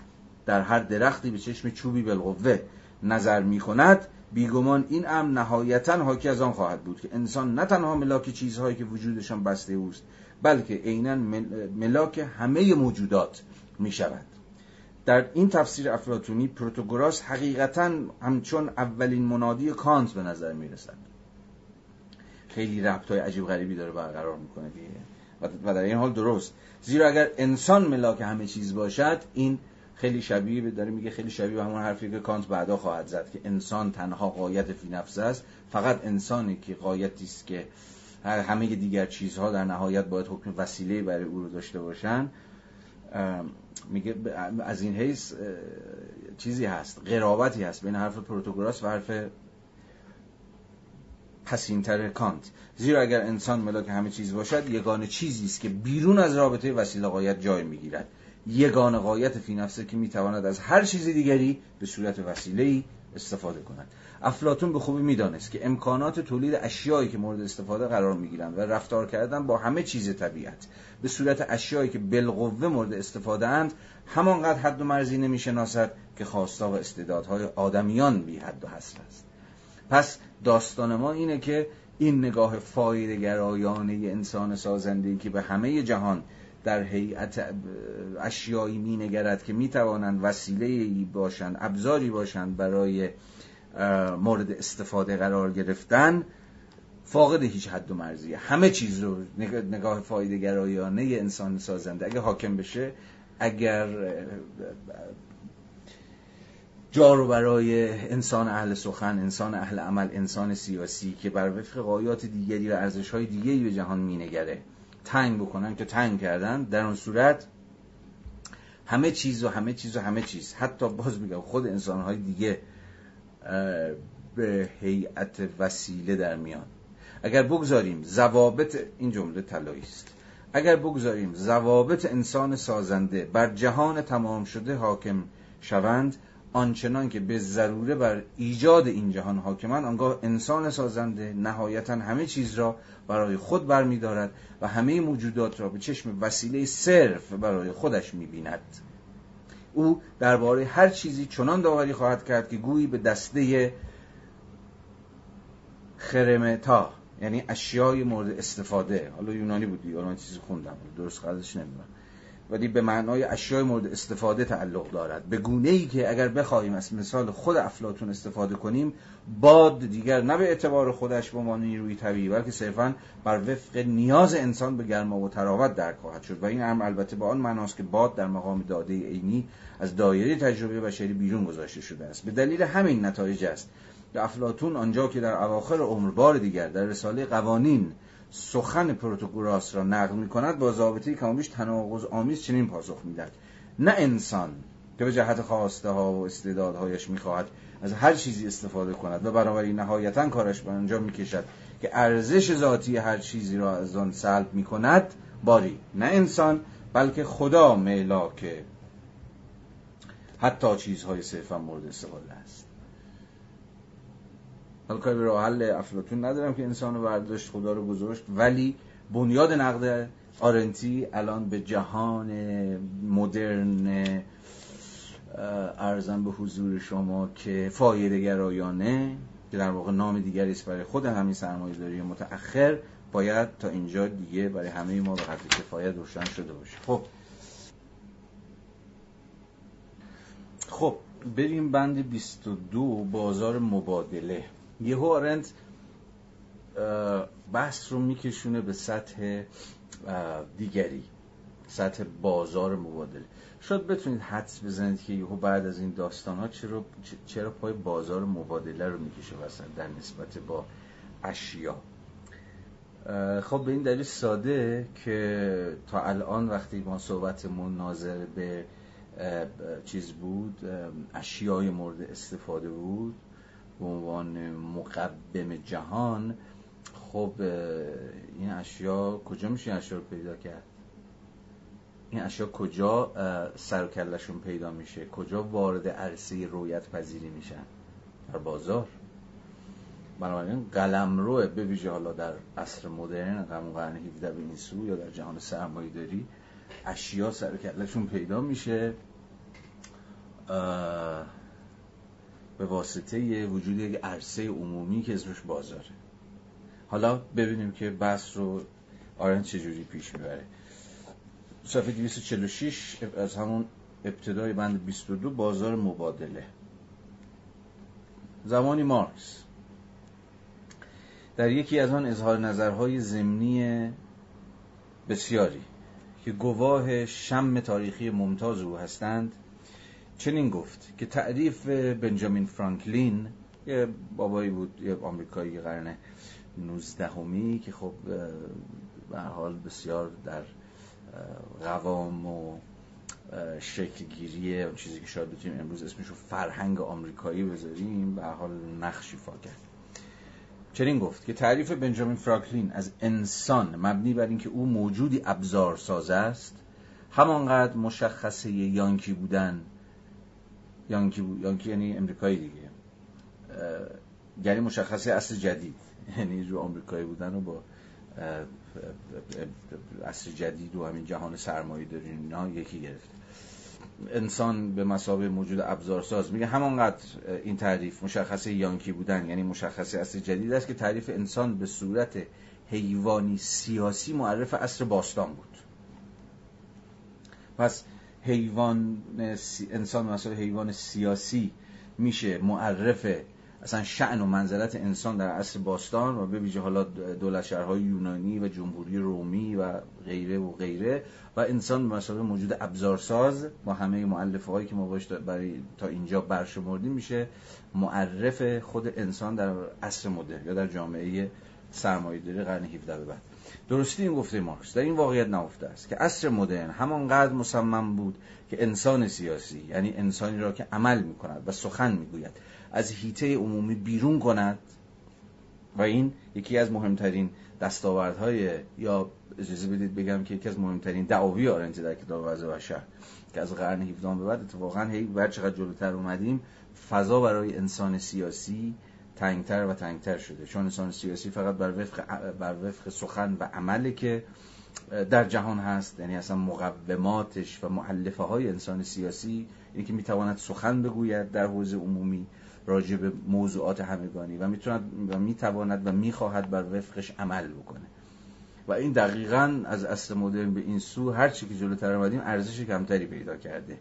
در هر درختی به چشم چوبی بالقوه نظر می کند بیگمان این امر نهایتا حاکی از آن خواهد بود که انسان نه تنها ملاک چیزهایی که وجودشان بسته اوست بلکه عینا ملاک همه موجودات می شود در این تفسیر افلاتونی پروتوگوراس حقیقتا همچون اولین منادی کانت به نظر می رسد خیلی ربط های عجیب غریبی داره برقرار می‌کنه و در این حال درست. زیرا اگر انسان ملاک همه چیز باشد این خیلی شبیه داره میگه خیلی شبیه به همون حرفی که کانت بعدا خواهد زد که انسان تنها قایت فی نفسه است. فقط انسانی که قایتی است که همه دیگر چیزها در نهایت باید حکم وسیله برای او رو داشته باشن. میگه از این حیث چیزی هست قرابتی هست بین حرف پروتوگراس و حرف پسینتر کانت. زیرا اگر انسان ملاک همه چیز باشد یگانه چیزی است که بیرون از رابطه وسیله قایت جای می‌گیرد. یگانه قایت فی نفسه که می‌تواند از هر چیز دیگری به صورت وسیله استفاده کند. افلاتون به خوبی می‌دانست که امکانات تولید اشیایی که مورد استفاده قرار می‌گیرند و رفتار کردن با همه چیز طبیعت به صورت اشیایی که بالقوه مورد استفاده اند همانقدر حد و مرزی نمی‌شناسد که خواستا و استعدادهای آدمیان بی حد و حصر است. پس داستان ما اینه که این نگاه فایده گرایانه انسان سازنده که به همه جهان در هیئت اشیایی می نگرد که می توانند وسیله باشند ابزاری باشند برای مورد استفاده قرار گرفتن فاقد هیچ حد و مرزیه. همه چیز رو نگاه فایده گرایانه انسان سازنده اگر حاکم بشه اگر جا برای انسان اهل سخن انسان اهل عمل انسان سیاسی که بر وفق قایات دیگری و ارزش های دیگری به جهان مینگره. تنگ بکنن که تنگ کردن در اون صورت همه چیز و همه چیز و همه چیز. حتی باز میگم خود انسان های دیگه به هیئت وسیله در میان. اگر بگذاریم زوابط این جمله طلایی است. اگر بگذاریم زوابط انسان سازنده بر جهان تمام شده حاکم شوند آنچنان که به ضروره بر ایجاد این جهان حاکمان آنگاه انسان سازنده نهایتا همه چیز را برای خود برمیدارد و همه موجودات را به چشم وسیله صرف برای خودش می‌بیند. او درباره هر چیزی چنان داوری خواهد کرد که گویی به دسته خرمتا یعنی اشیای مورد استفاده. حالا یونانی بودی یا من چیزی خوندم درست قدرش نمی‌دونم. ولی به معنای اشیای مورد استفاده تعلق دارد. به گونه ای که اگر بخواهیم از مثال خود افلاتون استفاده کنیم باد دیگر نه به اعتبار خودش به عنوان نیروی طبیعی بلکه صرفا بر وفق نیاز انسان به گرما و تراوت درک خواهد شد. و این هم البته به آن معناست که باد در مقام داده عینی از دایره تجربه بشری بیرون گذاشته شده است. به دلیل همین نتایج است افلاتون آنجا که در اواخر عمر بار دیگر در رساله قوانین سخن پروتوگوراس را نقل می کند با ضابطه کمابیش تناقض آمیز چنین پاسخ می‌دهد. نه انسان که به جهت خواسته ها و استعدادهایش می‌خواهد از هر چیزی استفاده کند و بنابراین نهایتا کارش به آنجا می‌کشد که ارزش ذاتی هر چیزی را از آن سلب می کند باری. نه انسان بلکه خدا میلاک حتی چیزهای صرفا مورد استفاده است. حالا کاری به راه حل افلاتون ندارم که انسان برداشت خدا رو گذاشت. ولی بنیاد نقد آرنتی الان به جهان مدرن ارزم به حضور شما که فایده گرایانه که در واقع نام دیگری است برای خود همین سرمایه داری متأخر باید تا اینجا دیگه برای همه ما به حد کفایت روشن شده باشه. خب. خب بریم بند 22 بازار مبادله. یهو آرنت بحث رو میکشونه به سطح دیگری سطح بازار مبادله. شاید بتونید حدس بزنید که یهو بعد از این داستان ها چرا, چرا پای بازار مبادله رو می‌کشه وسط در نسبت با اشیا. خب به این دلیل ساده که تا الان وقتی ما صحبت ناظر به چیز بود اشیای مورد استفاده بود به عنوان مقبم جهان خب این اشیا کجا میشه این اشیا رو پیدا کرد؟ این اشیا کجا سر کلشون پیدا میشه؟ کجا وارد عرصه رویت پذیری میشن؟ در بازار. بنابراین قلم روه به ویژه حالا در عصر مدرن قرن قرن 17 به این سو یا در جهان سرمایه داری اشیا سر کلشون پیدا میشه. به واسطه وجود یک عرصه عمومی که اسمش بازاره. حالا ببینیم که بحث رو آرن چجوری پیش می‌بره. صفحه 246 از همون ابتدای بند 22 بازار مبادله. زمانی مارکس. در یکی از آن اظهار نظرهای زمینی بسیاری که گواه شم تاریخی ممتاز او هستند چنین گفت که تعریف بنجامین فرانکلین یه بابایی بود یه آمریکایی قرن 19 همی که خب به حال بسیار در قوام و شکلگیری اون چیزی که شاید بتونیم امروز اسمش رو فرهنگ آمریکایی بذاریم به حال نقشی کرد. چنین گفت که تعریف بنجامین فرانکلین از انسان مبنی بر اینکه او موجودی ابزار ساز است همانقدر مشخصه یانکی بودن یانکی, بود. یانکی یعنی امریکایی دیگه. یعنی مشخصه اصل جدید. یعنی رو آمریکایی بودن و با اصر جدید و همین جهان سرمایه دارین اینا یکی گرفت. انسان به مسابه موجود ابزارساز. میگه همانقدر این تعریف مشخصه یانکی بودن. یعنی مشخصه اصر جدید است که تعریف انسان به صورت حیوانی سیاسی معرف اصر باستان بود. پس حیوان انسان مسابه حیوان سیاسی میشه معرف اصلا شعن و منزلت انسان در عصر باستان و به ویژه حالا دولت شهرهای یونانی و جمهوری رومی و غیره و غیره و انسان به مسابقه موجود ابزارساز با همه معلفه هایی که ما باش برای تا اینجا برشمردیم میشه معرف خود انسان در عصر مدرن یا در جامعه سرمایه‌داری قرن 17 به بعد. درستی این گفته مارکس. در این واقعیت نهفته است که عصر مدرن همانقدر مصمم بود که انسان سیاسی یعنی انسانی را که عمل می‌کند و سخن می‌گوید از هیته عمومی بیرون کند. و این یکی از مهمترین دستاوردهای یا اجازه بدید بگم که یکی از مهمترین دعاوی آرنتی در کتاب وضع و شهر که از قرن 17 به بعد اتفاقا هی بر چقدر جلوتر اومدیم فضا برای انسان سیاسی تنگتر و تنگتر شده. چون انسان سیاسی فقط بر وفق, بر وفق سخن و عمله که در جهان هست یعنی اصلا مقوماتش و معلفه های انسان سیاسی اینکه که می‌تواند سخن بگوید در حوزه عمومی راجع به موضوعات همگانی و می‌تواند و می‌تواند و می‌خواهد بر وفقش عمل بکنه. و این دقیقا از عصر مدرن به این سو هر چی که جلوتر آمدیم ارزش کمتری پیدا کرده.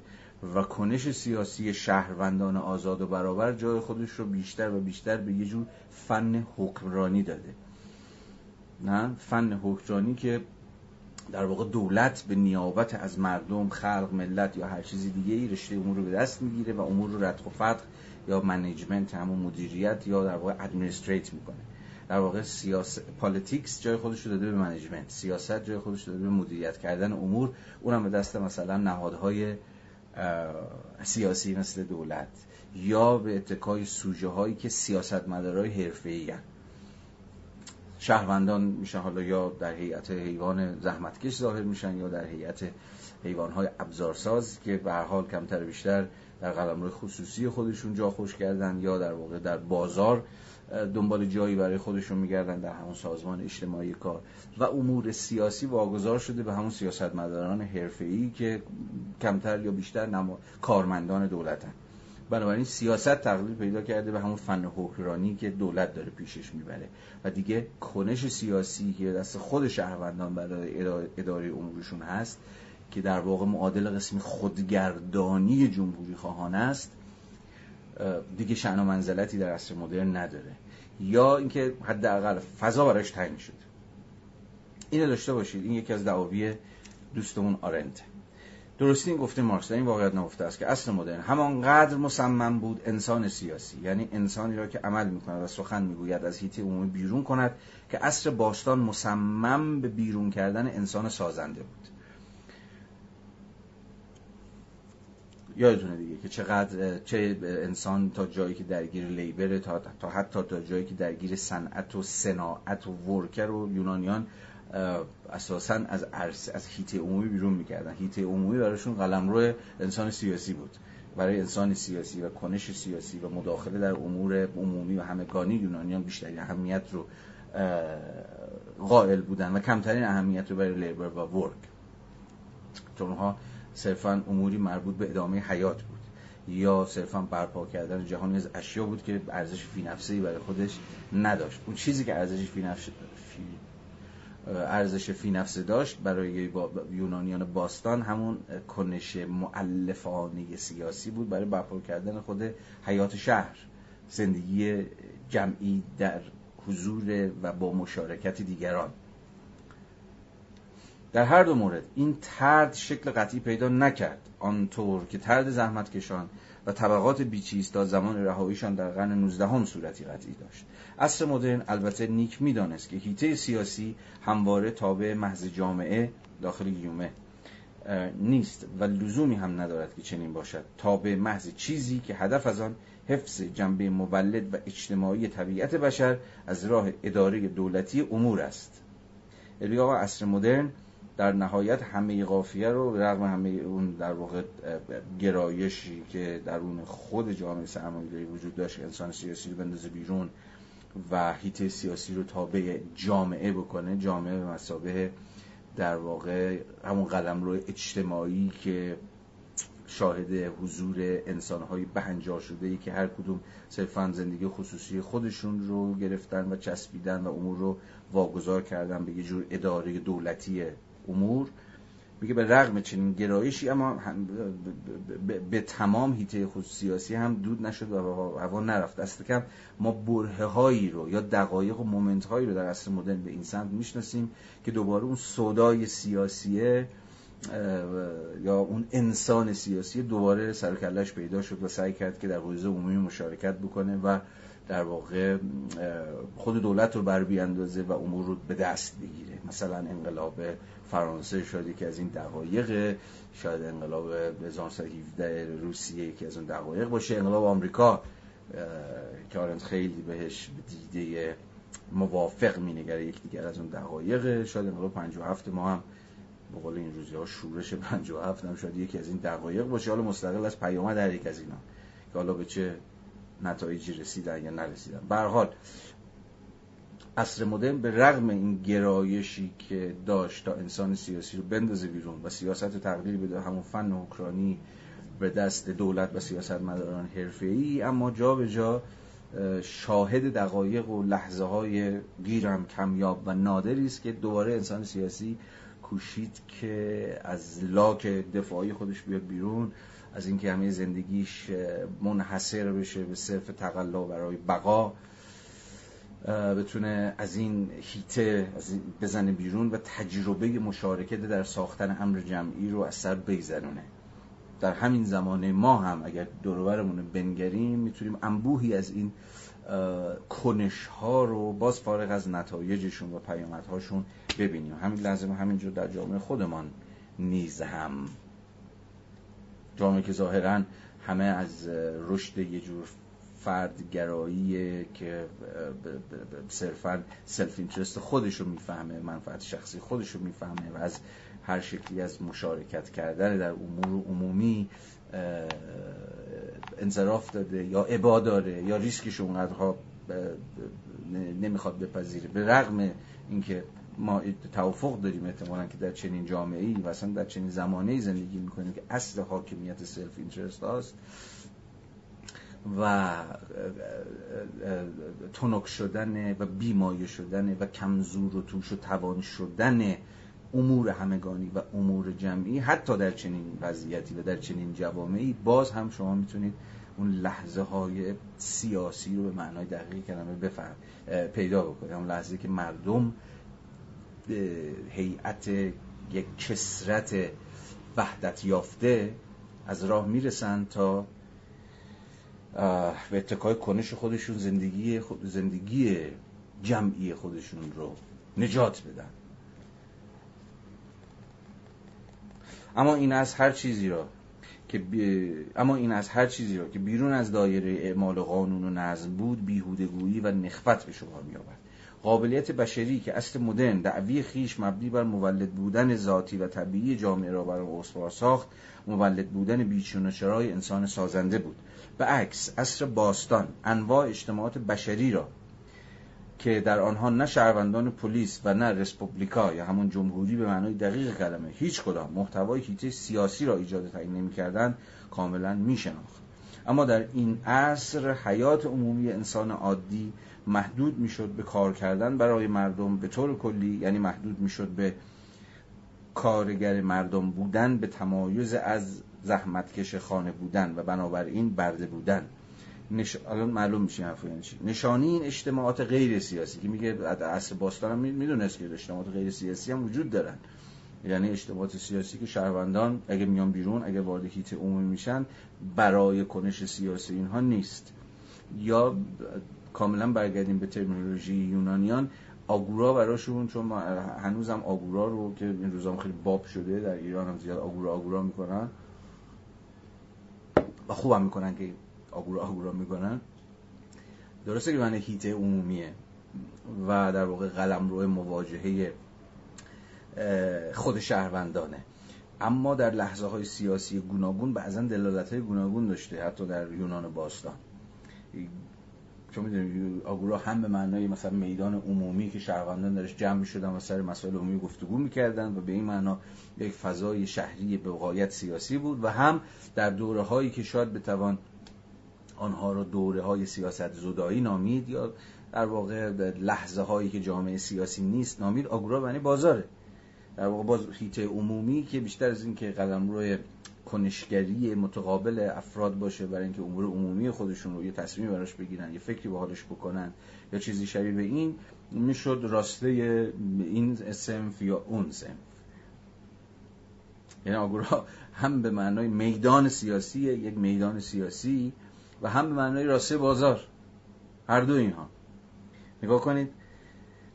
و کنش سیاسی شهروندان آزاد و برابر جای خودش رو بیشتر و بیشتر به یه جور فن حکمرانی داده. نه؟ فن حکمرانی که در واقع دولت به نیابت از مردم خلق ملت یا هر چیزی دیگه ای رشته امور رو به دست می‌گیره و امور رو رتق و فتق یا management همون مدیریت یا در واقع administrate می‌کنه. در واقع سیاست politics جای خودش رو داده به management سیاست جای خودش رو داده به مدیریت کردن امور. اونم به دست مثلا نهادهای سیاسی مثل دولت یا به اتکای سوژه هایی که سیاستمدارای حرفه‌ای شهروندان میشن حالا یا در هیئت حیوان زحمتکش ظاهر میشن یا در هیئت حیوانهای ابزارساز که به هر حال کمتر بیشتر در قلمرو خصوصی خودشون جا خوش کردن یا در واقع در بازار دنبال جایی برای خودشون میگردن در همون سازمان اجتماعی کار. و امور سیاسی واگذار شده به همون سیاستمداران حرفه‌ای که کمتر یا بیشتر نما... کارمندان دولتن. بنابراین سیاست تقلیل پیدا کرده به همون فن حکمرانی که دولت داره پیشش می‌بره. و دیگه کنش سیاسی که دست خود شهروندان برای اداره امورشون هست که در واقع معادل قسم خودگردانی جمهوری خواهان است دیگه شعن و منزلتی در عصر مدرن نداره. یا اینکه حداقل فضا براش تنگ شد. اینو داشته باشید. این یکی از دعاوی دوستمون آرنت درستی این گفته مارکس این واقعیت نفته است که اصل مدرن همانقدر مصمم بود انسان سیاسی یعنی انسانی را که عمل می‌کند و سخن می‌گوید از هیته عمومی بیرون کند که عصر باستان مصمم به بیرون کردن انسان سازنده بود. یادتونه دیگه که چقدر چه انسان تا جایی که درگیر لیبر تا, تا حتی تا جایی که درگیر صنعت و صناعت و ورکر و یونانیان اساسا از عرص از هیته عمومی بیرون می‌کردن. هیته عمومی براشون قلمرو انسان سیاسی بود. برای انسان سیاسی و کنش سیاسی و مداخله در امور عمومی و همگانی یونانیان بیشترین اهمیت رو قائل بودن و کمترین اهمیت رو برای لیبر و ورک. چون صرفا اموری مربوط به ادامه حیات بود. یا صرفا برپا کردن جهانی از اشیا بود که ارزش فی نفسه برای خودش نداشت. اون چیزی که ارزش فی نفسه ارزش فی نفسه داشت برای یونانیان باستان همون کنش معلفانه سیاسی بود برای برپا کردن خود حیات شهر. زندگی جمعی در حضور و با مشارکت دیگران. در هر دو مورد این ترد شکل قطعی پیدا نکرد. آنطور که ترد زحمت کشان و طبقات بیچیز تا زمان رهاییشان در قرن 19 هم صورتی قطعی داشت. عصر مدرن البته نیک می‌دانست که هیته سیاسی همواره تابع محض جامعه داخل گیومه نیست و لزومی هم ندارد که چنین باشد. تابع محض چیزی که هدف از آن حفظ جنبه مولد و اجتماعی طبیعت بشر از راه اداره دولتی امور است. آقا عصر مدرن در نهایت همه قافیه رو رغم همه اون در واقع گرایشی که در اون خود جامعه سرمایه‌داری وجود داشت انسان سیاسی رو بندازه بیرون و هیته سیاسی رو تابع جامعه بکنه جامعه به مسابه در واقع همون قلم رو اجتماعی که شاهد حضور انسانهای بهنجار شده ای که هر کدوم صرفا زندگی خصوصی خودشون رو گرفتن و چسبیدن و امور رو واگذار کردن به یه جور اداره دولتی امور میگه به رغم چنین گرایشی اما به تمام هیته خود سیاسی هم دود نشد و هوا نرفت. دست کم ما بره هایی رو یا دقایق و مومنت هایی رو در عصر مدرن به این سمت می‌شناسیم که دوباره اون سودای سیاسیه یا اون انسان سیاسی دوباره سرکلش پیدا شد و سعی کرد که در حوزه عمومی مشارکت بکنه و در واقع خود دولت رو بر بیاندازه و امور رو به دست بگیره. مثلا انقلاب فرانسه شاید که از این دقایق. شاید انقلاب 1917 روسیه که از اون دقایق باشه. انقلاب آمریکا که آرنت خیلی بهش دیده موافق مینگره یک دیگر از اون دقایق. شاید انقلاب 57 ما هم به قول این روزی ها شورش 57 هم شاید یکی از این دقایق باشه. حالا مستقل از پیامد در یک از اینا که حالا به چه نتایجی رسیدن یا نرسیدن. به حال عصر مدرن به رغم این گرایشی که داشت تا انسان سیاسی رو بندازه بیرون و سیاست رو تقلیل بده همون فن حکرانی به دست دولت و سیاست مداران ای اما جا به جا شاهد دقایق و لحظه های گیرم کمیاب و نادری است که دوباره انسان سیاسی کوشید که از لاک دفاعی خودش بیاد بیرون از اینکه همه زندگیش منحصر بشه به صرف تقلا برای بقا. بتونه از این هیته بزنه بیرون و تجربه مشارکت در ساختن امر جمعی رو از سر بگذرونه. در همین زمانه ما هم اگر دورورمون بنگریم می‌تونیم انبوهی از این کنش ها رو باز فارغ از نتایجشون و پیامدهاشون ببینیم. همین لازم همینجور در جامعه خودمان نیز هم. جامعه که ظاهرا همه از رشد یه جور فردگرایی که صرفا self-interest خودش رو می‌فهمه منفعت شخصی خودش رو می‌فهمه و از هر شکلی از مشارکت کردن در امور عمومی انصراف داده یا ابا داره یا ریسکش اونقدرها نمی‌خواد بپذیره. به رغم اینکه ما توافق داریم احتمالا که در چنین جامعه ای و اصلا در چنین زمانه ای زندگی می‌کنیم که اصل حاکمیت self-interest هاست و تنک شدن و بیمایه شدن و کم‌زور و توش و توان شدن امور همگانی و امور جمعی حتی در چنین وضعیتی و در چنین جوامعی باز هم شما می‌تونید اون لحظه های سیاسی رو به معنای دقیق کلمه بفهم پیدا بکنید. اون لحظه که مردم هیئت یک کسرت وحدت یافته از راه می‌رسن تا به اتکای کنش خودشون زندگی زندگی جمعی خودشون رو نجات بدن. اما این از هر چیزی را که اما این از هر چیزی را که بیرون از دایره اعمال قانون و نظم بود بیهودگویی و نخبت به شما میآورد. قابلیت بشری که اصل مدرن دعوی خیش مبنی بر مولد بودن ذاتی و طبیعی جامعه را بر استوار ساخت مولد بودن بیچون چرای انسان سازنده بود. به عکس اصر باستان انواع اجتماعات بشری را که در آنها نه شهروندان پلیس و نه رسپوبلیکا یا همون جمهوری به معنای دقیق کلمه هیچ کدام محتوای هیته سیاسی را ایجاد تعیین نمی‌کردند کاملا میشناخت. اما در این عصر حیات عمومی انسان عادی محدود می‌شد به کار کردن برای مردم به طور کلی یعنی محدود می‌شد به کارگر مردم بودن به تمایز از زحمتکش خانه بودن و بنابراین برده بودن. نش... الان معلوم میشه حرف یعنی چی. نشانی این اجتماعات غیر سیاسی که میگه عصر باستان هم می‌دونست که اجتماعات غیر سیاسی هم وجود دارن. یعنی اجتماعات سیاسی که شهروندان اگه میان بیرون اگه وارد هیت عمومی میشن برای کنش سیاسی اینها نیست. یا کاملا برگردیم به ترمینولوژی یونانیان آگورا براشون چون ما هنوزم آگورا رو که این روزام خیلی باب شده در ایران هم زیاد آگورا آگورا می‌کنن. و خوبم می‌کنن که آگورا آگورا می‌کنن. درسته که من هیته عمومیه و در واقع قلم روی مواجهه خود شهروندانه. اما در لحظه های سیاسی گوناگون بعضا دلالت های گوناگون داشته حتی در یونان باستان. چون می‌دونید آگورا هم به معنای مثلا میدان عمومی که شهروندان درش جمع می‌شدن و سر مسائل عمومی گفتگو می‌کردن و به این معنا یک فضای شهری به غایت سیاسی بود و هم در دوره هایی که شاید بتوان آنها را دوره های سیاست زدایی نامید یا در واقع لحظه هایی که جامعه سیاسی نیست نامید آگورا معنی بازاره. در واقع باز هیته عمومی که بیشتر از این که قدم روی کنشگری متقابل افراد باشه برای اینکه امور عمومی خودشون رو یه تصمیمی براش بگیرن یه فکری به حالش بکنن یا چیزی شبیه به این می‌شد راسته این سنف یا اون سنف یعنی آگورا هم به معنای میدان سیاسی یک میدان سیاسی و هم به معنای راسته بازار. هر دو اینها. نگاه کنید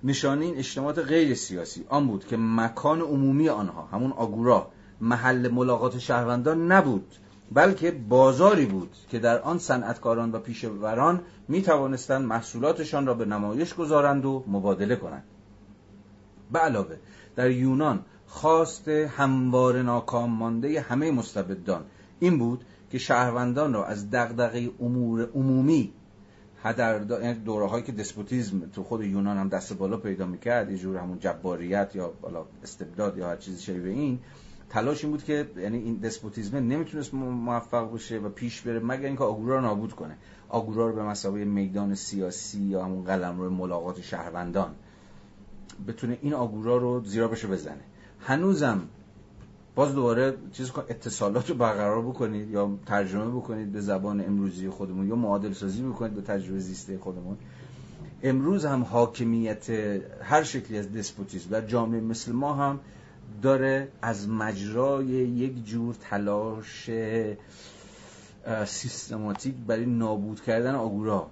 نشانه این اجتماعات غیر سیاسی آن بود که مکان عمومی آنها همون آگورا محل ملاقات شهروندان نبود بلکه بازاری بود که در آن صنعتکاران و پیشوران می توانستند محصولاتشان را به نمایش گذارند و مبادله کنند. به علاوه در یونان خواست هموار ناکام مانده همه مستبدان این بود که شهروندان را از دغدغه امور عمومی در یعنی دوره هایی که دسپوتیزم تو خود یونان هم دست بالا پیدا می‌کرد یه جور همون جباریت یا بالا استبداد یا هر چیزی شبیه این تلاش این بود که یعنی این دسپوتیزم نمی‌تونست موفق بشه و پیش بره مگر اینکه آگورا رو نابود کنه. آگورا رو به مسابقه میدان سیاسی یا همون قلم رو ملاقات شهروندان بتونه این آگورا رو زیرا بشه بزنه. هنوزم باز دوباره چیز اتصالات رو برقرار بکنید یا ترجمه بکنید به زبان امروزی خودمون یا معادل سازی بکنید به تجربه زیسته خودمون. امروز هم حاکمیت هر شکلی از despotism در جامعه مثل ما هم داره از مجرای یک جور تلاش سیستماتیک برای نابود کردن آگورا.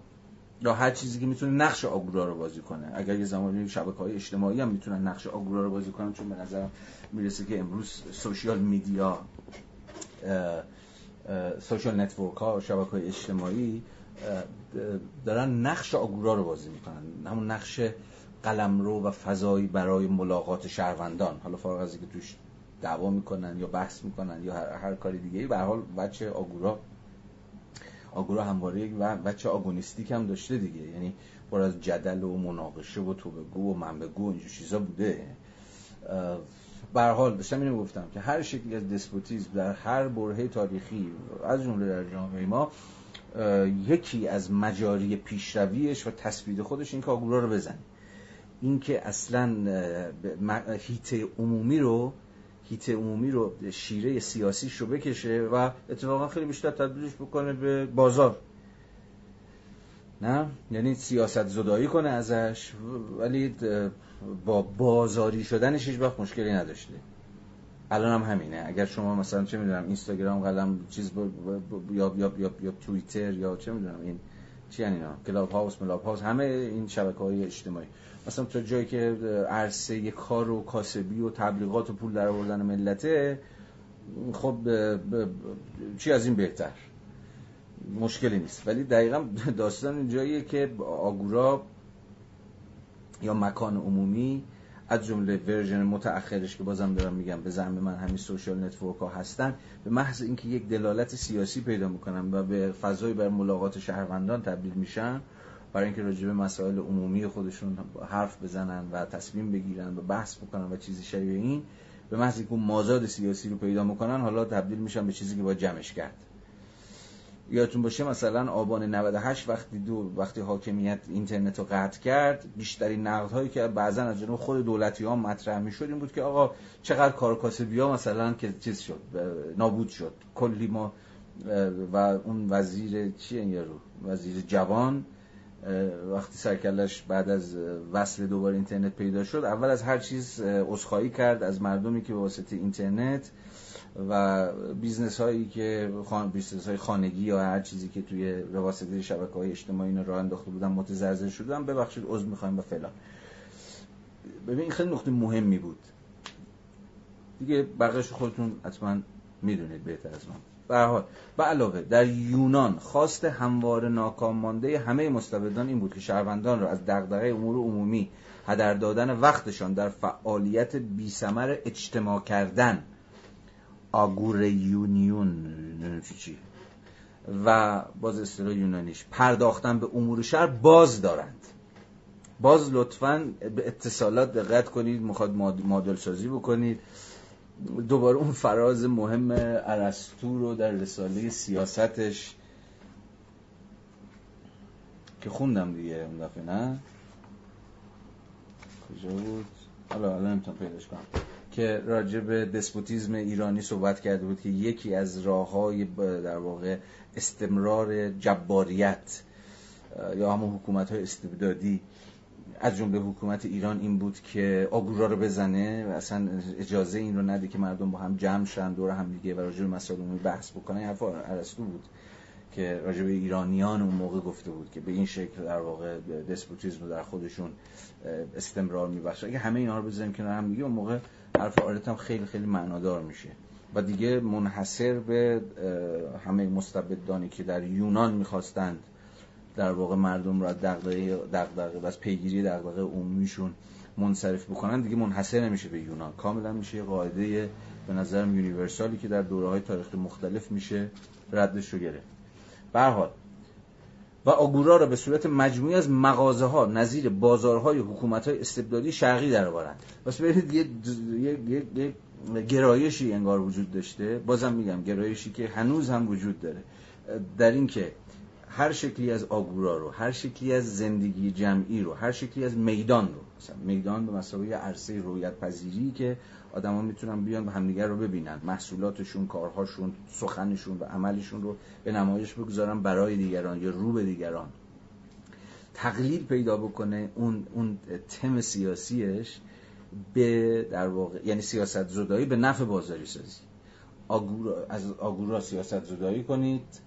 یا هر چیزی که می‌تونه نقش آگورا رو بازی کنه. اگر یه زمانی شبکه های اجتماعی هم می‌تونن نقش آگورا رو بازی کنن چون به نظرم می‌رسه که امروز social media social network ها شبکه های اجتماعی دارن نقش آگورا رو بازی می‌کنن. همون نقش قلمرو و فضایی برای ملاقات شهروندان. حالا فارغ از اینکه توش دعوا می‌کنن یا بحث می‌کنن یا هر, هر کاری دیگه به حال بچه آگورا آگورا همواره یک بچه آگونیستیک هم داشته دیگه. یعنی پر از جدل و مناقشه و تو بگو و من بگو اینجور چیزا بوده. به حال داشتم اینو گفتم که هر شکلی از دسپوتیزم در هر برهه تاریخی از جمله در جامعه ما یکی از مجاری پیشرویش و تثبیت خودش این که آگورا رو بزنه. اینکه اصلا هیت عمومی رو هیت عمومی رو شیره سیاسیش رو بکشه و اتفاقا خیلی بیشتر تبدیلش بکنه به بازار. نه؟ یعنی سیاست زدایی کنه ازش ولی با بازاری شدنش هیچ وقت مشکلی نداشته. الان هم همینه. اگر شما مثلا چه می‌دونم اینستاگرام قلم چیز یا, یا, یا, یا توییتر یا چه می‌دونم این چی اینا؟ کلاب هاوس ملاب هاوس همه این شبکه های اجتماعی. مثلا تا جایی که عرصه کار و کاسبی و تبلیغات و پول در آوردن ملته خب چی از این بهتر؟ مشکلی نیست. ولی دقیقا داستان اینجاییه که آگورا یا مکان عمومی از جمله ورژن متأخرش که بازم دارم میگم به زعم من همین social network ها هستن به محض اینکه یک دلالت سیاسی پیدا می‌کنن و به فضای بر ملاقات شهروندان تبدیل میشن برای اینکه راجع به مسائل عمومی خودشون حرف بزنن و تصمیم بگیرن و بحث بکنن و چیزی شبیه این به محض اینکه مازاد سیاسی رو پیدا می‌کنن حالا تبدیل میشن به چیزی که باید جمعش کرد. یادتون باشه مثلا آبان 98 وقتی دو وقتی حاکمیت اینترنت رو قطع کرد بیشترین نقد هایی که بعضا از جانب خود دولتی ها مطرح می شد این بود که آقا چقدر کار کاسبی ها مثلا که چیز شد نابود شد. کلی ما و اون وزیر چیه یارو؟ وزیر جوان وقتی سرکلش بعد از وصل دوباره اینترنت پیدا شد اول از هر چیز عذرخواهی کرد از مردمی که به واسطه اینترنت و business هایی که خان business های خانگی یا هر چیزی که توی واسطه شبکه های اجتماعی اینو راه انداخته بودن متزلزل شدن ببخشید عذر می‌خوایم و فلان. ببین خیلی نقطه مهمی بود. دیگه بقیش خودتون حتما می‌دونید بهتر از من. به حال. به علاوه در یونان خواست هموار ناکام مانده همه مستبدان این بود که شهروندان را از دغدغه امور عمومی هدر دادن وقتشان در فعالیت بیثمر اجتماع کردن آگور یونیون و باز اصطلاح یونانیش پرداختن به امور شهر باز دارند. باز لطفا به اتصالات دقت کنید می‌خواد مدل سازی بکنید. دوباره اون فراز مهم ارسطو رو در رساله سیاستش که خوندم دیگه اون دفعه نه؟ کجا بود؟ حالا الان نمی‌تونم پیداش کنم. که راجع به دسپوتیزم ایرانی صحبت کرده بود که یکی از راه های در واقع استمرار جباریت یا همون حکومت های استبدادی از جمله حکومت ایران این بود که آگورا رو بزنه و اصلا اجازه این رو نده که مردم با هم جمع شن دور هم دیگه و راجع به مسائل عمومی بحث بکنن. حرف ارسطو بود که راجع به ایرانیان اون موقع گفته بود که به این شکل در واقع دسپوتیسم در خودشون استمرار میبخشه اگه همه اینا رو بزنیم کنار هم دیگه اون موقع حرف آرت هم خیلی خیلی معنادار میشه. و دیگه منحصر به همه مستبدانی که در یونان می‌خواستند در واقع مردم را دغدغه دغدغه و از پیگیری دغدغه عمومیشون منصرف بکنن دیگه منحصر نمیشه به یونان. کاملا میشه قاعده به نظرم یونیورسالی که در دوره های تاریخ مختلف میشه ردش رو گرفت. به حال و آگورا را به صورت مجموعی از مغازه ها نظیر بازارهای حکومت های استبدادی شرقی درآورند. پس ببینید یه, یه،, یه،, یه گرایشی انگار وجود داشته. بازم میگم گرایشی که هنوز هم وجود داره. در این که هر شکلی از آگورا رو هر شکلی از زندگی جمعی رو هر شکلی از میدان رو. مثلا میدان به مسابقه عرصه رویت پذیری که آدما می‌تونن بیان و همدیگر رو ببینن. محصولاتشون کارهاشون سخنشون و عملشون رو به نمایش بگذارن برای دیگران یا رو به دیگران. تقلیل پیدا بکنه اون اون تم سیاسیش به در واقع یعنی سیاست زدایی به نفع بازاری سازی آگورا از آگورا سیاست زدایی کنید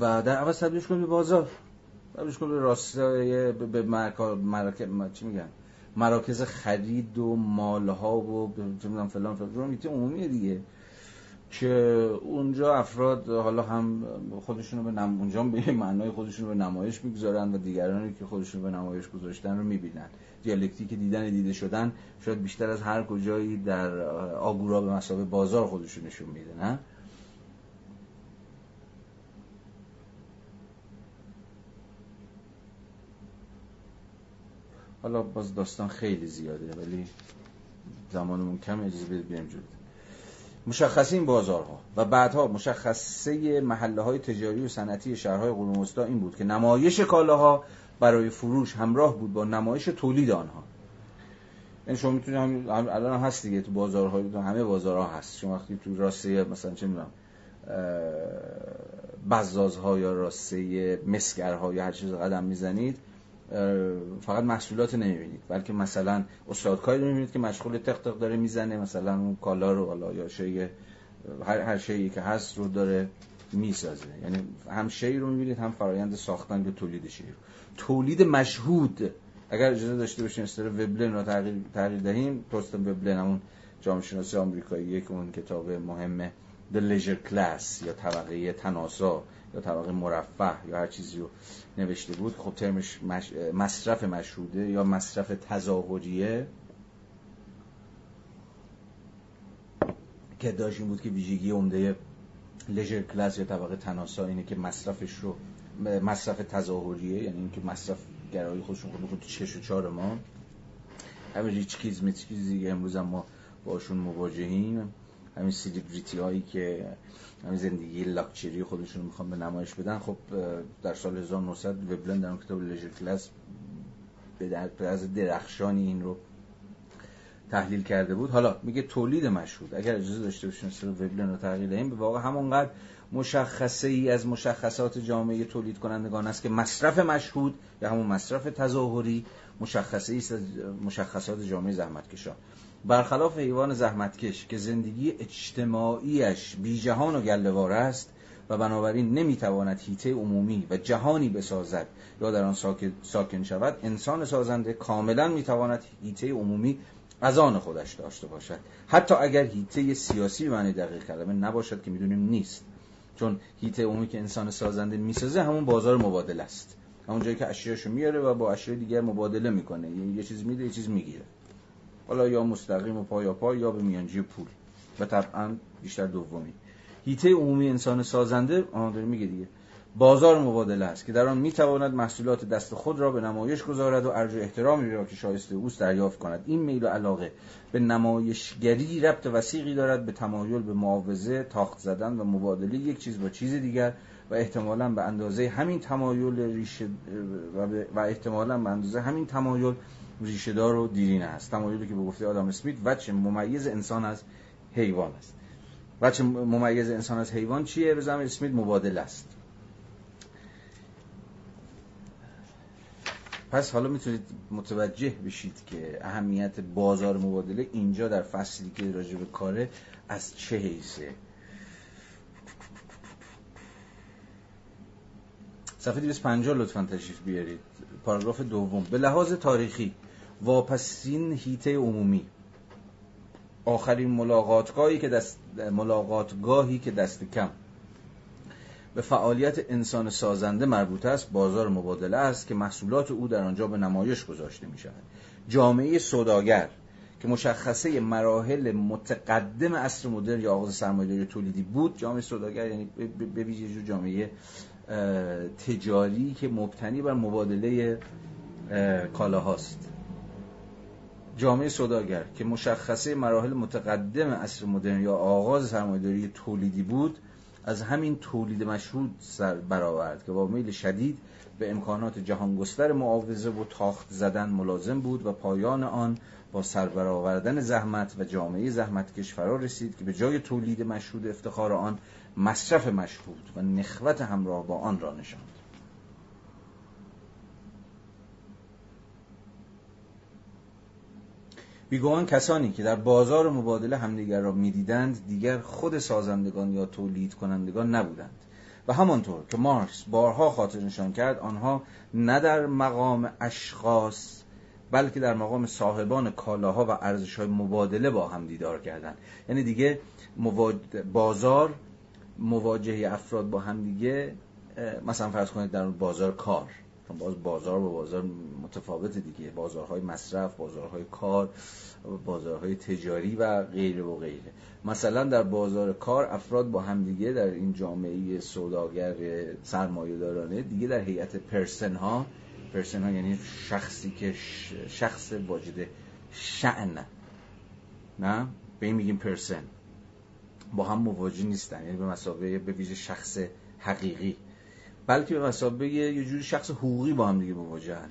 و در عوض تبدیلش کنید به بازار. تبدیلش کنید به راستای به مراکز چی میگن؟ مراکز خرید و مالها و چه می‌دونم فلان فلان. عمومی دیگه. که اونجا افراد حالا هم خودشونو به نم... اونجا به معنای خودشونو به نمایش می‌گذارن و دیگرانی که خودشونو به نمایش گذاشتن رو می‌بینن. دیالکتی که دیدن دیده شدن شاید بیشتر از هر کجایی در آگورا به مسابقه بازار خودشون نشون میده نه؟ حالا باز داستان خیلی زیاده ولی زمانمون کم اجازه بدید بریم جلو مشخصه بازارها و بعدها مشخصه محله های تجاری و صنعتی شهرهای قرون این بود که نمایش کالاها برای فروش همراه بود با نمایش تولید آنها. این یعنی شما می‌تونید هم الان هست دیگه تو بازارهای همه بازارها هست. شما وقتی تو راسته مثلا چه می‌دونم بزازها یا راسته مسگرها یا هر چیز قدم می‌زنید فقط محصولات نمی‌بینید بلکه مثلا استادکاری رو می‌بینید که مشغول تق تق داره می‌زنه مثلا اون کالا رو حالا یا شی هر هر شیء که هست رو داره می‌سازه. یعنی هم شی رو می‌بینید هم فرایند ساختن و تولید شی رو. تولید مشهود اگر اجازه داشته باشیم استر وبلن رو تغییر تغییر دهیم توستن وبلن همون جامعه شناسی آمریکایی یک اون کتاب مهمه The Leisure Class یا طبقه تناسا یا طبقه مرفه یا هر چیزی رو نوشته بود خب ترمش مصرف مشهوده یا مصرف تظاهریه؟ که داشت این بود که ویژگی عمده لژر کلاس یا طبقه تناسا اینه که مصرفش رو مصرف تظاهریه یعنی اینکه مصرف گرایی خودشون خود تو چش و چار ما. همین ریچکیز میتکیز دیگه امروز هم ما باشون مواجهیم. همین سیلیبریتی هایی که همین زندگی لاکچری خودشون رو می‌خوان به نمایش بدن. خب در سال 1900 وبلن در اون کتاب لژر کلاس به از درخشانی این رو تحلیل کرده بود. حالا میگه تولید مشهود. اگر اجازه داشته باشیم سر وبلن رو تغییر دهیم به واقع همونقدر مشخصه ای از مشخصات جامعه تولید کنندگان است که مصرف مشهود یا همون مصرف تظاهری مشخصه ای از مشخصات جامعه زحمتکشان برخلاف حیوان زحمتکش که زندگی اجتماعیش بی جهان و گلوار است و بنابراین نمی‌تواند هیته عمومی و جهانی بسازد یا در آن ساکن شود انسان سازنده کاملا می‌تواند هیته عمومی از آن خودش داشته باشد. حتی اگر هیته سیاسی معنی دقیق کلمه نباشد که می‌دونیم نیست. چون هیته عمومی که انسان سازنده می‌سازه همون بازار مبادله است. همون جایی که اشیاشو میاره و با اشیاء دیگر مبادله می‌کنه. یه چیز میده یه چیز می‌گیره. حالا یا مستقیم و پا یا پا یا به میانجی پول. و طبعا بیشتر دومی. هیته عمومی انسان سازنده آن داره میگه دیگه بازار مبادله است که در آن می‌تواند محصولات دست خود را به نمایش گذارد و ارج و احترامی را که شایسته اوست دریافت کند. این میل و علاقه به نمایشگری ربط وسیقی دارد به تمایل به معاوضه تاخت زدن و مبادله یک چیز با چیز دیگر و احتمالا به اندازه همین تمایل ریشه و, احتمالا به اندازه همین تمایل ریشهدار و دیرینه است. تمایلی که به گفته آدم اسمیت وچه ممیز انسان از حیوان است. وچه ممیز انسان از حیوان چیه؟ به زمان اسمیت مبادله است. پس حالا می‌تونید متوجه بشید که اهمیت بازار مبادله اینجا در فصلی که راجع به کاره از چه حیثه. صفحه 250 لطفا تشریف بیارید. پاراگراف دوم. به لحاظ تاریخی واپسین هیته عمومی. آخرین ملاقاتگاهی که دست ملاقاتگاهی که دست کم. به فعالیت انسان سازنده مربوط است بازار مبادله است که محصولات او در آنجا به نمایش گذاشته می شود جامعه سوداگر که مشخصه مراحل متقدم عصر مدرن یا آغاز سرمایه‌داری تولیدی بود جامعه سوداگر یعنی به ویژه جامعه تجاری که مبتنی بر مبادله کالاهاست. جامعه سوداگر که مشخصه مراحل متقدم عصر مدرن یا آغاز سرمایه‌داری تولیدی بود از همین تولید مشهود سر برآورد که با میل شدید به امکانات جهانگستر معاوضه و تاخت زدن ملازم بود و پایان آن با سربرآوردن زحمت و جامعه زحمتکش فرا رسید که به جای تولید مشهود افتخار آن مصرف مشهود و نخوت همراه با آن را نشاند. بیگوان کسانی که در بازار مبادله همدیگر را می‌دیدند دیگر خود سازندگان یا تولید کنندگان نبودند. و همانطور که مارکس بارها خاطر نشان کرد آنها نه در مقام اشخاص بلکه در مقام صاحبان کالاها و ارزش های مبادله با هم دیدار کردند. یعنی دیگه بازار مواجهه افراد با هم دیگه مثلا فرض کنید در بازار کار. چون باز بازار با بازار متفاوت دیگه. بازارهای مصرف بازارهای کار بازارهای تجاری و غیره و غیره. مثلا در بازار کار افراد با همدیگه در این جامعه سوداگر سرمایه دارانه دیگه در هیئت پرسن ها پرسن ها یعنی شخصی که شخص واجد شعن نه؟ به این میگیم پرسن. با هم مواجه نیستن. یعنی به مسابقه به ویژه شخص حقیقی. بلکه به مسابقه یه جوری شخص حقوقی با هم دیگه مواجهن.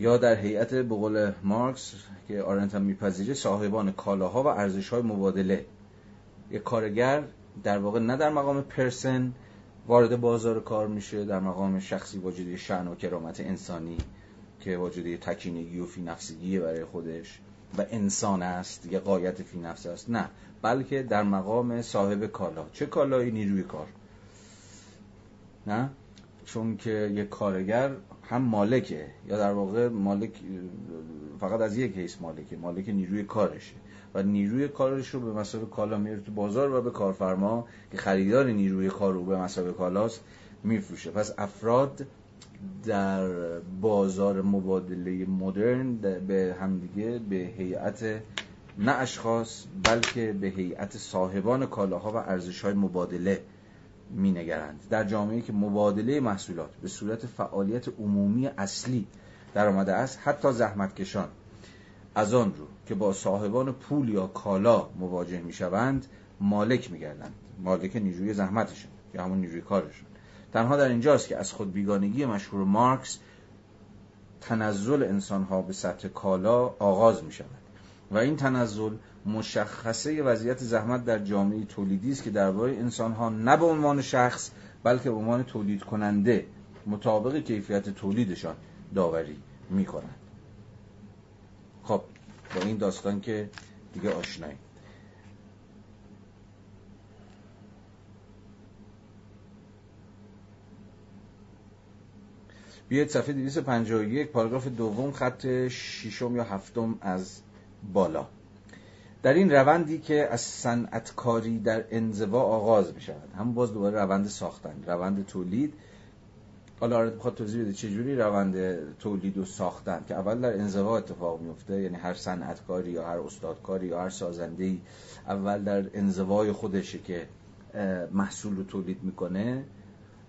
یا در هیئت به قول مارکس که آرنت هم میپذیره صاحبان کالاها و ارزش های مبادله. یک کارگر در واقع نه در مقام پرسن وارد بازار کار میشه در مقام شخصی واجد شعن و کرامت انسانی که واجد تکینگی و فی نفسگی برای خودش. و انسان است یه قایت فی نفس است. نه بلکه در مقام صاحب کالا. چه کالایی؟ نیروی کار. نه? چون که یک کارگر هم مالکه. یا در واقع مالک فقط از یک حیث مالکه. مالک نیروی کارشه. و نیروی کارش رو به مسابقه کالا میره تو بازار و به کارفرما که خریدار نیروی کار رو به مسابقه کالاست میفروشه. پس افراد در بازار مبادله مدرن به همدیگه به هیئت نه اشخاص بلکه به هیئت صاحبان کالاها و ارزش‌های مبادله مینگرند. در جامعه که مبادله محصولات به صورت فعالیت عمومی اصلی در آمده است حتی زحمتکشان از آن رو که با صاحبان پول یا کالا مواجه می‌شوند مالک میگردند. مالک نیروی زحمتشون یا همون نیروی کارشون. تنها در اینجاست که از خود بیگانگی مشهور مارکس تنزل انسانها به سطح کالا آغاز می شود و این تنزل مشخصه وضعیت زحمت در جامعه تولیدی است که درباره انسان ها نه به عنوان شخص بلکه به عنوان تولید کننده مطابق کیفیت تولیدشان داوری می کنند خب با این داستان که دیگه آشنایی بیاید صفحه 251 پاراگراف دوم خط ششم یا هفتم از بالا. در این روندی که از صنعتکاری در انزوا آغاز می شود هم باز دوباره روند ساختن روند تولید. حالا آرد بخواد توضیح بده چجوری روند تولید و ساختن؟ که اول در انزوا اتفاق میفته یعنی هر صنعتکاری یا هر استادکاری یا هر سازنده اول در انزوای خودشه که محصول رو تولید می‌کنه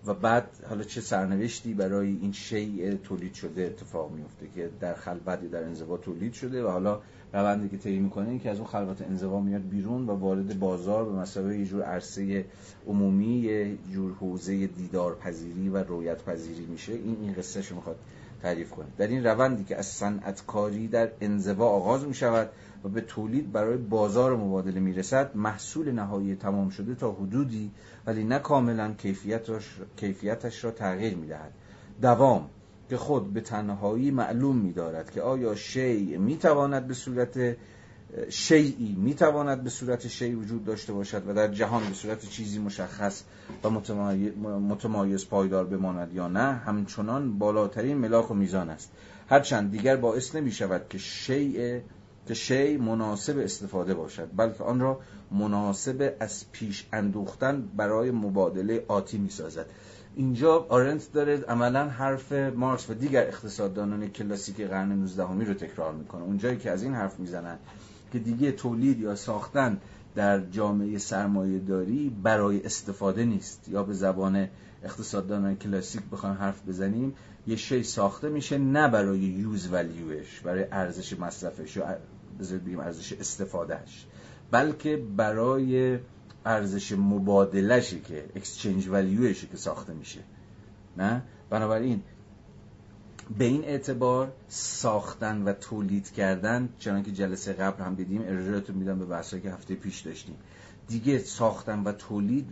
و بعد حالا چه سرنوشتی برای این شیء تولید شده اتفاق میفته که در خلوت در انزوا تولید شده و حالا روندی که طی می‌کنه این که از اون خلوت انزوا میاد بیرون و وارد بازار به مسابقه یه جور عرصه عمومی یه جور حوزه دیدار پذیری و رویت پذیری میشه. این این قصه شو می‌خواد تعریف کنه. در این روندی که از صنعتکاری در انزوا آغاز می‌شود و به تولید برای بازار مبادله می‌رسد محصول نهایی تمام شده تا حدودی ولی نه کاملا کیفیتش, کیفیتش را تغییر می‌دهد. دوام که خود به تنهایی معلوم می‌دارد که آیا شیء می‌تواند به صورت شیعی می‌تواند به صورت شیء وجود داشته باشد و در جهان به صورت چیزی مشخص و متمایز پایدار بماند یا نه همچنان بالاترین ملاک و میزان است. هرچند دیگر باعث نمی شود که شیء که شی مناسب استفاده باشد بلکه آن را مناسب از پیش اندوختن برای مبادله آتی می سازد اینجا آرنت داره عملا حرف مارکس و دیگر اقتصاددانان کلاسیک قرن 19 رو تکرار می‌کنه. اونجایی که از این حرف می‌زنن که دیگه تولید یا ساختن در جامعه سرمایه داری برای استفاده نیست. یا به زبان اقتصاددانان کلاسیک بخوایم حرف بزنیم یه شی ساخته میشه نه برای یوز ولیوش برای ارزش مصرفش یا بگیم ارزش استفادهش بلکه برای ارزش مبادلشه که اکسچنج ولیوشه که ساخته میشه. نه؟ بنابراین به این اعتبار ساختن و تولید کردن چنانکه که جلسه قبل هم دیدیم ارجاعتون میدم به بحثایی که هفته پیش داشتیم. دیگه ساختن و تولید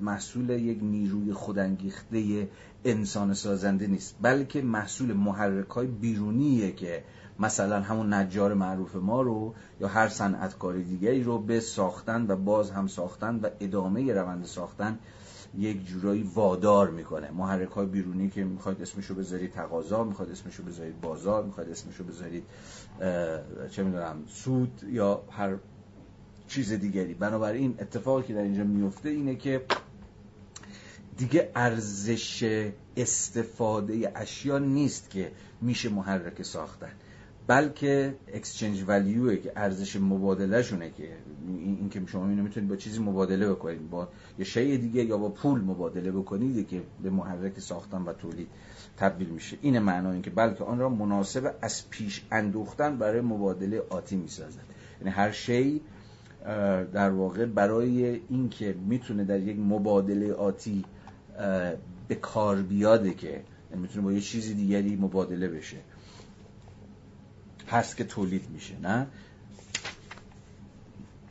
محصول یک نیروی خودانگیخته انسان سازنده نیست. بلکه محصول محرک های بیرونیه که مثلا همون نجار معروف ما رو یا هر صنعتکار دیگری رو به ساختن و باز هم ساختن و ادامه روند ساختن یک جورایی وادار می‌کنه. محرک های بیرونی که می‌خواید اسمشو بذارید تقاضا می‌خواید اسمشو بذارید بازار می‌خواید اسمشو بذارید چه می‌دونم سود یا هر چیز دیگری. بنابراین اتفاقی که در اینجا میفته اینه که دیگه ارزش استفاده اشیا نیست که میشه محرک ساختن. بلکه اکسچنج ولیو که ارزش مبادله شونه که این که شما اینو می‌تونید با چیزی مبادله بکنید با یه شی دیگه یا با پول مبادله بکنید که به محرک ساختن و تولید تبدیل میشه. این معنا این که بلکه آن را مناسب از پیش اندوختن برای مبادله آتی می‌سازد. یعنی هر شی در واقع برای اینکه می‌تونه در یک مبادله آتی به کار بیاده که یعنی می‌تونه با یه چیزی دیگری مبادله بشه. هست که تولید میشه نه؟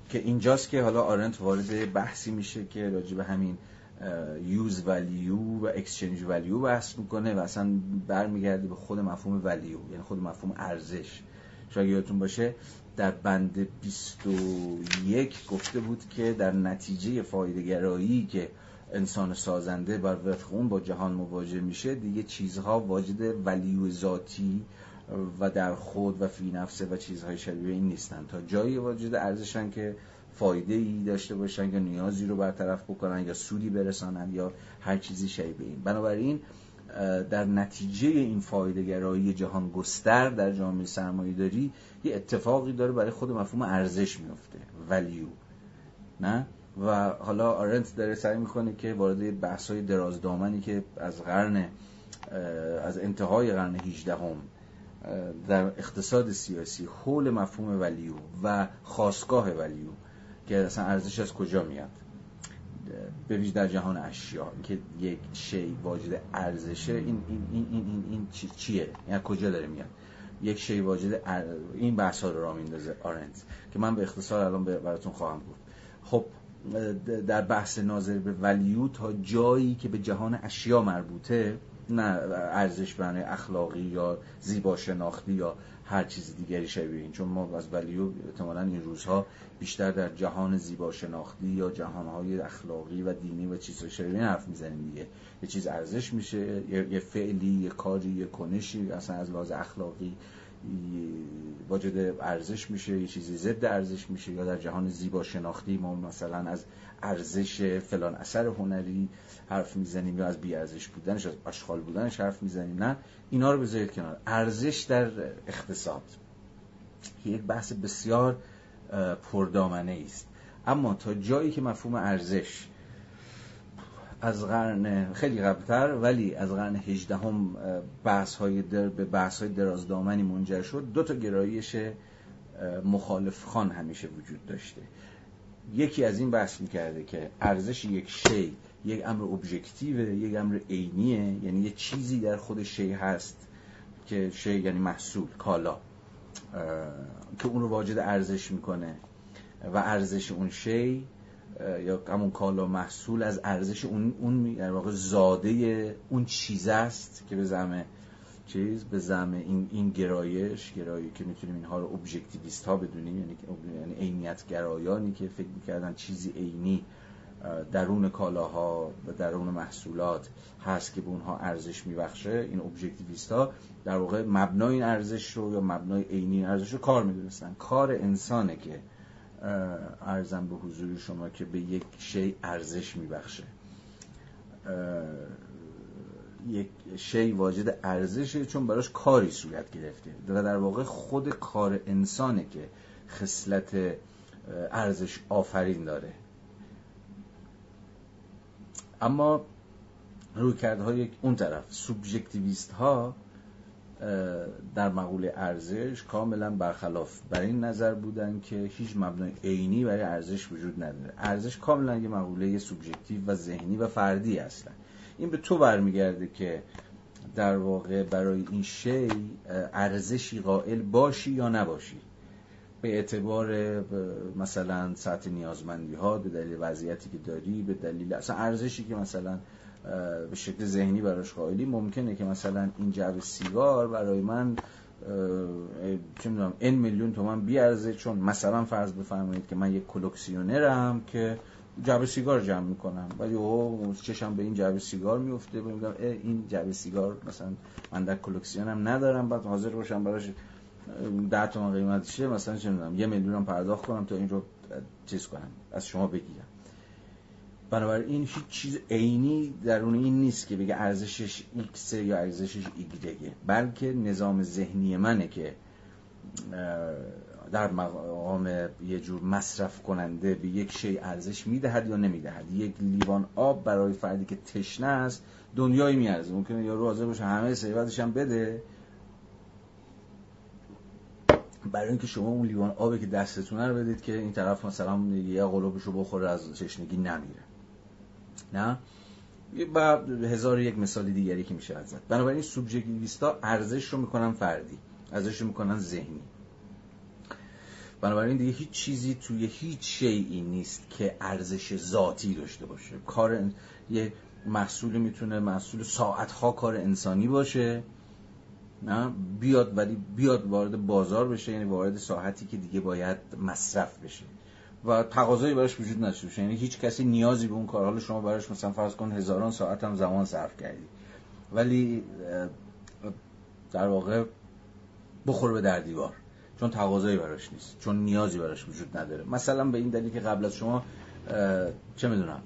که اینجاست که حالا آرنت وارد بحثی میشه که راجع به همین یوز ولیو و اکسچنج ولیو بحث می‌کنه و اصلا برمیگرده به خود مفهوم ولیو یعنی خود مفهوم ارزش. شاید یادتون باشه در بند 21 گفته بود که در نتیجه فایدهگرایی که انسان سازنده بر وفق اون با جهان مواجه میشه دیگه چیزها واجد ولیو ذاتی و در خود و فی نفسه و چیزهای شبیه این نیستن. تا جایی واجد ارزشن که فایده ای داشته باشن یا نیازی رو برطرف بکنن یا سودی برسانن یا هر چیزی شبیه این. بنابراین در نتیجه این فایده گرایی جهان گستر در جامعه سرمایه داری یه اتفاقی داره برای خود مفهوم ارزش میفته ولیو نه؟ و حالا آرنت داره سعی می‌کنه که وارد بحث های درازدامنی که از قرن از انتهای قرن 18 هم در اقتصاد سیاسی حول مفهوم ولیو و خواستگاه ولیو که اصلا ارزش از کجا میاد؟ به ویژه در جهان اشیا که یک شی واجد ارزشه این این این این این, این چیه؟ یعنی کجا داره میاد؟ یک شی واجد این بحث ها رو را میندازه آرنت که من به اختصار الان براتون خواهم بود خب در بحث ناظر به ولیو تا جایی که به جهان اشیا مربوطه نه ارزش بنای اخلاقی یا زیبا شناختی یا هر چیز دیگری شبیه این. چون ما از ولیو احتمالا این روزها بیشتر در جهان زیبا شناختی یا جهانهای اخلاقی و دینی و چیزهای شبیه حرف می‌زنیم دیگه. یه چیز ارزش میشه یه فعلی یه کاری یه کنشی اصلا از لحاظ اخلاقی واجد ارزش میشه یه چیزی ضد ارزش میشه یا در جهان زیبا شناختی ما مثلا از ارزش فلان اثر هنری حرف می‌زنیم یا از بی ارزش بودنش از اشغال بودنش حرف می‌زنیم. نه اینا رو بذارید کنار. ارزش در اقتصاد. یک بحث بسیار پردامنه است. اما تا جایی که مفهوم ارزش از قرن خیلی قبلتر ولی از قرن هجدهم بحث های در به بحث های درازدامنی منجر شد دو تا گرایش مخالف خان همیشه وجود داشته. یکی از این بحث می‌کرده که ارزش یک شی یک امر ابژکتیو یک امر عینیه یعنی یه چیزی در خود شی هست که شی یعنی محصول کالا که اون رو واجد ارزش می‌کنه. و ارزش اون شی یا همون کالا محصول از ارزش اون اون در واقع زاده اون چیز است که به زعم چیز به زعم این این گرایش گرایی که می‌تونیم اینها رو ابژکتیویست ها بدونیم یعنی یعنی عینیت گرایانی که فکر می‌کردن چیزی عینی درون کالاها و درون محصولات هست که به اونها ارزش میبخشه این ابژکتیویست ها در واقع مبنای این ارزش رو یا مبنای عینی ارزش رو کار می‌دونستن. کار انسانه که ارزم به حضور شما که به یک شی ارزش میبخشه. یک شی واجد ارزشه چون براش کاری صورت گرفته. و در واقع خود کار انسانه که خصلت ارزش آفرین داره. اما روی های اون طرف سوبژکتیویست ها در مقوله ارزش کاملا برخلاف بر این نظر بودن که هیچ مبنای عینی برای ارزش وجود نداره. ارزش کاملا یه مقوله سوبژکتیو و ذهنی و فردی هستن این به تو برمیگرده که در واقع برای این شی ارزشی قائل باشی یا نباشی؟ به اعتبار مثلا سطح نیازمندی ها به دلیل وضعیتی که داری به دلیل اصلا ارزشی که مثلا به شکل ذهنی براش قائلی ممکنه که مثلا این جعبه سیگار برای من چه می‌دونم این میلیون تومن بیارزه چون مثلا فرض بفرمایید که من یک کلکسیونرم که جعبه سیگار جمع می‌کنم. ولی او چشم به این جعبه سیگار میفته میگم این جعبه سیگار مثلا من در کلکسیونم ندارم. بعد حاضر باشم براش ده تومن قیمتشه مثلا چه می‌دونم یه میلیونم پرداخت کنم تا این رو چیز کنم از شما بگیرم. بنابراین هیچ چیز عینی درون این نیست که بگه ارزشش x یا ارزشش ایگرگه بلکه نظام ذهنی منه که در مقام یه جور مصرف کننده به یک شی ارزش می‌دهد یا نمی‌دهد. یک لیوان آب برای فردی که تشنه است دنیایی میارزه. ممکنه یا رو حاضر باشه همه ثروتش هم بده. برای اینکه شما اون لیوان آبی که دستتونه رو بدید که این طرف مثلا یه قلوبشو بخوره از تشنگی نمیره. نه؟ با هزار یک مثال دیگری که میشه زد بنابراین سوبژکتیویستا ارزش رو می‌کنن فردی ارزش رو می‌کنن ذهنی. بنابراین دیگه هیچ چیزی توی هیچ شیعی نیست که ارزش ذاتی داشته باشه. کار یه محصول می‌تونه محصول ساعتها کار انسانی باشه نه؟ بیاد ولی بیاد وارد بازار بشه یعنی وارد ساعتی که دیگه باید مصرف بشه. و تقاضایی براش وجود نداشته یعنی هیچ کسی نیازی به اون کار حالا شما براش مثلا فرض کن هزاران ساعت هم زمان صرف کردی. ولی در واقع بخور به در دیوار. چون تقاضایی براش نیست چون نیازی براش وجود نداره. مثلا به این دلیل که قبل از شما چه می‌دونم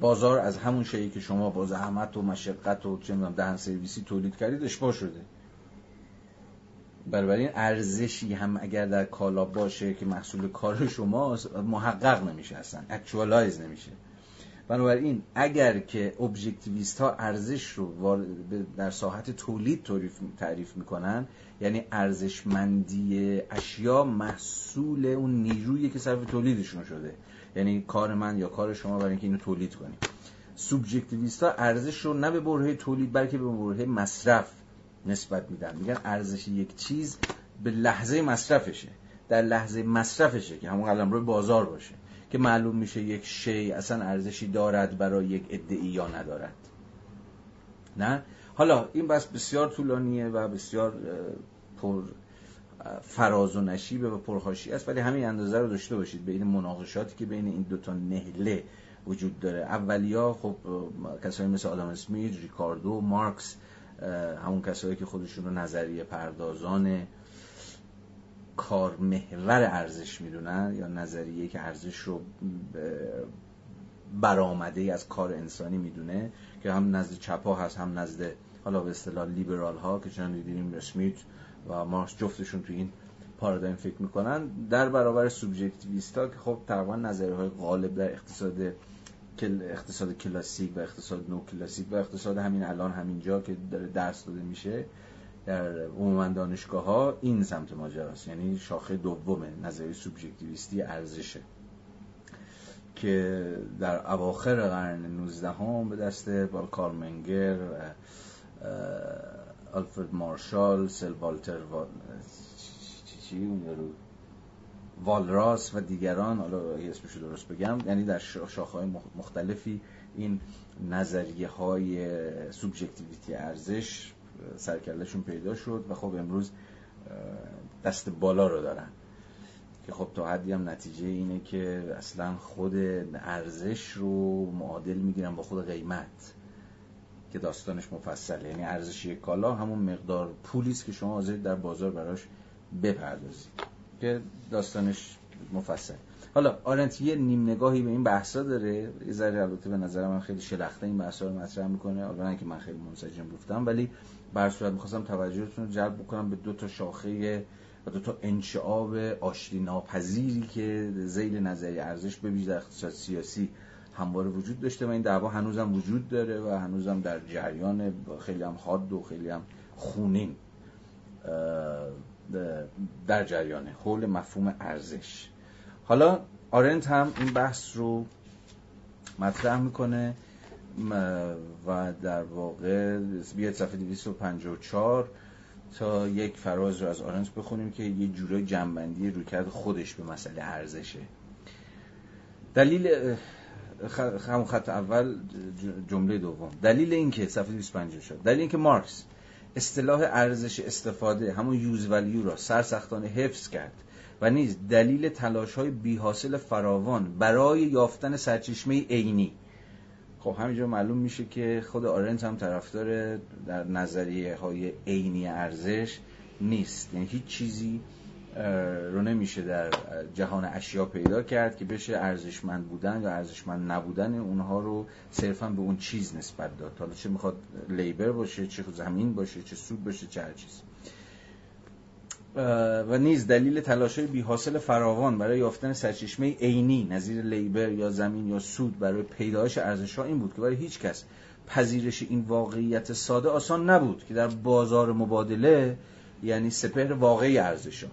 بازار از همون شیعی که شما با زحمت و مشقت و چه می‌دونم دهن سرویسی تولید کردید اشباه شده. این ارزشی هم اگر در کالا باشه که محصول کار شماست محقق نمیشه اصلا اکچوالایز نمیشه. بنابراین اگر که ابژکتیویست ها ارزش رو در ساحت تولید تعریف می‌کنن یعنی ارزشمندی اشیا محصول اون نیرویی که صرف تولیدشون شده. یعنی کار من یا کار شما برای اینکه اینو تولید کنیم. سوبژکتیویست ها ارزش رو نه به برهه تولید بلکه به برهه مصرف نسبت میدن. میگن ارزش یک چیز به لحظه مصرفشه. در لحظه مصرفشه که همون قلم روی بازار باشه. که معلوم میشه یک شی اصلا ارزشی دارد برای یک ادعی یا ندارد. نه؟ حالا این بس بسیار طولانیه و بسیار پر فراز و نشیبه و پرخاشی است ولی همین اندازه رو داشته باشید بین مناقشاتی که بین این دوتا نهله وجود داره. اولیا خب کسایی مثل آدم اسمیت ریکاردو مارکس همون کسایی که خودشون رو نظریه پردازان کار محور ارزش می‌دونن یا نظریه که ارزش رو برآمده از کار انسانی می‌دونه که هم نزد چپا هست هم نزد حالا به اصطلاح لیبرال ها که چون دیدیم اسمیت و مارکس جفتشون تو این پارادایم فکر می‌کنن در برابر سوبژکتیویستا که خب تقریبا نظریه های غالب در اقتصاد اقتصاد کلاسیک و اقتصاد نو کلاسیک و اقتصاد همین الان همینجا که داره درس داده میشه در عموما دانشگاه ها این سمت ماجراست. یعنی شاخه دوم نظریه سوبژکتیویستی ارزشه که در اواخر قرن 19 هم به دست کارمنگر آلفرد مارشال سل والتر و... چی والراس و دیگران حالا اسمش رو درست بگم یعنی در شاخهای مختلفی این نظریه های سوبژکتیویتی ارزش سرکلشون پیدا شد و خب امروز دست بالا رو دارن. که خب تا حدی هم نتیجه اینه که اصلا خود ارزش رو معادل می‌گیرن با خود قیمت. که داستانش مفصله. یعنی ارزش یک کالا همون مقدار پولی است که شما حاضرید در بازار براش بپردازید که داستانش مفصل حالا آرنت یه نیم نگاهی به این بحثا داره. یه ذره البته به نظر من خیلی شلخته این بحثا رو مطرح می‌کنه. حالا که من خیلی منسجم گفتم ولی بر صورت می‌خواستم توجهتون رو جلب بکنم به دو تا شاخه و دو تا انشعاب آشتی ناپذیری که زیل نظری ارزش به ویژه اقتصاد سیاسی همواره وجود داشته و این دعوا هنوزم وجود داره و هنوزم در جریان خیلی هم حاد و خیلی هم خونین در جریانه. حول مفهوم ارزش. حالا آرنت هم این بحث رو مطرح می‌کنه و در واقع بیاد صفحه 254 تا یک فراز رو از آرنت بخونیم که یه جورای جنبندی رویکرد خودش به مسئله ارزشه. دلیل همون خط اول جمله دوم. دلیل اینکه صفحه 250 شد. دلیل اینکه مارکس اصطلاح ارزش استفاده همون یوز ولیو را سرسختانه حفظ کرد و نیز دلیل تلاش های بی حاصل فراوان برای یافتن سرچشمه عینی. خب همینجا معلوم میشه که خود آرنت هم طرفدار در نظریه های عینی ارزش نیست. یعنی هیچ چیزی رو نمیشه در جهان اشیا پیدا کرد که بشه ارزشمند بودن یا ارزشمند نبودن اونها رو صرفا به اون چیز نسبت داد. حالا چه می‌خواد لیبر باشه چه زمین باشه چه سود باشه چه هر چیز. و نیز دلیل تلاش بی حاصل فراوان برای یافتن سرچشمه عینی نظیر لیبر یا زمین یا سود برای پیدایش ارزش ها این بود که برای هیچ کس پذیرش این واقعیت ساده آسان نبود که در بازار مبادله یعنی سپهر واقعی ارزش ها.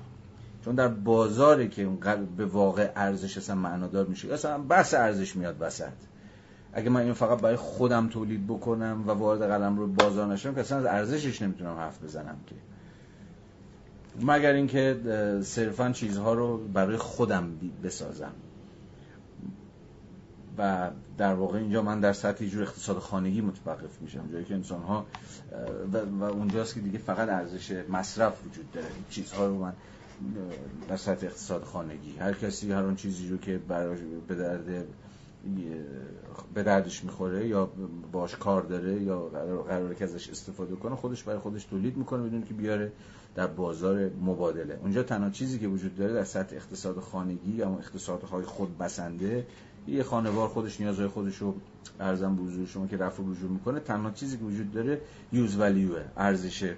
چون در بازاری که اون به واقع ارزش اصلا معنادار میشه اصلا بحث ارزش میاد وسط. اگه من این فقط برای خودم تولید بکنم و وارد قلم رو بازار نشم که اصلا از ارزشش نمی‌تونم حرف بزنم که. مگر اینکه صرفا چیزها رو برای خودم بسازم. و در واقع اینجا من در سطح جور اقتصاد خانگی متوقف میشم. جایی که انسان ها و, اونجاست که دیگه فقط ارزش مصرف وجود داره. چیزها رو من در سطح اقتصاد خانگی. هر کسی هر اون چیزی رو که برای به درد به دردش می‌خوره یا باش کار داره یا قراره که ازش استفاده کنه خودش برای خودش تولید می‌کنه بدون که بیاره در بازار مبادله. اونجا تنها چیزی که وجود داره در سطح اقتصاد خانگی یا اقتصادهای خود بسنده یه خانوار خودش نیازهای خودش رو ارزم بزرگ شما که رفع رجوع می‌کنه. تنها چیزی که وجود داره یوز ولیوه ارزش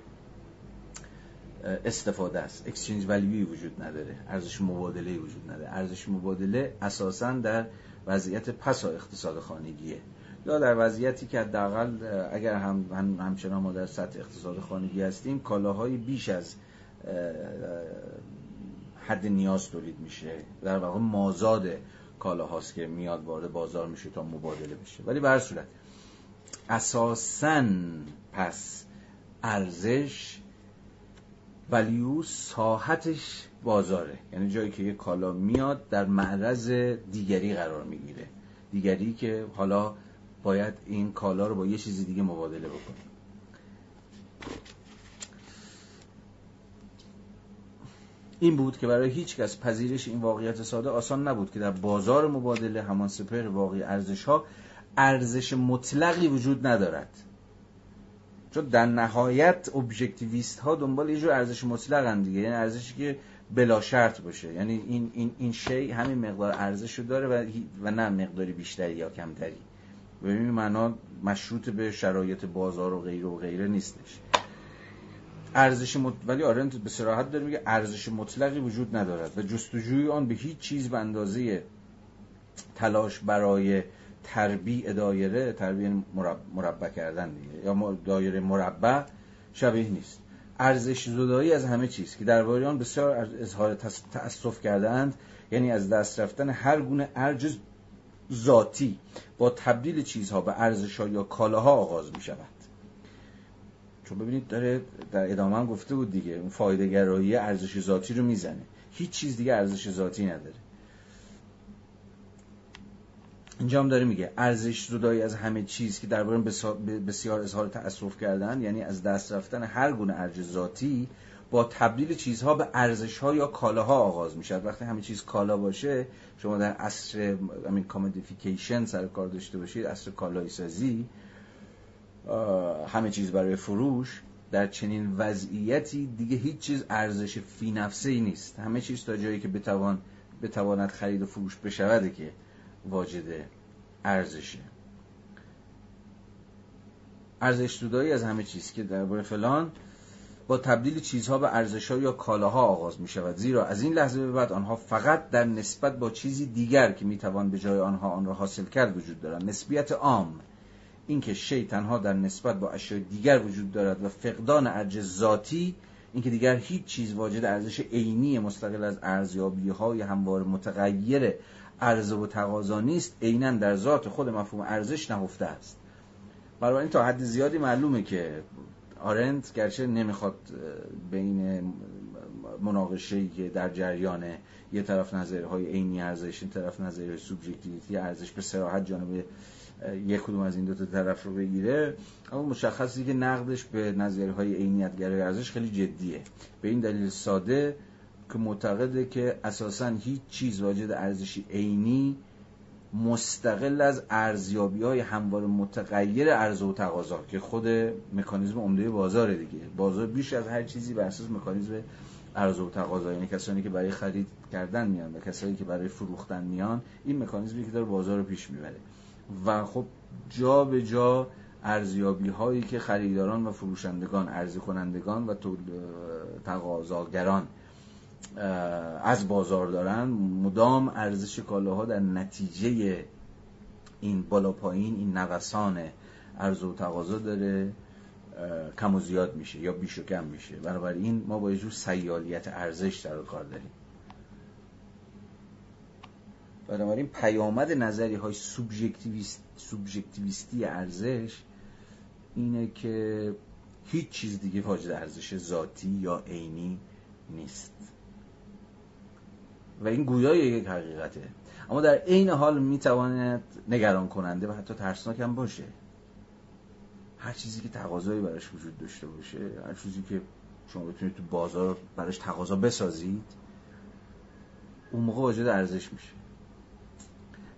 استفاده است. اکسچنج ولیوی وجود نداره. ارزش مبادله وجود نداره. ارزش مبادله اساسا در وضعیت پسا اقتصاد خانگیه. یا در وضعیتی که حداقل اگر هم, هم همچنان ما در سطح اقتصاد خانگی هستیم کالاهای بیش از حد نیاز تولید میشه. در واقع مازاد کالاهاست که میاد وارد بازار میشه تا مبادله بشه. ولی به هر صورت اساسا پس ارزش ولیو ساحتش بازاره. یعنی جایی که یه کالا میاد در معرض دیگری قرار می‌گیره. دیگری که حالا باید این کالا رو با یه چیزی دیگه مبادله بکنه. این بود که برای هیچ کس پذیرش این واقعیت ساده آسان نبود که در بازار مبادله همان سپر واقعی ارزش ها ارزش مطلقی وجود ندارد. چون در نهایت ابژکتیویست ها دنبال یه جور ارزش مطلق دیگه. یعنی ارزشی که بلا شرط باشه. یعنی این این این شی همین مقدار ارزش رو داره و, و نه مقداری بیشتری یا کمتری. به این معنا مشروط به شرایط بازار و غیره و غیره نیستش. ارزش مط... ولی آرنت به صراحت داره میگه ارزش مطلقی وجود ندارد و جستجوی آن به هیچ چیز به اندازه تلاش برای تربیع دایره تربیع مربع کردن دیگه. یا دایره مربع شبیه نیست. ارزش زدایی از همه چیز که در آن بسیار اظهار تأسف کردند یعنی از دست رفتن هر گونه ارج ذاتی با تبدیل چیزها به ارزش یا کالاها آغاز می شود چون ببینید داره در ادامه گفته بود دیگه اون فایده ارزش ذاتی رو می‌زنه. هیچ چیز دیگه ارزش ذاتی نداره. اینجا هم داره میگه ارزش زدایی از همه چیز که درباره بسیار اظهار تأسف کردن یعنی از دست رفتن هر گونه ارزش ذاتی با تبدیل چیزها به ارزش ها یا کالاها آغاز میشه وقتی همه چیز کالا باشه شما در عصر همین کامودیفیکیشن سر کار داشته باشید عصر کالایی سازی همه چیز برای فروش در چنین وضعیتی دیگه هیچ چیز ارزش فی نفسه ای نیست. همه چیز تا جایی که بتوان بتواند خرید و فروش بشوده که واجد ارزشه. ارزش دودایی از همه چیز که درباره فلان با تبدیل چیزها به ارزشها یا کالاها آغاز می شود. زیرا از این لحظه به بعد آنها فقط در نسبت با چیزی دیگر که می توان به جای آنها آن را حاصل کرد وجود دارند. نسبیت عام اینکه شی تنها در نسبت با اشیاء دیگر وجود دارد و فقدان ارج ذاتی اینکه دیگر هیچ چیز واجد ارزش عینی مستقل از ارزیابی های هموار متغیر عرضه و تقاضا نیست عینا در ذات خود مفهوم ارزش نهفته است. این تا حد زیادی معلومه که آرنت گرچه نمی‌خواد بین مناقشه که در جریان یه طرف نظرهای عینی ارزش این طرف نظرهای سوبژکتیویتی ارزش به صراحت جانب یک کدوم از این دو تا طرف رو بگیره اما مشخصی که نقدش به نظرهای عینیتگرای ارزش خیلی جدیه. به این دلیل ساده که معتقده که اساسا هیچ چیز واجد ارزشی عینی مستقل از ارزیابی های هموار متغیر عرضه و تقاضا که خود مکانیزم عمده بازار دیگه. بازار بیش از هر چیزی بر اساس مکانیزم عرضه و تقاضا یعنی کسانی که برای خرید کردن میان و کسانی که برای فروختن میان این مکانیزمی که داره بازار رو پیش می‌بره. و خب جا به جا ارزیابی هایی که خریداران و فروشندگان ارزی کنندگان و تقاضاگران از بازار دارن مدام ارزش کالاها در نتیجه این بالا پایین این نوسان ارز و تقاضا داره کم و زیاد میشه یا بیش و کم میشه. بنابراین ما با یه جور سیالیت ارزش در کار داریم. بنابراین پیامد نظری های سوبژکتیویستی ارزش اینه که هیچ چیز دیگه واجد ارزش ذاتی یا عینی نیست. و این گویای یک حقیقته. اما در عین حال می‌تواند نگران کننده و حتی ترسناک هم باشه. هر چیزی که تقاضایی براش وجود داشته باشه هر چیزی که شما بتونید تو بازار براش تقاضا بسازید اون موقع واجد ارزش میشه.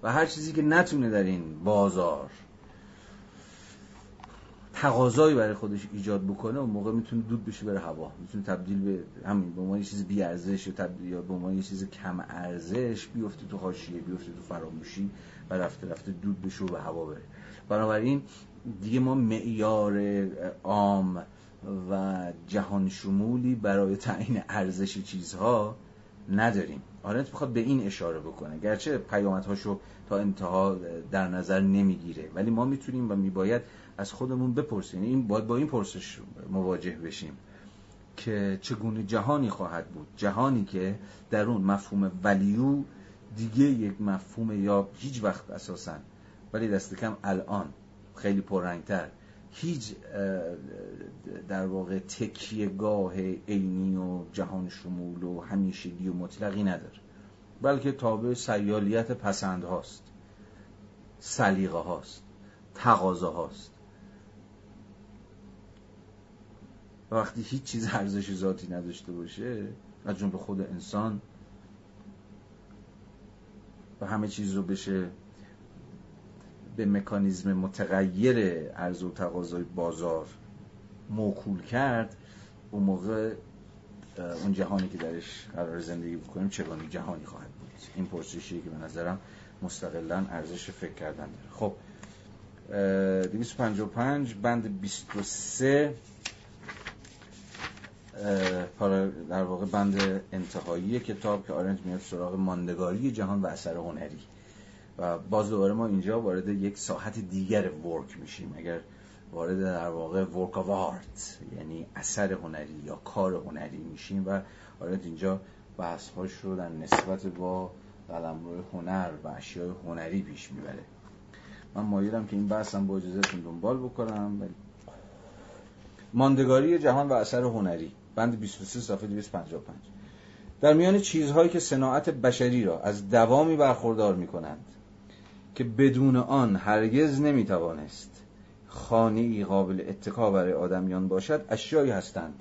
و هر چیزی که نتونه در این بازار تقاضایی برای خودش ایجاد بکنه اون موقع می‌تونه دود بشه بره هوا. می‌تونه تبدیل به همین به عنوان چیز بی ارزش یا تبدیل یا به عنوان یه چیز کم ارزش بیفته تو حاشیه بیفته تو فراموشی و رفته رفته دود بشه و به هوا بره. بنابراین دیگه ما معیار عام و جهان شمولی برای تعیین ارزش چیزها نداریم. آرنت می‌خواد به این اشاره بکنه. گرچه پیامدهاشو تا انتها در نظر نمی‌گیره ولی ما می‌تونیم و میباید از خودمون بپرسیم این باید با این پرسش مواجه بشیم که چگونه جهانی خواهد بود. جهانی که در اون مفهوم ولیو دیگه یک مفهوم یا هیچ وقت اساسا ولی دست کم الان خیلی پررنگتر هیچ در واقع گاه عینی و جهان شمول و همیشگی و مطلقی نداره. بلکه تابع سیالیت پسند هاست سلیقه هاست تقاضا هاست وقتی هیچ چیز ارزش ذاتی نداشته باشه از جمله خود انسان و همه چیز رو بشه به مکانیزم متغیر عرض و تقاضای بازار موکول کرد اون موقع اون جهانی که درش قرار زندگی بکنیم چگونه جهانی خواهد بود؟ این پرسشیه که به نظرم مستقلا ارزش فکر کردن داره. خب 255 بند 23 در واقع بند انتهایی کتاب که آرنت میاد سراغ ماندگاری جهان و اثر هنری. و باز دوباره ما اینجا وارد یک ساحت دیگر work میشیم. اگر وارد در واقع work of art یعنی اثر هنری یا کار هنری میشیم و آرنت اینجا بحث هاش رو در نسبت با قلمرو هنر و اشیاء هنری پیش می‌بره. من مایلم که این بحثم با اجازهتون دنبال بکنم. ماندگاری جهان و اثر هنری. بند 23 صفحه 255 در میان چیزهایی که صناعت بشری را از دوامی برخوردار می کنند که بدون آن هرگز نمی توانست خانه قابل اتکا برای آدمیان باشد اشیایی هستند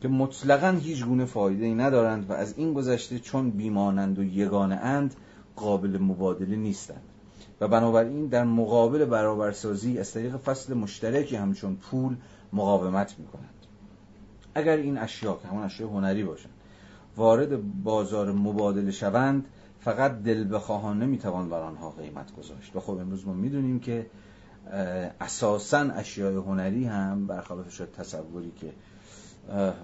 که مطلقا هیچ گونه فایده ای ندارند و از این گذشته چون بیمانند و یگانه اند قابل مبادله نیستند. و بنابراین در مقابل برابرسازی از طریق فصل مشترکی همچون پول مقاومت می کنند اگر این اشیا که همون اشیاء هنری باشند وارد بازار مبادله شوند فقط دل بخواهانه می‌توان بر آنها قیمت گذاشت. و خب امروز ما می‌دونیم که اساسا اشیاء هنری هم برخلاف شد تصوری که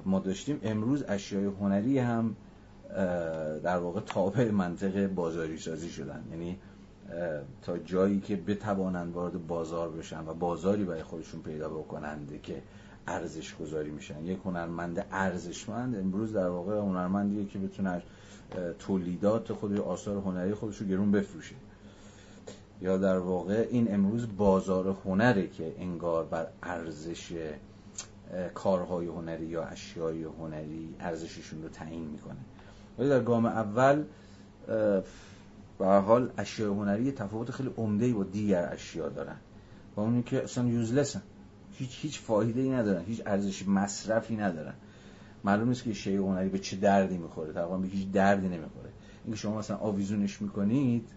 ما داشتیم امروز اشیاء هنری هم در واقع تابع منطق بازاری سازی شدن. یعنی تا جایی که بتوانند وارد بازار بشن و بازاری برای خودشون پیدا بکنند که ارزش گذاری میشن. یک هنرمند ارزشمند امروز در واقع هنرمندیه که بتونه تولیدات خود آثار هنری خودش رو گرون بفروشه. یا در واقع این امروز بازار هنره که انگار بر ارزش کارهای هنری یا اشیای هنری ارزششون رو تعیین می‌کنه. ولی در گام اول به حال اشیای هنری تفاوت خیلی عمده با دیگر اشیا دارن. و اونی که اصلا یوزلسن هیچ هیچ فایده ای ندارن هیچ ارزش مصرفی ندارن. معلوم نیست که شی هنری به چه دردی می‌خوره. تقریبا به هیچ دردی نمی‌خوره. اینکه شما مثلا آویزونش می‌کنید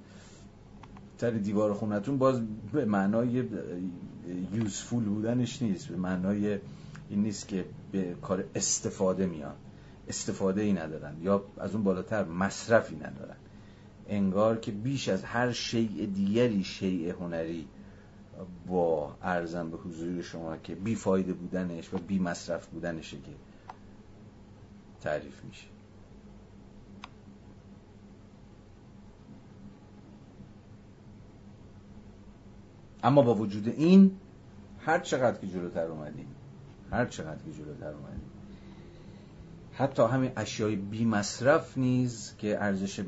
سر دیوار خونتون باز به معنای یوزفول بودنش نیست. به معنای این نیست که به کار استفاده میان. استفاده ای ندارن یا از اون بالاتر مصرفی ندارن. انگار که بیش از هر شیء دیگری شیء هنری با ارزم به حضور شما که بی فایده بودنش و بی مصرف بودنشه که تعریف میشه اما با وجود این هر چقدر که جلوتر اومدیم هر چقدر که جلوتر اومدیم حتی همین اشیای بی مصرف نیز که ارزش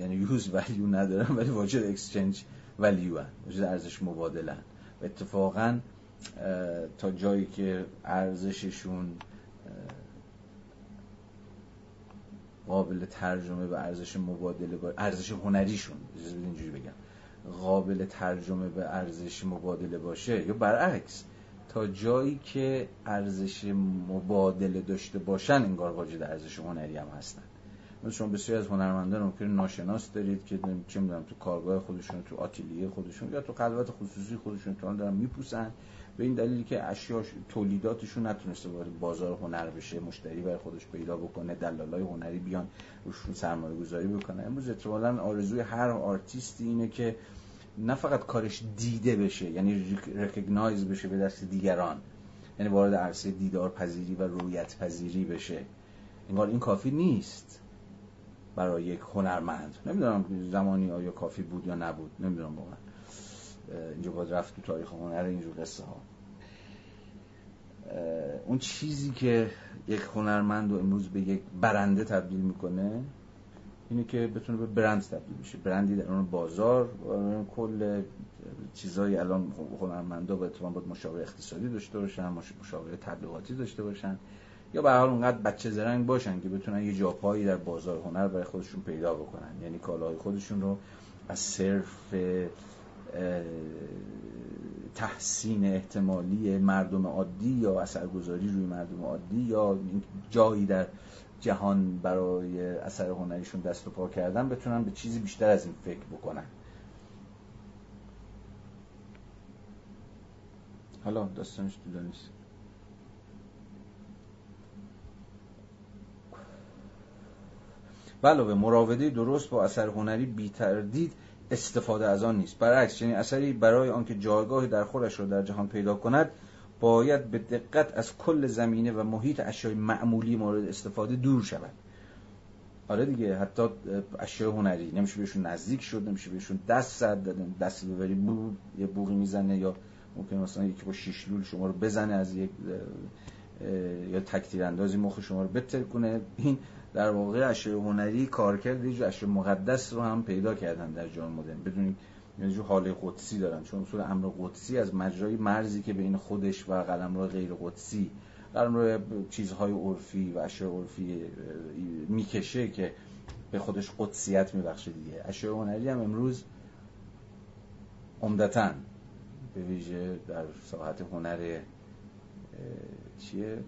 یعنی یوز ولیو ندارن ولی واجد اکسچنج ولیو هن ارزش مبادله. اتفاقا تا جایی که ارزششون قابل ترجمه به ارزش مبادله با ارزش هنریشون اینجوری بگم قابل ترجمه به ارزش مبادله باشه یا برعکس تا جایی که ارزش مبادله داشته باشن انگار واجد ارزش هنری هم هستن. شما بسیاری از هنرمندان ممکن ناشناس دارید که چه می‌دونم تو کارگاه خودشون تو آتیلیه خودشون یا تو خلوت خصوصی خودشون تو دارن میپوسن. به این دلیلی که اشیا تولیداتشون نتونسته وارد بازار هنر بشه مشتری برای خودش پیدا بکنه دلالای هنری بیان روشون سرمایه گذاری بکنه. امروز احتمالاً آرزوی هر آرتیستی اینه که نه فقط کارش دیده بشه یعنی recognize بشه به دست دیگران. یعنی وارد عرصه دیدار پذیری و رویت پذیری بشه. انگار این کافی نیست. برای یک هنرمند. نمی‌دونم زمانی آیا کافی بود یا نبود. نمی‌دونم واقعا. اینجا باید رفت تو تاریخ هنر اینجور قصه ها اون چیزی که یک هنرمند رو امروز به یک برند تبدیل می‌کنه اینه که بتونه به برند تبدیل بشه. برندی در اون بازار کل چیزایی الان هنرمندا باید باید مشاور اقتصادی داشته باشن مشاور تبلیغاتی داشته باشن. یا به حال اونقدر بچه زرنگ باشن که بتونن یه جاپایی در بازار هنر برای خودشون پیدا بکنن. یعنی کالاهای خودشون رو از صرف تحسین احتمالی مردم عادی یا اثرگذاری روی مردم عادی یا جایی در جهان برای اثر هنریشون دست و پا کردن بتونن به چیزی بیشتر از این فکر بکنن. حالا داستانش نیست علاوه مراوده درست با اثر هنری بی تردید استفاده از آن نیست. برعکس یعنی اثری برای آنکه جایگاهی در خودش را در جهان پیدا کند باید به دقت از کل زمینه و محیط اشیای معمولی مورد استفاده دور شود. آره دیگه حتی اشیاء هنری نمیشه بهشون نزدیک شد نمیشه بهشون دست زد دست ببری بو یه بوغی می‌زنه یا ممکن مثلا یکی با شیش لول شما رو بزنه از یک یا تکتیر اندازی مخ شما رو بتر کنه این در واقع اشیاء هنری کارکرد یه اشیاء مقدس رو هم پیدا کردن در جهان مدرن. بدون یه جو حال قدسی دارن. چون اصول امر قدسی از مجرای مرزی که بین خودش و قلمرو غیر قدسی قلمرو چیزهای عرفی و اشیاء عرفی می‌کشه که به خودش قدسیت میبخشه دیگه. اشیاء هنری هم امروز عمدتا به ویژه در ساحت هنر چیه؟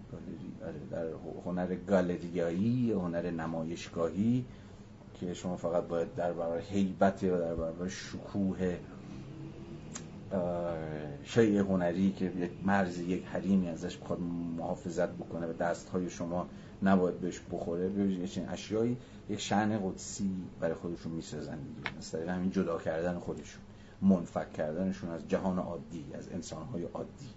آره، در هنر گالریایی هنر نمایشگاهی که شما فقط باید در برابر حیبت یا در برابر شکوه شیء هنری که یک مرز یک حریمی ازش بخواد محافظت بکنه و دست های شما نباید بهش بخوره ببینید چنین اشیایی یک شعن قدسی برای خودشون می‌سازن دیگه. مثلا همین جدا کردن خودشون منفک کردنشون از جهان عادی از انسانهای عادی.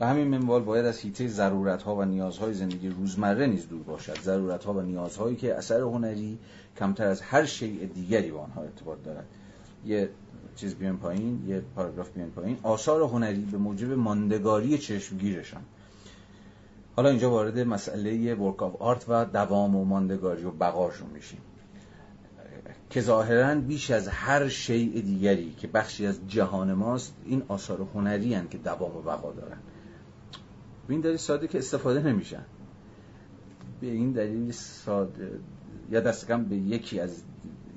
و همین منوال باید از حیطه ضرورت ها و نیازهای زندگی روزمره نیز دور باشد. ضرورت ها و نیازهایی که اثر هنری کمتر از هر شیء دیگری با آنها ارتباط دارد. یه چیز بیان پایین یه پاراگراف بیان پایین. آثار هنری به موجب ماندگاری چشمگیرشان. حالا اینجا وارد مسئله ورک آف آرت و دوام و ماندگاری و بقاشون میشیم. که ظاهرا بیش از هر شیء دیگری که بخشی از جهان ماست این آثار هنری هن که دوام و بقا دارن به این دلیل ساده که استفاده نمیشن. به این دلیل ساده یا دست کم به یکی از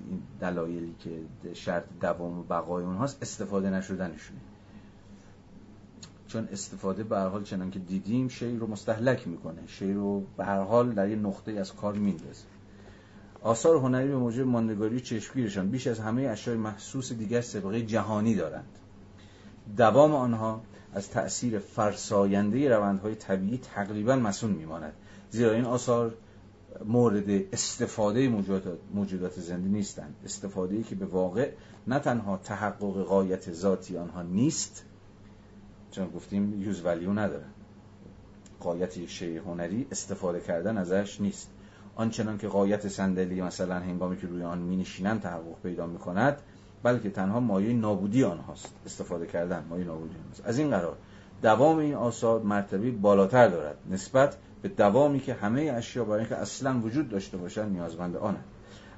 این دلایلی که شرط دوام و بقای اونهاست استفاده نشدنشونه. چون استفاده به هر حال چنان که دیدیم شی رو مستحلک می‌کنه. شی رو به هر حال در یه نقطه از کار میندازه. آثار هنری به موجب ماندگاری چشمگیرشان بیش از همه اشیاء محسوس دیگر سابقه جهانی دارند. دوام آنها از تأثیر فرساینده روندهای طبیعی تقریبا مسون میماند. زیرا این آثار مورد استفاده موجودات, زنده نیستند. استفاده که به واقع نه تنها تحقق قایت ذاتی آنها نیست چون گفتیم یوز ولیو نداره. قایت یک شیء هنری استفاده کردن ازش نیست. آنچنان که قایت صندلی مثلا هنگامی که روی آن می تحقق پیدا می کند بلکه تنها مایه نابودی آنهاست استفاده کردن مایه نابودی آنهاست. از این قرار دوام این آثار مرتبه بالاتر دارد نسبت به دوامی که همه اشیا برای اینکه اصلا وجود داشته باشند نیازمند آنند.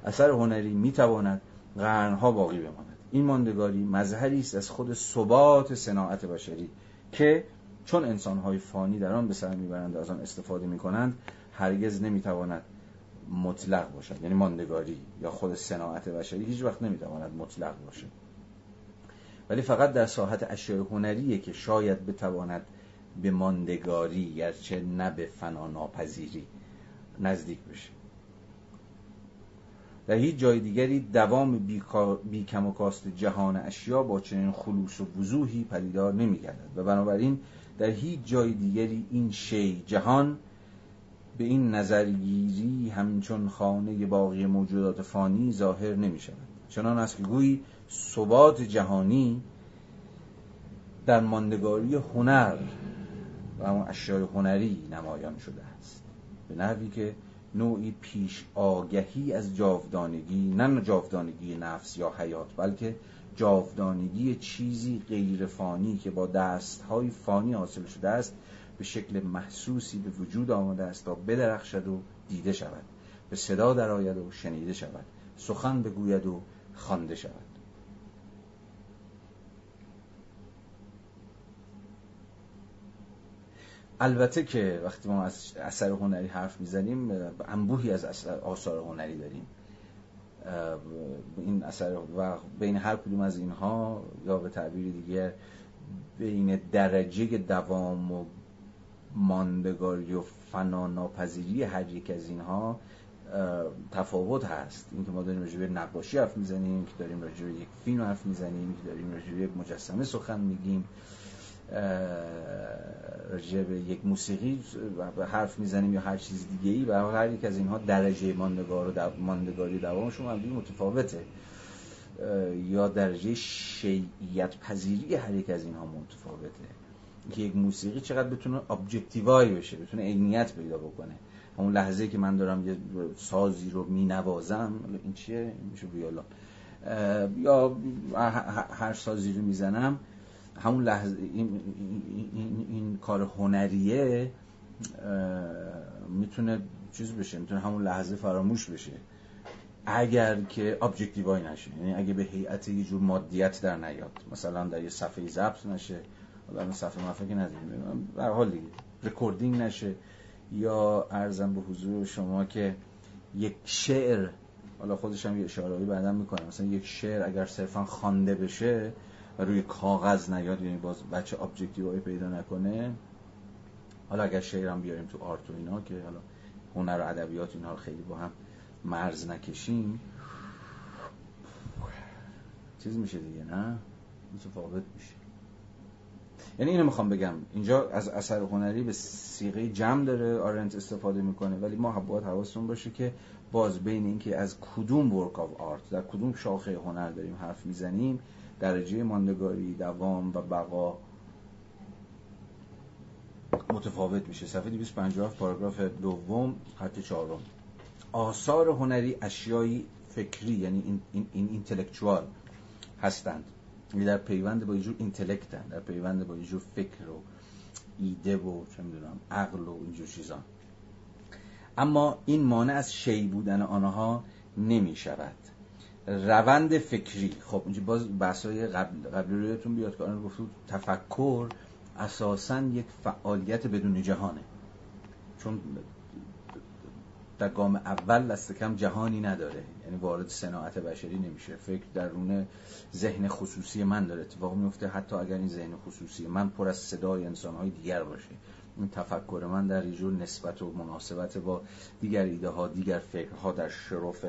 اثر هنری می‌تواند قرنها باقی بماند. این ماندگاری مظهری است از خود ثبات صناعت بشری که چون انسانهای فانی در آن به سر می‌برند و از آن استفاده می‌کنند هرگز نمی‌تواند مطلق باشد یعنی ماندگاری یا خود صناعت بشری هیچ وقت نمی‌تواند مطلق باشد. ولی فقط در ساحت اشیاء هنریه که شاید بتواند به ماندگاری گرچه نه به فنا ناپذیری نزدیک بشه. در هیچ جای دیگری دوام بی کم و کاست جهان اشیا با چنین خلوص و وضوحی پدیدار نمیگردد. و بنابراین در هیچ جای دیگری این شی جهان به این نظرگیری همچون خانه باقی موجودات فانی ظاهر نمی شود چنان است که گویی ثبات جهانی در ماندگاری هنر و همون اشیای هنری نمایان شده است. به نحوی که نوعی پیش آگهی از جاودانگی نه جاودانگی نفس یا حیات بلکه جاودانگی چیزی غیر فانی که با دستهای فانی حاصل شده است به شکل محسوسی به وجود آمده است تا بدرخشد و دیده شود. به صدا درآید و شنیده شود. سخن بگوید و خوانده شود. البته که وقتی ما از اثر هنری حرف می‌زنیم انبوهی از آثار هنری داریم. این اثر و بین هر کدوم از اینها یا به تعبیر دیگر بین درجه دوام و ماندگاری و فنا ناپذیری هر یک از اینها تفاوت هست. اینکه ما داریم راجع به نقاشی حرف می‌زنیم که داریم راجع یک فیلم حرف می‌زنیم که داریم راجع یک مجسمه سخن میگیم راجع به یک موسیقی حرف می‌زنیم یا هر چیز دیگه ای و هر یک از اینها درجه ماندگار و. ماندگاری دوامشون هم متفاوته. یا درجه شیعیت پذیری هر یک از اینها متفاوته. یک موسیقی چقدر بتونه ابجکتیوای بشه بتونه عینیت پیدا بکنه. اون لحظه که من دارم یه سازی رو می نوازم این چیه؟ این میشه ویولون. یا هر سازی رو می‌زنم همون لحظه این, این, این, کار هنریه می‌تونه چیز بشه می‌تونه همون لحظه فراموش بشه. اگر که objectify نشه یعنی اگه به هیئت یه جور مادیت در نیاد مثلا در یه صفحه ضبط نشه حالا صفحه مفکر نداریم. در حال دیگه recording نشه. یا عرضم به حضور شما که یک شعر حالا خودش هم یه اشاره‌ای بعدا می‌کنه. مثلا یک شعر اگر صرفا خوانده بشه و روی کاغذ نیاد یعنی باز وجه objective ی پیدا نکنه حالا اگر شعر بیاریم تو art و اینا که حالا هنر و ادبیات رو خیلی با هم مرز نکشیم. چیز میشه دیگه نه؟ متفاوت میشه. یعنی اینو می‌خوام بگم. اینجا از اثر هنری به سیغه جمع داره آرنت استفاده می‌کنه ولی ما باید حواستون باشه که باز بین اینکه از کدوم ورک آف آرت در کدوم شاخه هنر داریم حرف می‌زنیم درجه ماندگاری دوام و بقا متفاوت میشه. صفحه 257 پاراگراف دوم خط چهارم. آثار هنری اشیایی فکری یعنی این, این, این اینتלקچوال هستند. یعنی در پیوند با یه جور اینتלקتن در پیوند با یه جور فکر و ایده و چه می‌دونم عقل و اینجور چیزان اما این مانع از شی بودن آنها نمی شود. روند فکری خب اینجا باز بحثای قبل قبلی رویتون بیاد که آن تفکر اساسا یک فعالیت بدون جهانه. چون در گام اول دست کم جهانی نداره. یعنی وارد صناعت بشری نمیشه. فکر درون ذهن خصوصی من داره. اتفاق میفته حتی اگر این ذهن خصوصی من پر از صدای انسانهای دیگر باشه. این تفکر من در جور نسبت و مناسبت با دیگر ایده ها دیگر فکرها در شرف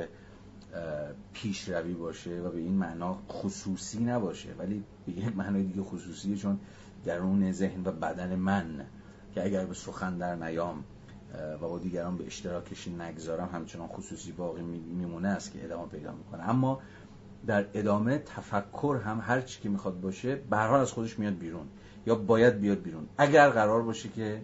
پیشروی باشه و به این معنا خصوصی نباشه. ولی به یک معنای دیگه خصوصیه چون درون ذهن و بدن من که اگر به سخن در نیام و با دیگران به اشتراکش نگذارم همچنان خصوصی باقی میمونه است که ادامه پیدا می‌کنه. اما در ادامه تفکر هم هر چی که می‌خواد باشه به از خودش میاد بیرون یا باید بیاد بیرون. اگر قرار باشه که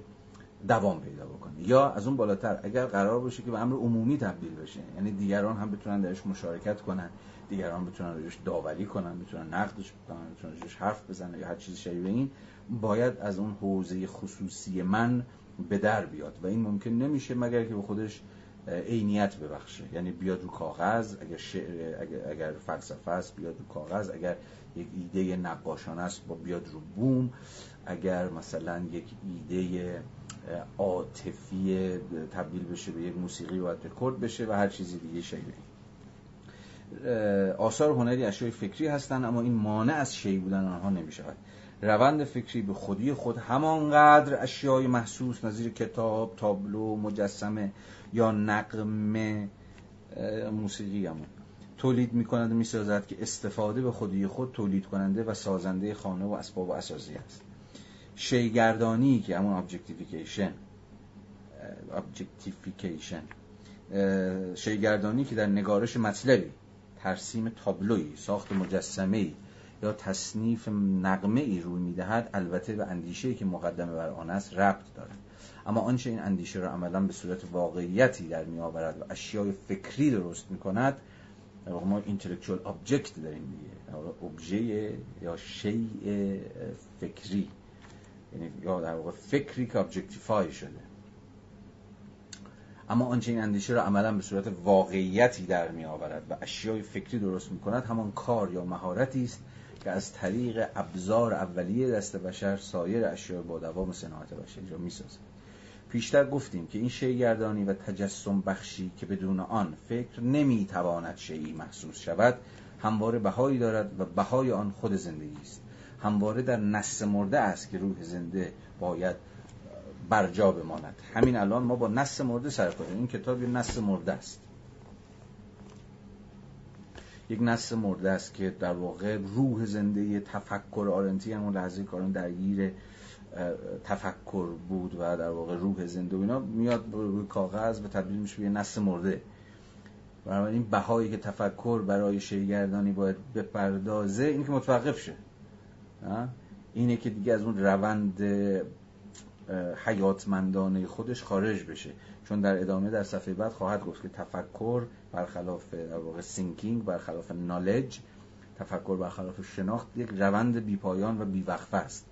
دوام پیدا بکنه یا از اون بالاتر اگر قرار باشه که به امر عمومی تبدیل بشه یعنی دیگران هم بتونن درش مشارکت کنن دیگران بتونن روش داوری کنن بتونن نقدش بکنن بتونن روش حرف بزنن یا هر چیز شبیه این باید از اون حوزه خصوصی من به در بیاد و این ممکن نمیشه مگر که به خودش عینیت ببخشه. یعنی بیاد رو کاغذ اگر شعر اگر, اگر فلسفه است بیاد رو کاغذ. اگر یک ایده نقاشانه است با بیاد رو بوم. اگر مثلا یک ایده عاطفی تبدیل بشه به یک موسیقی باید رکورد بشه و هر چیزی دیگه شیبه آثار هنری اشیای فکری هستند اما این مانع از شی بودن آنها نمی شود روند فکری به خودی خود همانقدر اشیای محسوس نظیر کتاب، تابلو، مجسمه یا نغمه موسیقی همون. تولید می کند و می سازد که استفاده به خودی خود تولید کننده و سازنده خانه و اسباب و اثاثیه است. شیءگردانی که همون objectification objectification شیءگردانی که در نگارش مطلبی ترسیم تابلوی ساخت مجسمه یا تصنیف نغمه ای روی می‌دهد البته به اندیشه که مقدمه بر آن است ربط دارد. اما آنچه این اندیشه را عملا به صورت واقعیتی در می آورد و اشیای فکری درست می کند ما intellectual object داریم دیگه. ابژه یا شیء فکری. یعنی یا در واقع فکری که objectify شده. اما آنچه این اندیشه را عملا به صورت واقعیتی در می آورد و اشیای فکری درست می کند همان کار یا مهارتی است که از طریق ابزار اولیه دست بشر سایر اشیاء با دوام صناعت بشری را می سازد پیشتر گفتیم که این شیگردانی و تجسم بخشی که بدون آن فکر نمی تواند شیعی محسوس شود همواره بهایی دارد و بهای آن خود زندگی است. همواره در نس مرده است که روح زنده باید برجا بماند. همین الان ما با نس مرده سر این کتاب یه نس مرده است. یک نس مرده است که در واقع روح زنده تفکر آرنتی همون لحظه کارون درگیر تفکر بود و در واقع روح زنده و اینا میاد روی کاغذ و تبدیل میشه به نس مرده. این بهایی که تفکر برای شیگردانی باید بپردازه این که متوقف شه. اینه که دیگه از اون روند حیاتمندانه خودش خارج بشه. چون در ادامه در صفحه بعد خواهد گفت که تفکر برخلاف در واقع سینکینگ برخلاف نالج تفکر برخلاف شناخت یک روند بیپایان و بیوقفه است.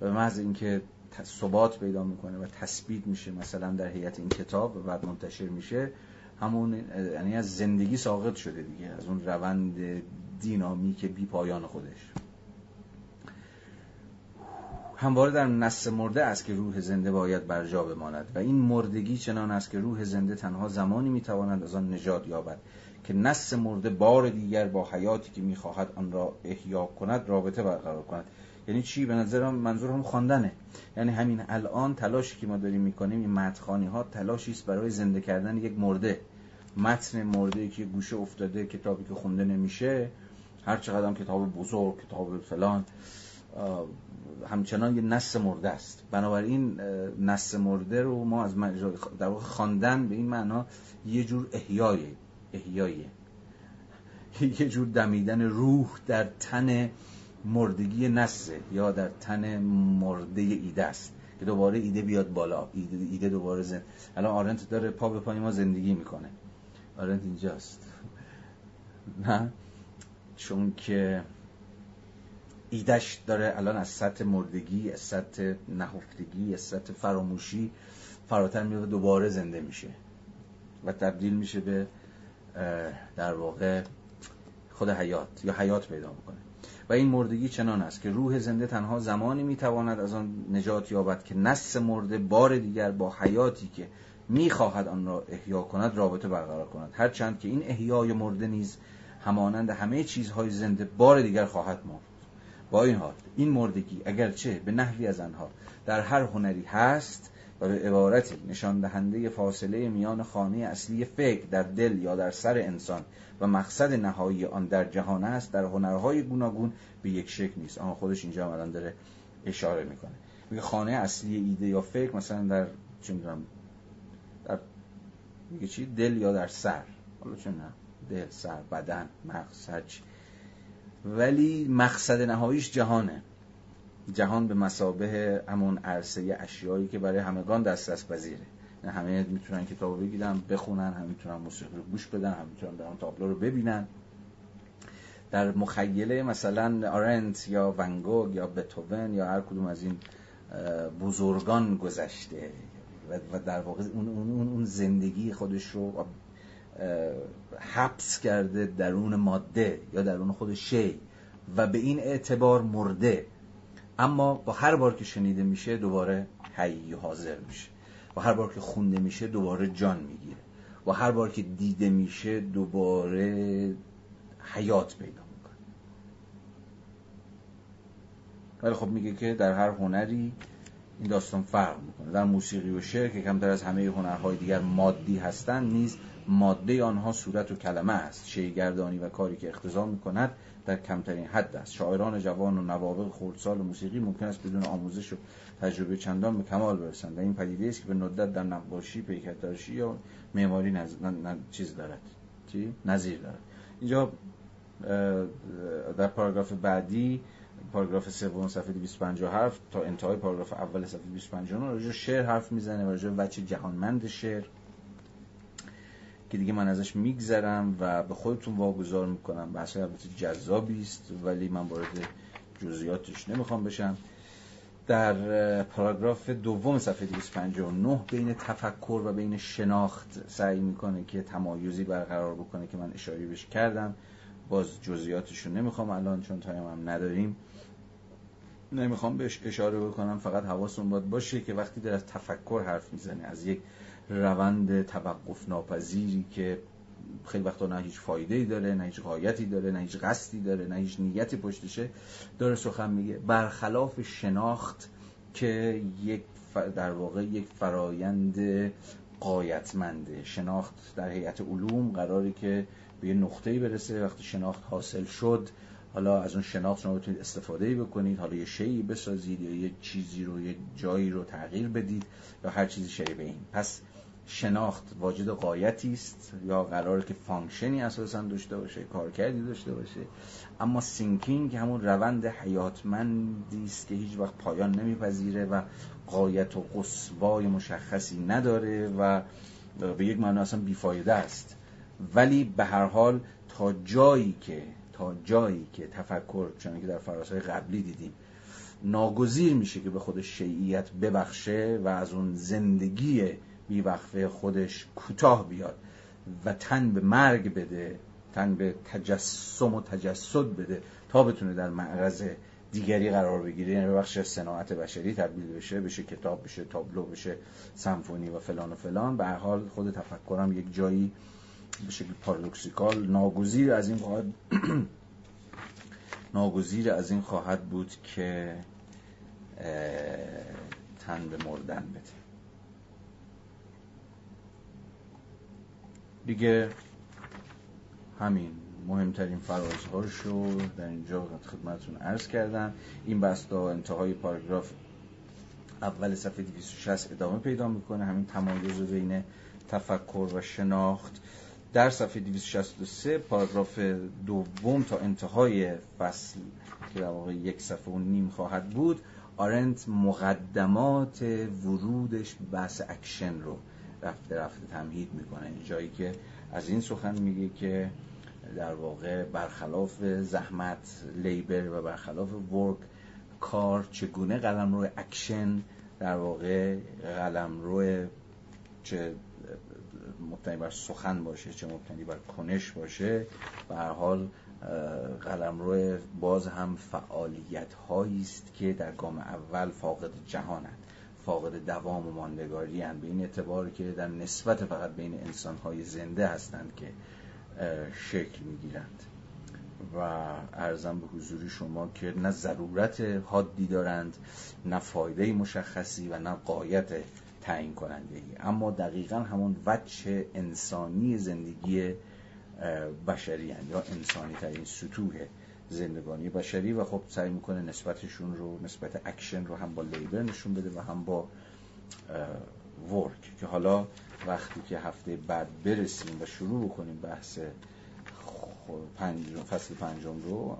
و به محض اینکه ثبات پیدا می‌کنه و تثبیت میشه مثلا در هیئت این کتاب و بعد منتشر میشه همون یعنی از زندگی ساقط شده دیگه از اون روند دینامیک بی پایان خودش. همواره در نس مرده است که روح زنده باید بر جا بماند و این مردگی چنان است که روح زنده تنها زمانی می‌تواند از آن نجات یابد که نس مرده بار دیگر با حیاتی که می‌خواهد آن را احیا کند رابطه برقرار کند. یعنی چی؟ به نظرم منظور هم خواندنه. یعنی همین الان تلاشی که ما داریم می‌کنیم این متخانی ها تلاشی است برای زنده کردن یک مرده. متن مرده که گوشه افتاده کتابی که خونده نمیشه هر چقدر هم کتاب بزرگ کتاب فلان همچنان یه نس مرده است. بنابراین نس مرده رو ما از در واقع خواندن به این معنا یه جور احیای احیایه. یه جور دمیدن روح در تن مردگی نسه یا در تن مرده ایده است که دوباره ایده بیاد بالا. ایده, ایده دوباره زن الان آرنت داره پا به پای ما زندگی می‌کنه. آرنت اینجاست. نه؟ چون که ایدش داره الان از سطح مردگی از سطح نهفتگی از سطح فراموشی فراتر میاد دوباره زنده میشه و تبدیل میشه به در واقع خود حیات یا حیات پیدا می‌کنه. و این مردگی چنان است که روح زنده تنها زمانی می‌تواند از آن نجات یابد که نس مرده بار دیگر با حیاتی که می‌خواهد آن را احیا کند رابطه برقرار کند. هرچند که این احیای مرده نیز همانند همه چیزهای زنده بار دیگر خواهد مرد. با این حال این مردگی اگرچه به نحوی از آنها در هر هنری هست و به عبارتی نشان دهنده فاصله میان خانه اصلی فکر در دل یا در سر انسان و مقصد نهایی آن در جهان است در هنرهای گوناگون به یک شکل نیست. آن خودش اینجا الان داره اشاره می‌کنه. میگه خانه اصلی ایده یا فکر مثلا در چه می‌دونم در میگه چی؟ دل یا در سر. حالا چه نه دل سر بدن مغز ولی مقصد نهاییش جهانه. جهان به مسابه همون عرصه اشیایی که برای همگان دسترس پذیره. نه همه می‌تونن کتاب بگیرن بخونن هم می‌تونن موسیقی رو گوش بدن هم می‌تونن برن تابلو رو ببینن. در مخیله مثلا آرنت یا ونگوگ یا بتوون یا هر کدوم از این بزرگان گذشته. و در واقع اون زندگی خودش رو حبس کرده درون ماده یا درون خود شی و به این اعتبار مرده. اما با هر بار که شنیده میشه دوباره حی حاضر میشه. و هر بار که خونده میشه دوباره جان می‌گیره. و هر بار که دیده میشه دوباره حیات پیدا می‌کنه. ولی خب میگه که در هر هنری این داستان فرق می‌کنه. در موسیقی و شعر که کمتر از همه هنرهای دیگر مادی هستند نیز ماده آنها صورت و کلمه است. شیگردانی و کاری که اختزام می‌کند در کمترین حد است. شاعران جوان و نوابق خردسال موسیقی ممکن است بدون آموزش و تجربه چندان به کمال برسند. و این پدیده است که به ندت در نقاشی پیکرتاشی یا معماری نز... چیز دارد. چی؟ نظیر دارد. اینجا در پاراگراف بعدی پاراگراف سوم صفحه 257 تا انتهای پاراگراف اول صفحه 259 راجع شعر حرف می‌زنه راجع بچه جهانمند شعر. که دیگه من ازش میگذرم و به خودتون واگذار می‌کنم. بحث البته جذابی است ولی من وارد جزئیاتش نمی‌خوام بشم. در پاراگراف دوم صفحه 259 بین تفکر و بین شناخت سعی می‌کنه که تمایزی برقرار بکنه که من اشاره بهش کردم. باز جزئیاتش رو نمی‌خوام الان چون تایم هم نداریم. نمی‌خوام بهش اشاره بکنم. فقط حواستون باید باشه که وقتی در تفکر حرف می‌زنه از یک روند توقف ناپذیری که خیلی وقتا نه هیچ فایده ای داره نه هیچ غایتی داره نه هیچ قصدی داره نه هیچ نیتی پشتشه. داره سخن میگه. برخلاف شناخت که یک در واقع یک فرایند قایتمنده شناخت در هیئت علوم قراری که به یه نقطه‌ای برسه. وقتی شناخت حاصل شد حالا از اون شناخت شما بتونید استفاده بکنید. حالا یه شیئی بسازید یا یه چیزی رو یه جایی رو تغییر بدید یا هر چیزی به این. پس شناخت واجد غایتی است یا قراره که function ی اساسا داشته باشه کارکردی داشته باشه. اما thinking همون روند حیاتمندی است که هیچ وقت پایان نمیپذیره و غایت قصوای مشخصی نداره و به یک معنی اصلا بیفایده است. ولی به هر حال تا جایی که تا جایی که تفکر چون که در فراسای قبلی دیدیم ناگزیر میشه که به خودش شیعیت ببخشه و از اون زندگی بیوقفه خودش کوتاه بیاد و تن به مرگ بده تن به تجسم و تجسد بده تا بتونه در معرض دیگری قرار بگیره. یعنی بخش صناعت بشری تبدیل بشه بشه کتاب بشه تابلو بشه سمفونی و فلان و فلان. به هر حال خود تفکرم یک جایی به شکل پارادوکسیکال ناگزیر از این خواهد ناگزیر از این خواهد بود که تن به مردن بده. دیگه همین مهمترین فرازهاشو در اینجا خدمتتون عرض کردم. این بحث تا انتهای پاراگراف اول صفحه 260 ادامه پیدا می‌کنه. همین تمایز بین تفکر و شناخت. در صفحه 263 پاراگراف دوم تا انتهای فصل که در واقع یک صفحه و نیم خواهد بود آرنت مقدمات ورودش بحث اکشن رو رفته رفته تمهید می‌کنه. جایی که از این سخن میگه که در واقع برخلاف زحمت labor و برخلاف work کار چگونه قلم روی اکشن در واقع قلمروی چه مبتنی بر سخن باشه چه مبتنی بر کنش باشه به حال قلمروی باز هم فعالیت هایی است که در گام اول فاقد جهانند. فاقد دوام و ماندگاری هستند به این اعتبار که در نسبت فقط بین انسان های زنده هستند که شکل می‌گیرند و عرضم به حضور شما که نه ضرورت حادی دارند نه فایده مشخصی و نه غایت تعیین کننده ای اما دقیقا همون وجه انسانی زندگی بشری. یا انسانی ترین سطوح زندگانی بشری و خب سعی می‌کنه نسبتشون رو نسبت اکشن رو هم با labor نشون بده و هم با work که حالا وقتی که هفته بعد برسیم و شروع بکنیم بحث فصل پنجم رو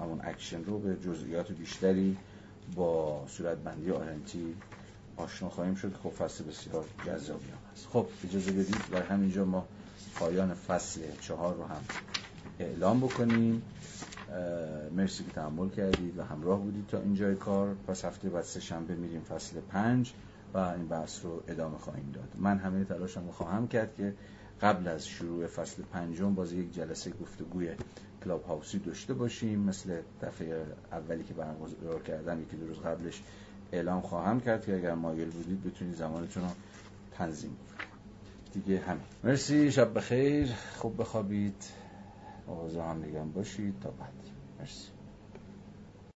همون اکشن رو به جزئیات بیشتری با صورتبندی آرنتی آشنا خواهیم شد. خب فصل بسیار جذابی هم هست. خب اجازه بدید در همینجا ما پایان فصل چهار رو هم اعلام بکنیم. مرسی که تحمل کردید و همراه بودید تا اینجای کار. پس هفته بعد سه شنبه میریم فصل پنج و این بحث رو ادامه خواهیم داد. من همه تلاشم رو خواهم کرد که قبل از شروع فصل پنجم باز یک جلسه گفتگوی کلاب هاوسی داشته باشیم. مثل دفعه اولی که برگزار کردم یکی دو روز قبلش اعلام خواهم کرد که اگر مایل بودید بتونید زمانتون رو تنظیم دیگه همین. مرسی. شب بخیر. خوب بخوابید. آوازه هم باشید تا بعد. مرسی.